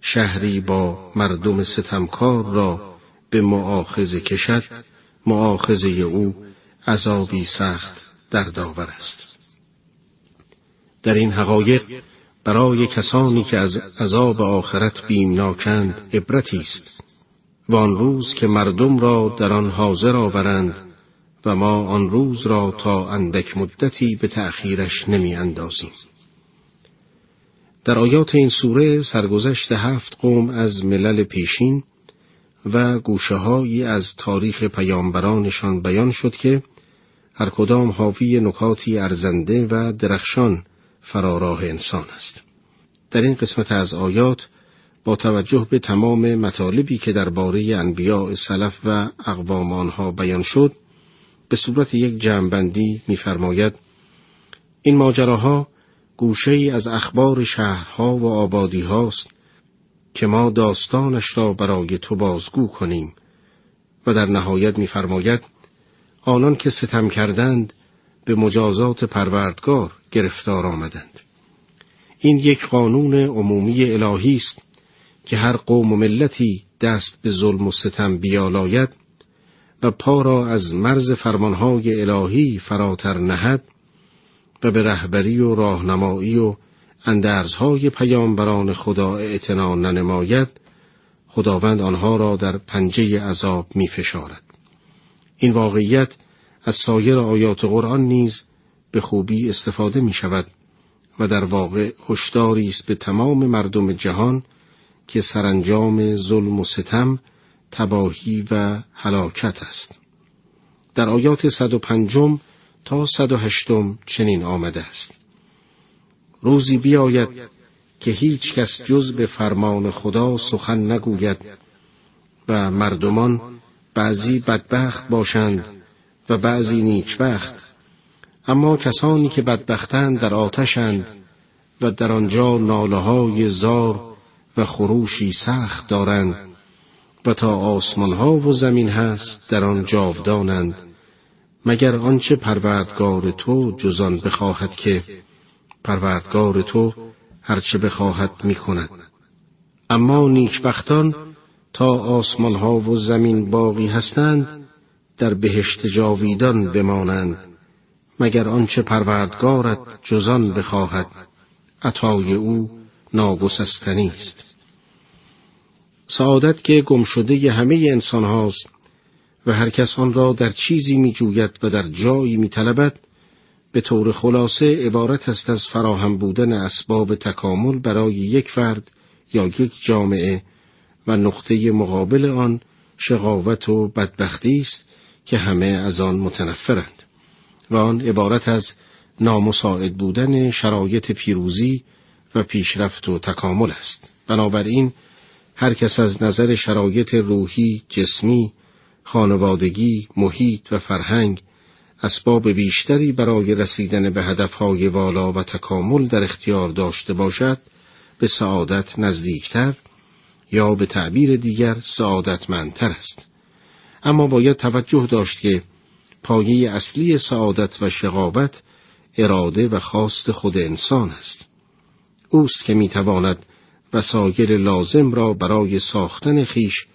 شهری با مردم ستمکار را به معاخزه کشد معاخزه او عذابی سخت دردآور است. در این حقایق برای کسانی که از عذاب آخرت بیمناکند عبرتی است و آن روز که مردم را در آن حاضر آورند و ما آن روز را تا اندک مدتی به تأخیرش نمی اندازیم. در آیات این سوره سرگذشت هفت قوم از ملل پیشین و گوشههایی از تاریخ پیامبرانشان بیان شد که هر کدام حاوی نکاتی ارزنده و درخشان فراراه انسان است. در این قسمت از آیات با توجه به تمام مطالبی که درباره انبیاء سلف و اقوام آنها بیان شد به صورت یک جمعبندی می‌فرماید این ماجراها گوشه ای از اخبار شهرها و آبادی هاست که ما داستانش را برای تو بازگو کنیم و در نهایت می‌فرماید آنان که ستم کردند به مجازات پروردگار گرفتار آمدند این یک قانون عمومی الهی است که هر قوم و ملتی دست به ظلم و ستم بیالاید و پا را از مرز فرمانهای الهی فراتر نهد و به رهبری و راهنمایی و اندرزهای پیامبران خدا اعتنا ننماید خداوند آنها را در پنجه عذاب می فشارد. این واقعیت از سایر آیات قرآن نیز به خوبی استفاده می شود و در واقع هشداری است به تمام مردم جهان که سرانجام ظلم و ستم تباهی و هلاکت است. در آیات 105 تا 108 چنین آمده است. روزی بیاید که هیچ کس جز به فرمان خدا سخن نگوید و مردمان بعضی بدبخت باشند و بعضی نیکبخت اما کسانی که بدبختند در آتشند و در آنجا ناله های زار و خروشی سخت دارند و تا آسمان ها و زمین هست در آن جاودانند مگر آنچه پروردگار تو جزان بخواهد که پروردگار تو هرچه بخواهد می کند. اما نیکبختان تا آسمان ها و زمین باقی هستند در بهشت جاویدان بمانند مگر آنچه پروردگارت جزان بخواهد عطای او ناگسستنی است. سعادت که گم شده همه انسان هاست و هر کس آن را در چیزی می جوید و در جایی می طلبد به طور خلاصه عبارت است از فراهم بودن اسباب تکامل برای یک فرد یا یک جامعه و نقطه مقابل آن شقاوت و بدبختی است که همه از آن متنفرند. و آن عبارت از نامساعد بودن شرایط پیروزی و پیشرفت و تکامل است. بنابراین هر کس از نظر شرایط روحی، جسمی، خانوادگی، محیط و فرهنگ اسباب بیشتری برای رسیدن به هدفهای والا و تکامل در اختیار داشته باشد به سعادت نزدیکتر یا به تعبیر دیگر سعادتمندتر است. اما باید توجه داشت که پایه اصلی سعادت و شقاوت اراده و خواست خود انسان است. اوست که می‌تواند وسایل لازم را برای ساختن خیش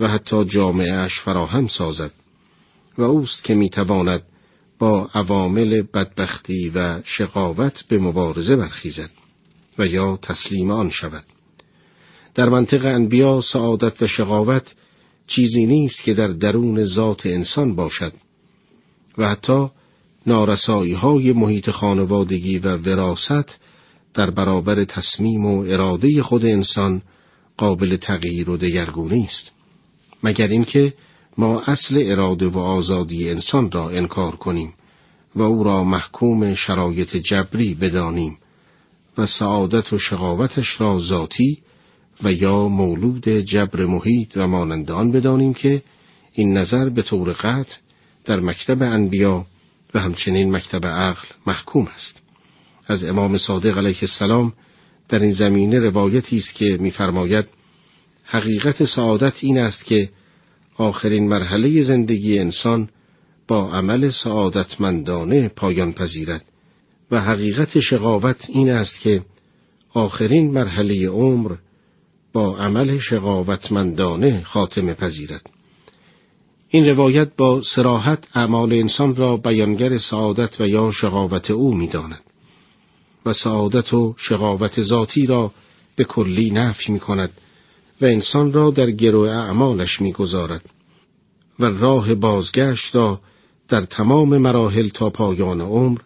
و حتی جامعهش فراهم سازد و اوست که می‌تواند با عوامل بدبختی و شقاوت به مبارزه برخیزد و یا تسلیم آن شود. در منطق انبیا سعادت و شقاوت چیزی نیست که در درون ذات انسان باشد و حتی نارسایی های محیط خانوادگی و وراست در برابر تصمیم و اراده خود انسان قابل تغییر و دگرگونی است. مگر اینکه ما اصل اراده و آزادی انسان را انکار کنیم و او را محکوم شرایط جبری بدانیم و سعادت و شقاوتش را ذاتی و یا مولود جبر محیط و مانندان بدانیم که این نظر به طور قطع در مکتب انبیا و همچنین مکتب عقل محکوم است. از امام صادق علیه السلام در این زمینه روایتی است که می‌فرماید حقیقت سعادت این است که آخرین مرحله زندگی انسان با عمل سعادتمندانه پایان پذیرد و حقیقت شقاوت این است که آخرین مرحله عمر با عمل شقاوتمندانه خاتمه پذیرد این روایت با سراحت اعمال انسان را بیانگر سعادت و یا شقاوت او می‌داند و سعادت و شقاوت ذاتی را به کلی نفی می کند و انسان را در گروه اعمالش می‌گذارد و راه بازگشت را در تمام مراحل تا پایان عمر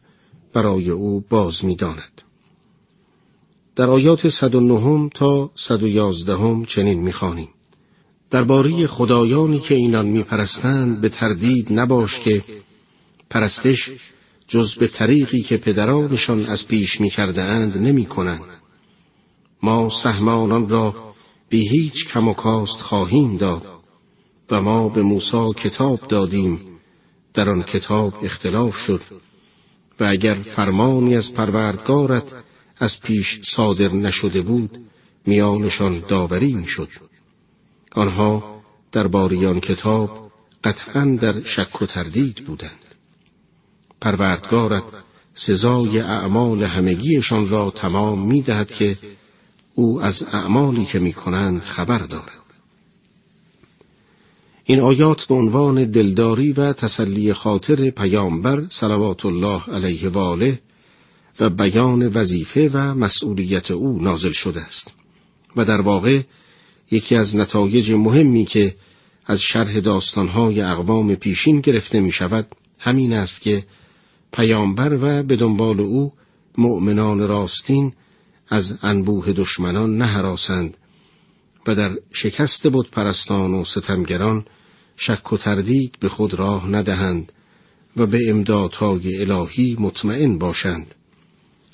برای او باز می‌داند. در آیات 109 تا 111 چنین می‌خوانیم درباره خدایانی که اینان میپرستند به تردید نباش که پرستش جز به طریقی که پدرانشان از پیش می‌کرده اند نمی کنند. ما سهمانان را به هیچ کم و کاست خواهیم داد و ما به موسی کتاب دادیم در آن کتاب اختلاف شد و اگر فرمانی از پروردگارت از پیش صادر نشده بود میانشان داوری می‌شد آنها در باریان کتاب قطعا در شک و تردید بودند پروردگارت سزای اعمال همگیشان را تمام می دهد که او از اعمالی که می کنند خبر دارد. این آیات به عنوان دلداری و تسلی خاطر پیامبر صلوات الله علیه و آله و بیان وظیفه و مسئولیت او نازل شده است. و در واقع یکی از نتایج مهمی که از شرح داستانهای اقوام پیشین گرفته می شود همین است که پیامبر و به دنبال او مؤمنان راستین از انبوه دشمنان نهراسند و در شکست بود پرستان و ستمگران شک و تردید به خود راه ندهند و به امدادهای الهی مطمئن باشند.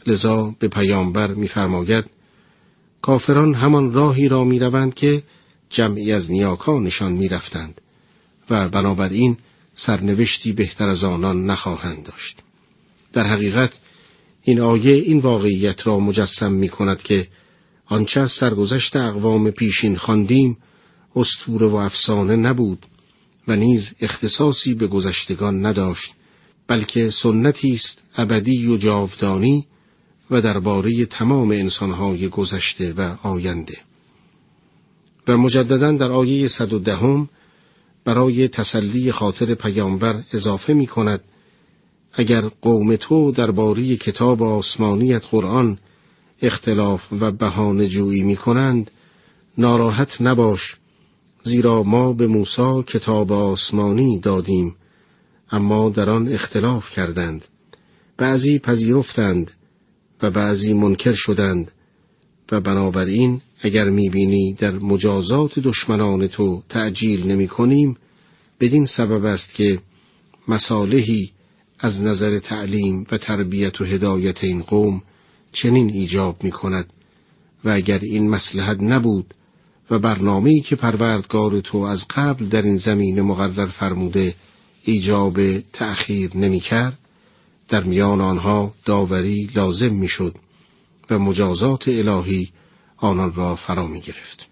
لذا به پیامبر می‌فرماید کافران همان راهی را می‌روند که جمعی از نیاکانشان می‌رفتند و بنابراین سرنوشتی بهتر از آنان نخواهند داشت. در حقیقت این آیه این واقعیت را مجسم می کند که آنچه از سرگذشت اقوام پیشین خواندیم استوره و افسانه نبود و نیز اختصاصی به گذشتگان نداشت بلکه سنتی است ابدی و جاودانی و درباره تمام انسانهای گذشته و آینده. و مجددا در آیه صد و دهم برای تسلی خاطر پیامبر اضافه می کند اگر قوم تو درباره کتاب آسمانیت قرآن اختلاف و بهانه جویی می کنند ناراحت نباش زیرا ما به موسی کتاب آسمانی دادیم اما در آن اختلاف کردند بعضی پذیرفتند و بعضی منکر شدند. و بنابراین اگر می‌بینی در مجازات دشمنان تو تعجیل نمی کنیم بدین سبب است که مصالحی از نظر تعلیم و تربیت و هدایت این قوم چنین ایجاب می کند و اگر این مسلحت نبود و برنامه‌ای که پروردگار تو از قبل در این زمین مقرر فرموده ایجاب تأخیر نمی کرد در میان آنها داوری لازم می شد و مجازات الهی آنان را فرا می گرفت.